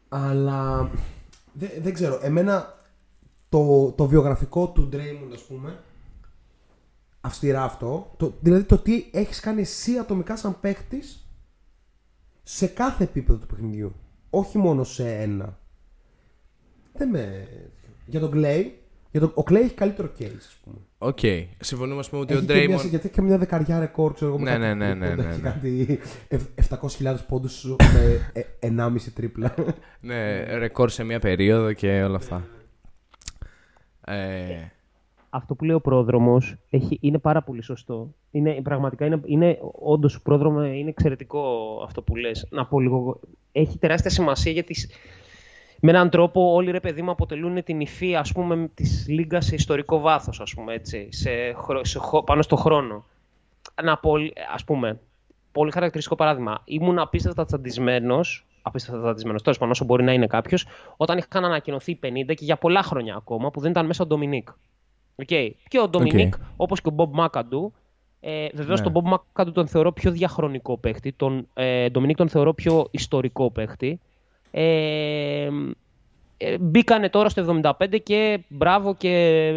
Αλλά δεν, δεν ξέρω. Εμένα το, το βιογραφικό του Draymond, ας πούμε, αυστηρά αυτό, το, δηλαδή το τι έχεις κάνει εσύ ατομικά σαν παίχτης σε κάθε επίπεδο του παιχνιδιού. Όχι μόνο σε ένα. Δεν με... Για τον Klay, για τον, ο Klay έχει καλύτερο case, ας πούμε. Οκ. Συμφωνούμε ας πούμε ότι Έχει ο και μια, Draymond... γιατί έχει και μια δεκαριά ρεκόρ, ξέρω εγώ. με Ναι, κάτι ναι, ναι, ναι, τρίποντα, ναι, Έχει ναι. κάτι ευ- 700.000 πόντους με ε, 1,5 τρίπλα. Ναι, ρεκόρ σε μια περίοδο και όλα αυτά. Ε, αυτό που λέει ο πρόδρομος είναι πάρα πολύ σωστό. Είναι, πραγματικά είναι, είναι όντως ο πρόδρομο είναι εξαιρετικό αυτό που λες. Να πω λίγο. Έχει τεράστια σημασία γιατί με έναν τρόπο όλοι ρε παιδί μου αποτελούν την υφή ας πούμε της Λίγκας σε ιστορικό βάθος ας πούμε έτσι, σε, χρο- σε, χω- πάνω στο χρόνο. Να πω, ας πούμε, πολύ χαρακτηριστικό παράδειγμα. Ήμουν απίστευτα τσαντισμένος, απίστευτα τσαντισμένος, τέλος πάντων όσο μπορεί να είναι κάποιος, όταν είχαν ανακοινωθεί 50 και για πολλά χρόνια ακόμα που δεν ήταν μέσα ο Ντομινίκ. Okay. Και ο Ντομινίκ, όπως και ο Μπομπ Μάκαντου, ε, Βεβαίως Ναι. τον Μπομπ Μάκαντου τον θεωρώ πιο διαχρονικό παίχτη, τον ε, Ντομινίκ τον θεωρώ πιο ιστορικό παίχτη. Ε, ε, μπήκανε τώρα στο 75 και μπράβο και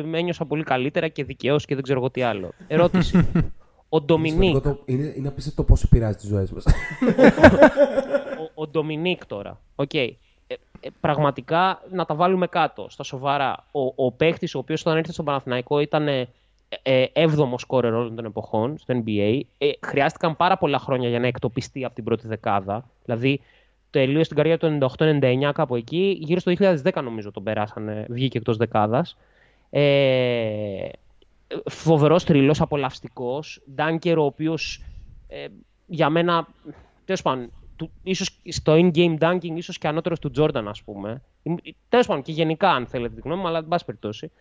με ένιωσα πολύ καλύτερα και δικαίως και δεν ξέρω εγώ τι άλλο. Ερώτηση. Ο Ντομινίκ, Σημαντικό το- Είναι, είναι απίστευτο πόσο επηρεάζει τις ζωές μας. ο, ο Ντομινίκ τώρα. Οκ. Ε, ε, πραγματικά να τα βάλουμε κάτω, στα σοβαρά. Ο, ο παίχτης ο οποίος όταν ήρθε στον Παναθηναϊκό ήταν ε, ε, έβδομος σκόρερ όλων των εποχών στο NBA. Ε, χρειάστηκαν πάρα πολλά χρόνια για να εκτοπιστεί από την πρώτη δεκάδα. Δηλαδή, τελείωσε την καριέρα του 98-99 κάπου εκεί. Γύρω στο 2010 νομίζω τον περάσανε, βγήκε εκτός δεκάδας. Ε, φοβερός τριλός, απολαυστικός. Ντάνκερ ο οποίος ε, για μένα, τέλος πάντων, του, ίσως στο in-game dunking, ίσως και ανώτερος του Jordan, ας πούμε. Ε, Τέλος πάντων, και γενικά, αν θέλετε την γνώμη μου, αλλά εν πάση περιπτώσει.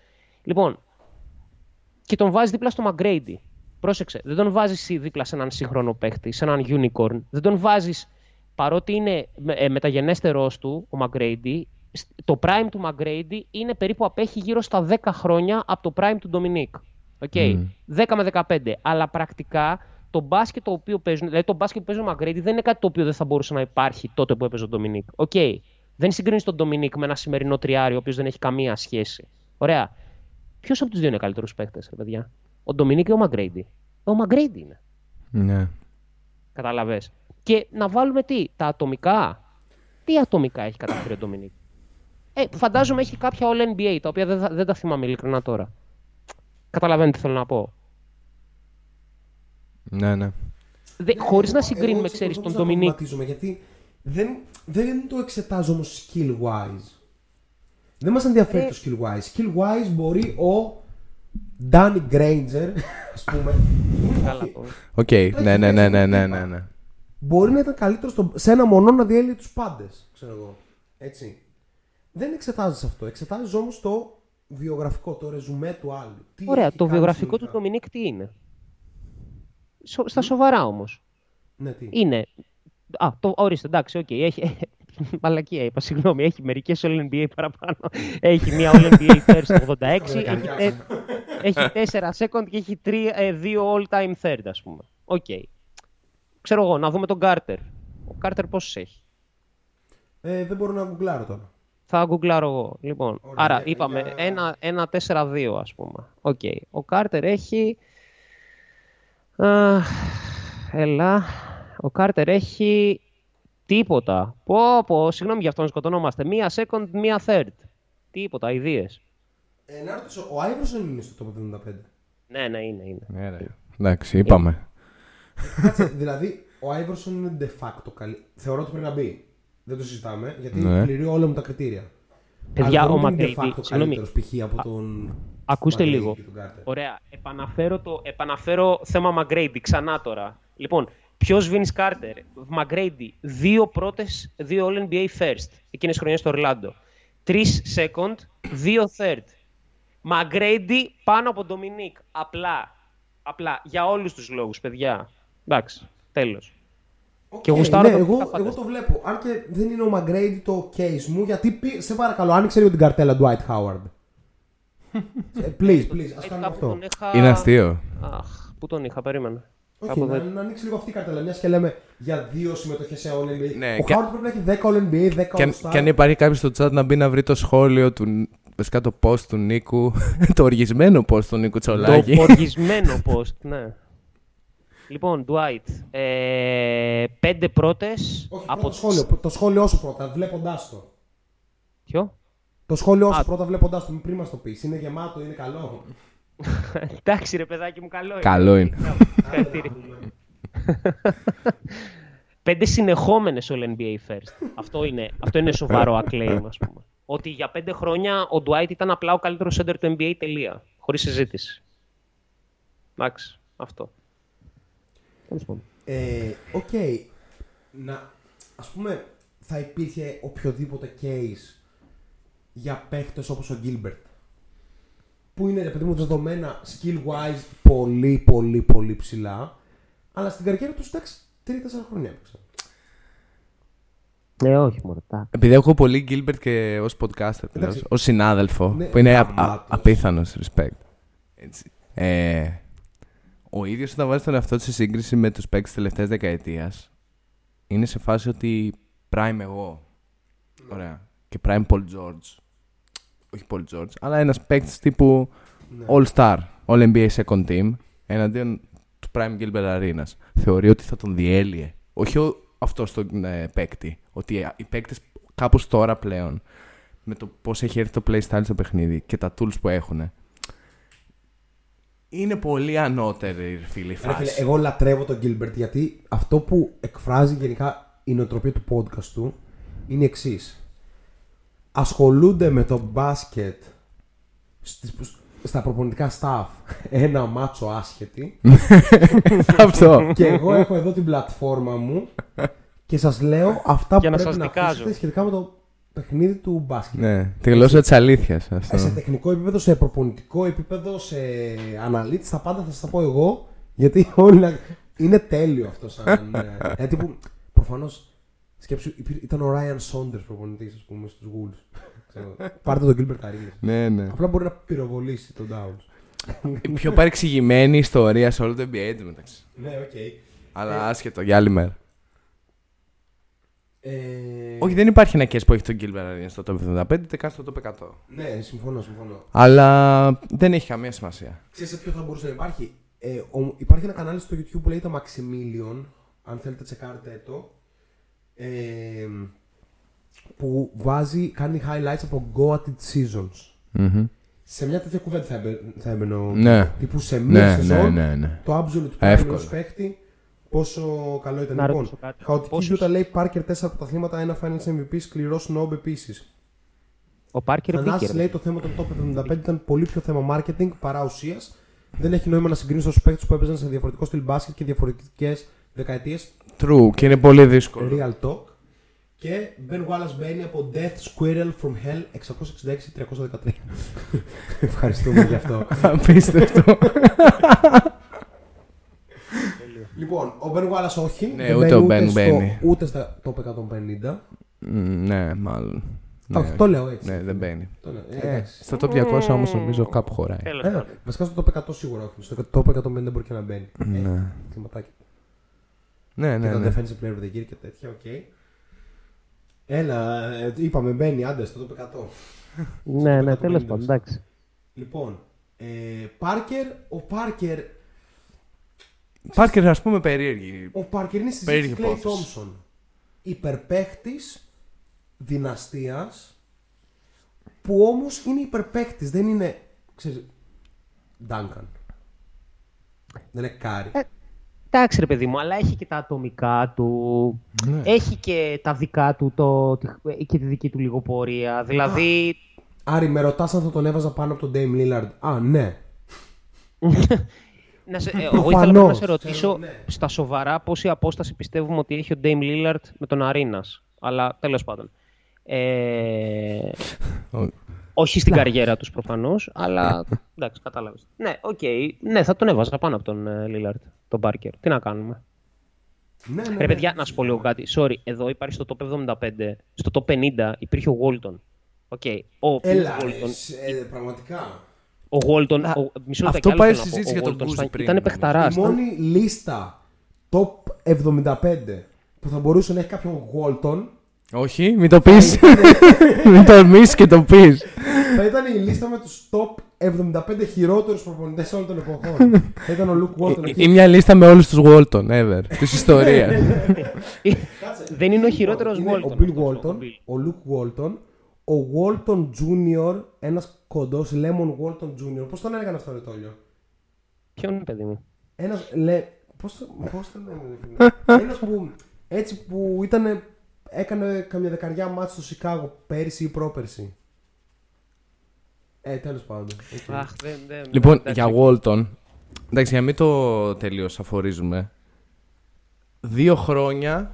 Λοιπόν, και τον βάζει δίπλα στο McGrady. Πρόσεξε, δεν τον βάζεις δίπλα σε έναν σύγχρονο παίχτη, σε έναν unicorn. Δεν τον βάζεις, παρότι είναι με- ε, μεταγενέστερος του ο McGrady, σ- το prime του McGrady είναι περίπου απέχει γύρω στα 10 χρόνια από το prime του Dominic. Okay. 10 με 15. Αλλά πρακτικά το μπάσκετ το οποίο παίζουν, δηλαδή το μπάσκετ που παίζει ο McGrady δεν είναι κάτι το οποίο δεν θα μπορούσε να υπάρχει τότε που έπαιζε ο Dominic. Okay. Δεν συγκρίνεις τον Dominic με ένα σημερινό τριάρι ο οποίος δεν έχει καμία σχέση. Ωραία. Ποιος από τους δύο είναι καλύτερου παίκτες, ρε παιδιά; Ο Ντομινίκ ή ο Μαγκρέιντι. Ο Μαγκρέιντι είναι. Ναι. Καταλαβέ. Και να βάλουμε τι, τα ατομικά; Τι ατομικά έχει καταφέρει ο Ντομινίκ; Ε, φαντάζομαι έχει κάποια All NBA, τα οποία δεν, θα- δεν τα θυμάμαι ειλικρινά τώρα. Καταλαβαίνετε τι θέλω να πω. Ναι, ναι. Χωρίς να συγκρίνουμε, ξέρεις, τον Ντομινίκ. Γιατί δεν, δεν το εξετάζω όμως skill wise. Δεν μας ενδιαφέρει Ε. το skill wise. Skill wise μπορεί ο Danny Granger, ας πούμε. Καλά το. Οκ, ναι, ναι, ναι, ναι, ναι, ναι, ναι. Μπορεί να ήταν καλύτερο στο, σε ένα μονό να διέλυε τους πάντες. Ξέρω εγώ. Έτσι. Δεν εξετάζεις αυτό. Εξετάζεις όμως το βιογραφικό, το ρεζουμέ του άλλου. Τι Ωραία, έχει το κάνει βιογραφικό του συνολικά. Ντομινίκ τι είναι; Σο- στα σοβαρά όμως. Ναι, τι. Είναι. Α, το ορίστε, εντάξει, οκ. Έχει... Μαλακία είπα, συγγνώμη. Έχει μερικές All NBA παραπάνω. έχει μία All NBA first το 86. έχει, τε... έχει 4 second και έχει 3, ε, 2 all time third, ας πούμε. Οκ. Ξέρω εγώ, να δούμε τον Κάρτερ. Ο Κάρτερ πόσες έχει; Ε, δεν μπορώ να γκουγκλάρω τώρα. Θα γκουγκλάρω εγώ. Λοιπόν, Ωραία, άρα για- είπαμε για- ένα, ένα 4-2 ας πούμε. Οκ. Ο Κάρτερ έχει... Α, έλα. Ο Κάρτερ έχει τίποτα. Πω πω, συγγνώμη για αυτόν σκοτωνόμαστε. Μία second, μία third. Τίποτα, ιδίες. Ε, να ρωτήσω, ο Άιβροσον είναι στο top 75. Ναι, ναι, είναι, είναι. Ναι, ρε. Εντάξει, είπαμε. Κάτσε, δηλαδή, ο Άιβροσον είναι de facto καλή. Θεωρώ ότι πρέπει να μπει. Δεν το συζητάμε, γιατί Ναι. πληρεί όλα μου τα κριτήρια. Παιδιά, Αλλά ο δεν είναι de Μακρέιντι, facto συγγνώμη. καλύτερος π.χ. από τον... Ακούστε Μακρέιντι λίγο. και τον Κάρτερ. Ωραία. Επαναφέρω, το, επαναφέρω θέμα Μαγκρέιντι ξανά τώρα. Λοιπόν, ποιος Vince Carter, Μαγκρέιντι, δύο πρώτες, δύο All NBA first εκείνες τις χρονιές στο Ορλάντο. Τρεις second, δύο third. Μαγκρέιντι πάνω από Ντομινίκ. Απλά. Απλά. Για όλους τους λόγους, παιδιά. Εντάξει. Τέλος. Και Οκ, γουστάρω ναι, το εγώ, φανταστικό. εγώ το βλέπω. Αν και δεν είναι ο Μαγκρέιντι το case μου, γιατί πι- σε παρακαλώ, άνοιξε λίγο την καρτέλα του Dwight Howard. Ε, please, please, ας κάνουμε αυτό. Είναι αστείο. Αχ, πού τον είχα, περίμενα. Όχι, Κάπου να, εδώ. να ανοίξει λίγο αυτή η καρτέλα. Μιας και λέμε για δύο συμμετοχές σε All NBA. Ναι, ο και- Howard πρέπει να έχει 10 All NBA, 10 Και αν, All Star. και αν υπάρχει κάποιος στο chat να μπει να βρει το σχόλιο του. Βασικά το post του Νίκου. το οργισμένο post του Νίκου Τσολάκη. Το οργισμένο post, ναι. Λοιπόν, Dwight, ε, πέντε πρώτες Όχι, από πρώτο σχόλιο. Το σχόλιο σου πρώτα, βλέποντάς το. Ποιο; Το σχόλιο σου Α. πρώτα βλέποντάς το, μην πριν μας το πεις. Είναι γεμάτο, είναι καλό. Εντάξει ρε παιδάκι μου, καλό είναι. Καλό είναι. Μπράβο, συγχαρητήρια. πέντε συνεχόμενες All NBA first. αυτό, είναι, αυτό είναι σοβαρό acclaim, ας πούμε. Ότι για πέντε χρόνια ο Dwight ήταν απλά ο καλύτερος center του NBA, τελεία. χωρίς συζήτηση. Εντάξει, αυτό. Τέλος πάντων. Ε, Οκ. Να, ας πούμε, θα υπήρχε οποιοδήποτε case για παίχτες όπως ο Gilbert. Που είναι, ρε παιδί μου, δεδομένα skill-wise πολύ, πολύ, πολύ ψηλά. Αλλά στην καριέρα του, εντάξει, 3-4 χρόνια έπαιξε. Ναι, όχι μόνο. τα- Επειδή έχω πολύ Gilbert και ως podcaster πλέον, Εντάξει. ως συνάδελφο, Ναι, που είναι α- γαμάτος. α- απίθανος respect. Έτσι. Ε, ο ίδιος όταν βάζει τον εαυτό του σε σύγκριση με τους παίκτες της τελευταίας δεκαετίας, είναι σε φάση ότι prime εγώ. Ωραία. Και prime Paul George. Όχι Paul George, αλλά ένας παίκτης τύπου Ναι. All Star, All NBA Second Team, εναντίον του Prime Gilbert Arenas. Θεωρεί ότι θα τον διέλυε. Όχι ο, αυτό τον ε, παίκτη. Ότι ε, οι παίκτες κάπως τώρα πλέον, με το πώς έχει έρθει το playstyle στο παιχνίδι και τα tools που έχουν, είναι πολύ ανώτερη ρε φίλε η Ρε φίλε, φάση. εγώ λατρεύω τον Gilbert γιατί αυτό που εκφράζει γενικά η νοοτροπία του podcast του είναι εξής. Ασχολούνται με το μπάσκετ στις, στα προπονητικά staff ένα μάτσο άσχετη αυτό. και εγώ έχω εδώ την πλατφόρμα μου και σας λέω αυτά που Για να πρέπει σας να δικάζω. ακούσετε σχετικά με το παιχνίδι του μπάσκετ. ναι, τη γλώσσα της αλήθειας. Ε, Αυτό. Σε τεχνικό επίπεδο, σε προπονητικό επίπεδο, σε αναλύτης, τα πάντα θα σας τα πω εγώ. Γιατί όλοι να- είναι τέλειο αυτό σαν. ε, Δηλαδή που προφανώς σκέψου υπήρ- ήταν ο Ryan Saunders προπονητής, ας πούμε, στους Wolves. Ξέρω, Πάρτε τον Gilbert Arenas. ναι, ναι. Απλά μπορεί να πυροβολήσει τον Towns. Η πιο παρεξηγημένη ιστορία σε όλο το NBA του μεταξύ. Ναι, οκ. Αλλά άσχετο, για άλλη μέρα. Ε, Όχι, δεν υπάρχει ένα case που έχει τον Gilbert Arenas στο top 75, ούτε καν στο top 100. Ναι, συμφωνώ, συμφωνώ. Αλλά δεν έχει καμία σημασία. Ξέρεις σε ποιο θα μπορούσε να υπάρχει; Ε, ο- υπάρχει ένα κανάλι στο YouTube που λέγεται Maximilian. Αν θέλετε τσεκάρετε το. Ε, που βάζει, κάνει highlights από Goated Seasons. Μμμ. Σε μια τέτοια κουβέντα θα, έμπαι- θα έμπαινε ο Ναι. Τύπου σε μία Ναι, ναι, σεζόν ναι, ναι. το absolute prime Εύκολα. ενός παίχτη πόσο καλό ήταν. Να λοιπόν, ρωτήσω κάτι. χαοτική Πόσους- Utah λέει Parker 4 πρωταθλήματα, ένα Finals MVP, σκληρός snob επίσης. Ο Πάρκερ Θανάσης μπήκε. ρε. λέει το θέμα των top 75 ήταν πολύ πιο θέμα marketing παρά ουσίας. Δεν έχει νόημα να συγκρίνεις του παίκτες που έπαιζαν σε διαφορετικό στυλ μπάσκετ και διαφορετικές δεκαετίες. True, και είναι πολύ δύσκολο. Real talk. Και Ben Wallace μπαίνει από Death Squirrel from Hell 666-313. Ευχαριστούμε γι' αυτό. Απίστευτο. λοιπόν, ο Ben Wallace όχι. Ναι, δεν ούτε ο μπαίνει Ben στο- μπαίνει. Ούτε στα top 150. Μ, ναι, μάλλον. Ναι. Όχι, το λέω έτσι. Ναι, δεν μπαίνει. Το λέω, ε, Ε, εντάξει. στο top 200 όμως νομίζω κάπου χωράει. Τέλος Ε, πάντων. βασικά στο top 100 σίγουρα όχι. Στο top 150 μπορεί και να μπαίνει. Ε, Ναι. κλιματάκι. Ναι, Και ναι, το ναι. defensive player of the year και τέτοια, οκ. Έλα, ε, είπαμε μπαίνει, άντε στο top 100. Ναι, ναι, 150 τέλος πάντων, εντάξει. Λοιπόν, ε, Πάρκερ, ο Πάρκερ, Πάρκερ, ας πούμε, περίεργη. ο Πάρκερ είναι στη Περίεργη συζήτηση Klay υπόθεση. Thompson. Υπερπαίχτης δυναστείας που όμως είναι υπερπαίχτης, δεν είναι, ξέρεις, Duncan. Δεν είναι Κάρι. Ε, Εντάξει ρε παιδί μου, αλλά έχει και τα ατομικά του. Ναι. Έχει και τα δικά του το, τη- και τη δική του λίγο πορεία. Δηλαδή. Άρη, με ρωτάς αν θα τον έβαζα πάνω από τον Dame Lillard. Α, ναι. να σε, ε, εγώ Προφανώς. ήθελα να σε ρωτήσω Θέλω, ναι. στα σοβαρά πόση απόσταση πιστεύουμε ότι έχει ο Dame Lillard με τον Αρίνας. Αλλά τέλος πάντων. Ε, Ο- όχι στην καριέρα τους προφανώς, αλλά εντάξει, κατάλαβες. Ναι, οκ. Ναι, θα τον έβαζα πάνω από τον ε, Lillard, τον Πάρκερ. Τι να κάνουμε. Ναι, ναι, Ρε ναι. παιδιά, να σου πω λίγο κάτι. Sorry, εδώ υπάρχει στο top 75, στο top 50 υπήρχε ο Walton. Οκ. Ο οποίος Έλα, ρε, Walton, σε- ε, πραγματικά. ο Walton, Α, ο, μισό αυτό λεπτό, κι πάει άλλο στη θέλω να πω. συζήτηση για Ο τον Walton Bulls ήταν- πριν, Ήταν νομίζω. παιχταράς. Η μόνη λίστα top 75 που θα μπορούσε να έχει κάποιον Walton Όχι, μην το πεις. μην τολμήσεις και το πεις. θα ήταν η λίστα με τους top 75 χειρότερους προπονητές όλων των εποχών. θα ήταν ο Luke Walton Ή εκεί. μια λίστα με όλους τους Walton ever της ιστορίας. Δεν είναι ο χειρότερος Είναι Walton. Ο Bill αυτός, Walton, ο Bill. ο Luke Walton, ο Walton Jr., ένας κοντός Lemon Walton Jr. Πώς τον έλεγαν αυτό ρε Τόλιο; Ποιον είναι, παιδί μου; Ένας, λέ, πώς, το- πώς τον έλεγαν. Ένας που, έτσι που ήταν, έκανε καμιά δεκαριά μάτς στο Σικάγο πέρυσι ή πρόπερσι. Ε, τέλος πάντων. Οκ. Αχ, δεν, δεν, Λοιπόν, εντάξει, για Walton. Εντάξει, για να μην το τελείως αφορίζουμε. Δύο χρόνια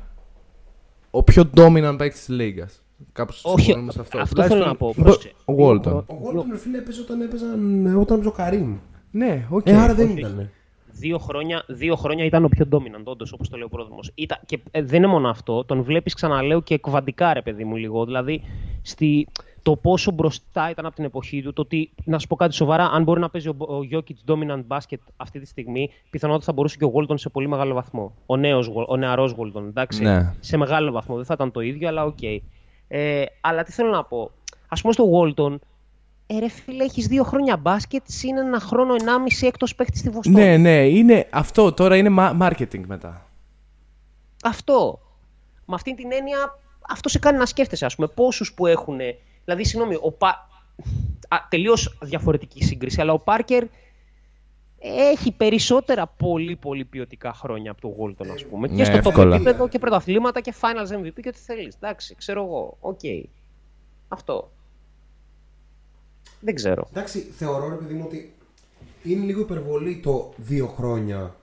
ο πιο dominant παίκτης της Λίγκα. Κάπως Όχι, συμφωνούμε σε αυτό. αυτό θέλω να πω. Τουλάχιστον πρόσεξε. Ο Δύο Walton. χρο- Ο Walton, ρε φίλε, έπαιζε όταν έπαιζαν. ε, Όταν έπαιζε ο Καρίμ. Ναι, οκ. Ε, άρα δεν όχι. ήταν. Δύο χρόνια, δύο χρόνια ήταν ο πιο dominant, όντως, όπως το λέει ο Πρόδρομος. Και ε, δεν είναι μόνο αυτό. Τον βλέπεις, ξαναλέω, και κβαντικά, ρε παιδί μου, λίγο. Δηλαδή, στη, το πόσο μπροστά ήταν από την εποχή του, το ότι, να σου πω κάτι σοβαρά, αν μπορεί να παίζει ο, ο Jokic dominant basket αυτή τη στιγμή, πιθανότατα θα μπορούσε και ο Walton σε πολύ μεγάλο βαθμό. Ο, νέος, Wal- ο νεαρός Walton, εντάξει. Ναι. Σε μεγάλο βαθμό. Δεν θα ήταν το ίδιο, αλλά οκ. Ε, αλλά τι θέλω να πω. Α πούμε στο Walton, ε, ρε φίλε, έχεις δύο χρόνια μπάσκετ, συν ένα χρόνο, ενάμιση έκτος παίχτη στη Βοστόνη. Ναι, ναι, είναι αυτό. Τώρα είναι ma- marketing μετά. Αυτό. Με αυτή την έννοια, αυτό σε κάνει να σκέφτεσαι, ας πούμε, πόσους που έχουν... Δηλαδή, συγγνώμη, ο Πα... Α, τελείως διαφορετική σύγκριση, αλλά ο Πάρκερ έχει περισσότερα πολύ πολύ ποιοτικά χρόνια από τον Walton, ας πούμε. Ναι, και στο top εύκολα. επίπεδο και πρωταθλήματα και finals MVP και ό,τι θέλεις. Εντάξει, ξέρω εγώ. Οκ. Αυτό. Δεν ξέρω. Εντάξει, θεωρώ ρε παιδί μου ότι είναι λίγο υπερβολή το δύο χρόνια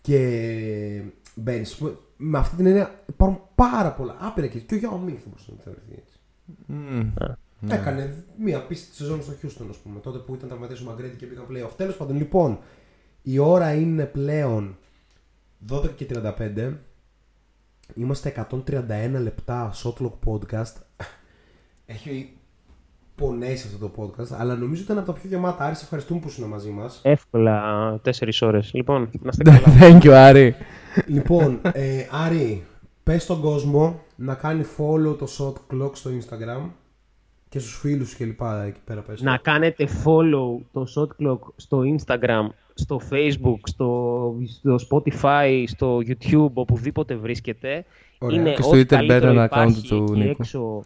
και μπαίνεις. Με αυτή την έννοια υπάρχουν πάρα πολλά. Άπειρα και, και ο Γιάννη Μίνγκ θα μπορούσε να θεωρηθεί έτσι. Έκανε μία πίστη σεζόν στο Houston, ας πούμε, τότε που ήταν τραυματίε ο Μαγκρέτη και πήγαν playoff. Τέλος πάντων, λοιπόν, η ώρα είναι πλέον 12 και 35. Είμαστε 131 λεπτά Shotlock Podcast. Έχει πονέσει αυτό το podcast, αλλά νομίζω ήταν από τα πιο γεμάτα. Άρη, σε ευχαριστούμε που ήσουν μαζί μας. Εύκολα τέσσερις ώρες. Λοιπόν, να είστε καλά. Thank you, Άρη. λοιπόν, ε, Άρη, πες στον κόσμο να κάνει follow το Shot Clock στο Instagram και στους φίλους και λοιπά εκεί πέρα πες. να κάνετε follow το Shot Clock στο Instagram, στο Facebook, στο, στο Spotify, στο YouTube, οπουδήποτε βρίσκεται. Ωραία. Είναι Και στο ό,τι Twitter καλύτερο μπαίνω ένα υπάρχει account του εκεί Νίκου. Έξω,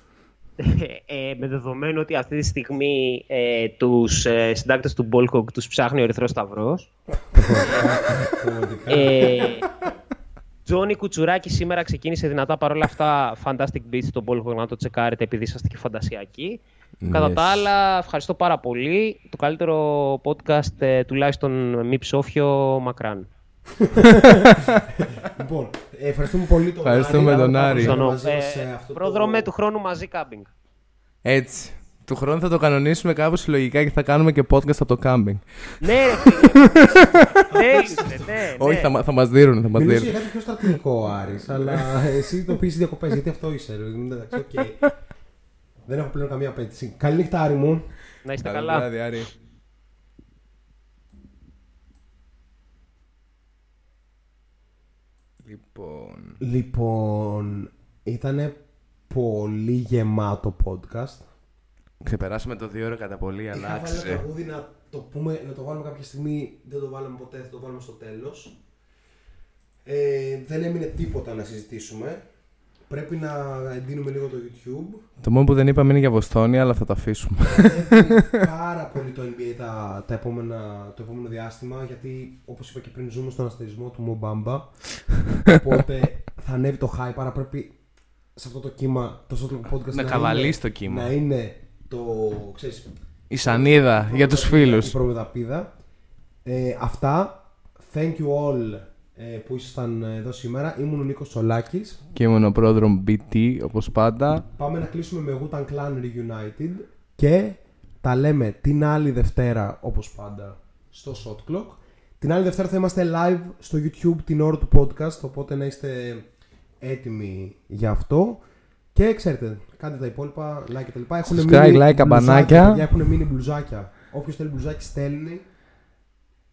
ε, με δεδομένο ότι αυτή τη στιγμή ε, τους ε, συντάκτες του Ballhog τους ψάχνει ο Ερυθρός Σταυρός. Πραγματικά. Ε, Τζόνι Κουτσουράκη σήμερα ξεκίνησε δυνατά παρόλα αυτά. Fantastic Beats στο Ballhog να το τσεκάρετε επειδή είσαστε και φαντασιακοί. Κατά Yes. τα άλλα, ευχαριστώ πάρα πολύ. Το καλύτερο podcast, ε, τουλάχιστον μη ψόφιο, μακράν. Λοιπόν, ε, ευχαριστούμε πολύ τον Ευχαριστούμε Άρη. τον Άρα, Άρη. που Στον, ήσασταν μαζί μας σε ε, αυτό το- πρόδρομε του χρόνου μαζί κάμπινγκ. Έτσι. Του χρόνου θα το κανονίσουμε κάπως συλλογικά και θα κάνουμε και podcast από το camping. ναι, ρε φίλε. Τέλειωσε, ναι, Όχι, ναι. θα, μα- θα μας δίνουν, θα μας Μιλούσε δίνουν. για κάτι πιο στρατηγικό ο Άρης, αλλά εσύ το πεις διακοπές, γιατί αυτό είσαι. ρε. Εντάξει, οκ. Δεν έχω πλέον καμία απαίτηση. Καλή νύχτα, Άρη μου. Να είστε Καλό καλά. βράδυ, Άρη. Λοιπόν. Λοιπόν, ήταν πολύ γεμάτο podcast. Ξεπεράσαμε το δύο ώρα κατά πολύ, Είχα αλλά βάλει ένα άξιζε. τραγούδι να το, πούμε, να το βάλουμε κάποια στιγμή. Δεν το βάλαμε ποτέ, θα το βάλουμε στο τέλος. Ε, δεν έμεινε τίποτα να συζητήσουμε. Πρέπει να εντείνουμε λίγο το YouTube. Το μόνο που δεν είπαμε είναι για Βοστόνη, αλλά θα το αφήσουμε. Έχει πάρα πολύ το NBA τα, τα επόμενα, το επόμενο διάστημα γιατί όπως είπα και πριν ζούμε στον αστερισμό του Μομπάμπα οπότε θα ανέβει το hype άρα πρέπει σε αυτό το κύμα το Shotlock Podcast Να είναι- καβαλείς το κύμα. να είναι το ξέρεις Η σανίδα για τους η φίλους. προμεταπίδα ε, αυτά thank you all ε, που ήσασταν εδώ σήμερα ήμουν ο Νίκος Τσολάκης Και ήμουν ο πρόδρομο BT, όπως πάντα. Πάμε να κλείσουμε με Wu-Tang Clan Reunited και τα λέμε την άλλη Δευτέρα όπως πάντα στο Shot Clock. Την άλλη Δευτέρα θα είμαστε live στο YouTube την ώρα του podcast οπότε να είστε έτοιμοι για αυτό. Και ξέρετε, κάντε τα υπόλοιπα, like και τα λοιπά. Έχουν Subscribe, μείνει like, καμπανάκια. μπλουζάκια, Έχουν μείνει μπλουζάκια. Όποιος θέλει μπλουζάκι στέλνει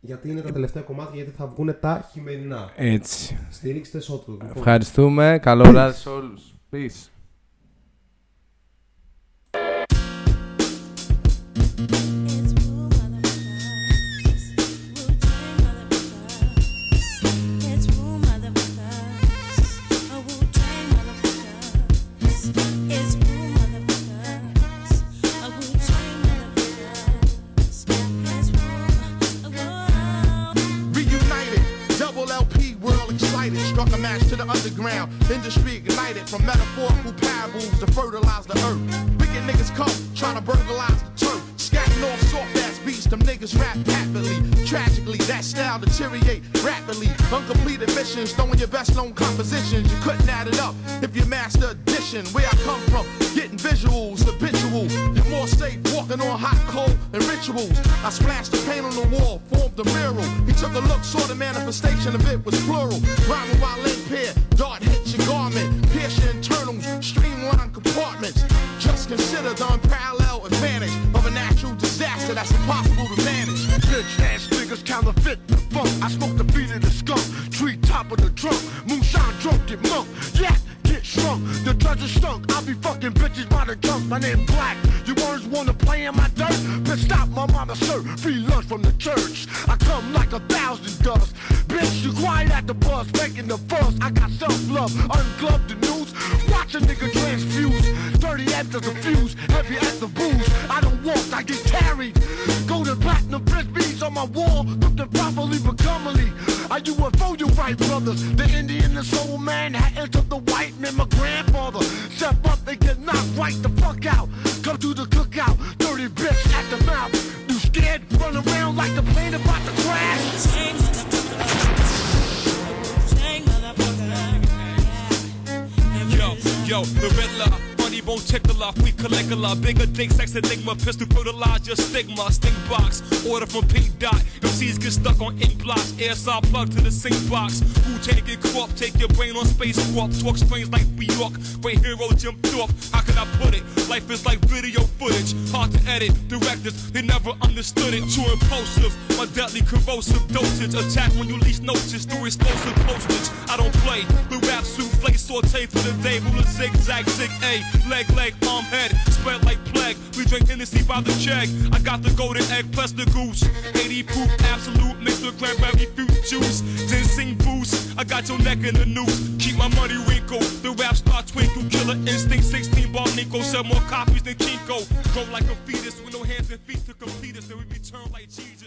γιατί είναι τα τελευταία κομμάτια γιατί θα βγουν τα χειμερινά. Έτσι. Στηρίξτε Shot Clock. Λοιπόν, Ευχαριστούμε. Καλό βράδυ σε όλους. Peace. Underground, industry ignited from metaphorical parables to fertilize the earth. Wicked niggas come, trying to burglarize the turf. Them niggas rap happily. Tragically, that style deteriorate rapidly. Uncompleted visions, throwing your best known compositions. You couldn't add it up if you master addition. Where I come from, getting visuals, habitual. You're more safe walking on hot coal and rituals. I splashed the paint on the wall, formed a mural. He took a look, saw the manifestation of it was plural. Rhyming while impaired, dart hit your garment, pierce your internals, streamline compartments. Just consider the unparalleled advantage that's impossible to manage. Bitch ass niggas counterfeit the funk. I smoke the beat of the skunk, tree top of the trunk. Moonshine drunk, get monk. Yeah, shrunk. The treasure stunk. I be fucking bitches by the junk. My name Black. You words wanna play in my dirt? Bitch, stop my mama sir. Free lunch from the church. I come like a thousand dust. Bitch, you quiet at the bus, making the fuss. I got self love, ungloved the news. Watch a nigga transfuse. 30 after the fuse, heavy as the booze. I don't walk, I get carried. Golden platinum frisbees on my wall, looking properly but comely. Are you a foe, you right, brothers? The Indian, the soul man, had entered the white man, my grandfather. Step up, they get knocked right the fuck out. Come to the cookout, dirty bitch at the mouth. You scared? Run around like the plane about to crash. Yo, yo, the Won't tickler, we Caligula, bigger dick, sex enigma, pistol fertilize your stigma, stink box, order from Pink Dot, MCs get stuck on ink blocks, air saw plug to the sink box, who take it crop, take your brain on space warp, talk strange like New York, great hero jumped off, how can I put it, life is like video footage, hard to edit, directors, they never understood it, too impulsive, my deadly corrosive dosage, attack when you least notice, through explosive postage, I don't play, the rap souffle saute for the day, ruler zigzag, zig A, leg, leg, arm, head, spread like plague. We drink Hennessy by the check. I got the golden egg plus the goose. 80 proof, absolute, mixed with cranberry fruit juice. Ginseng boost, I got your neck in the noose. Keep my money wrinkled, the rap star twinkle. Killer instinct, 16 ball Nico. Sell more copies than Kinko. Grow like a fetus with no hands and feet to complete us. Then we return like Jesus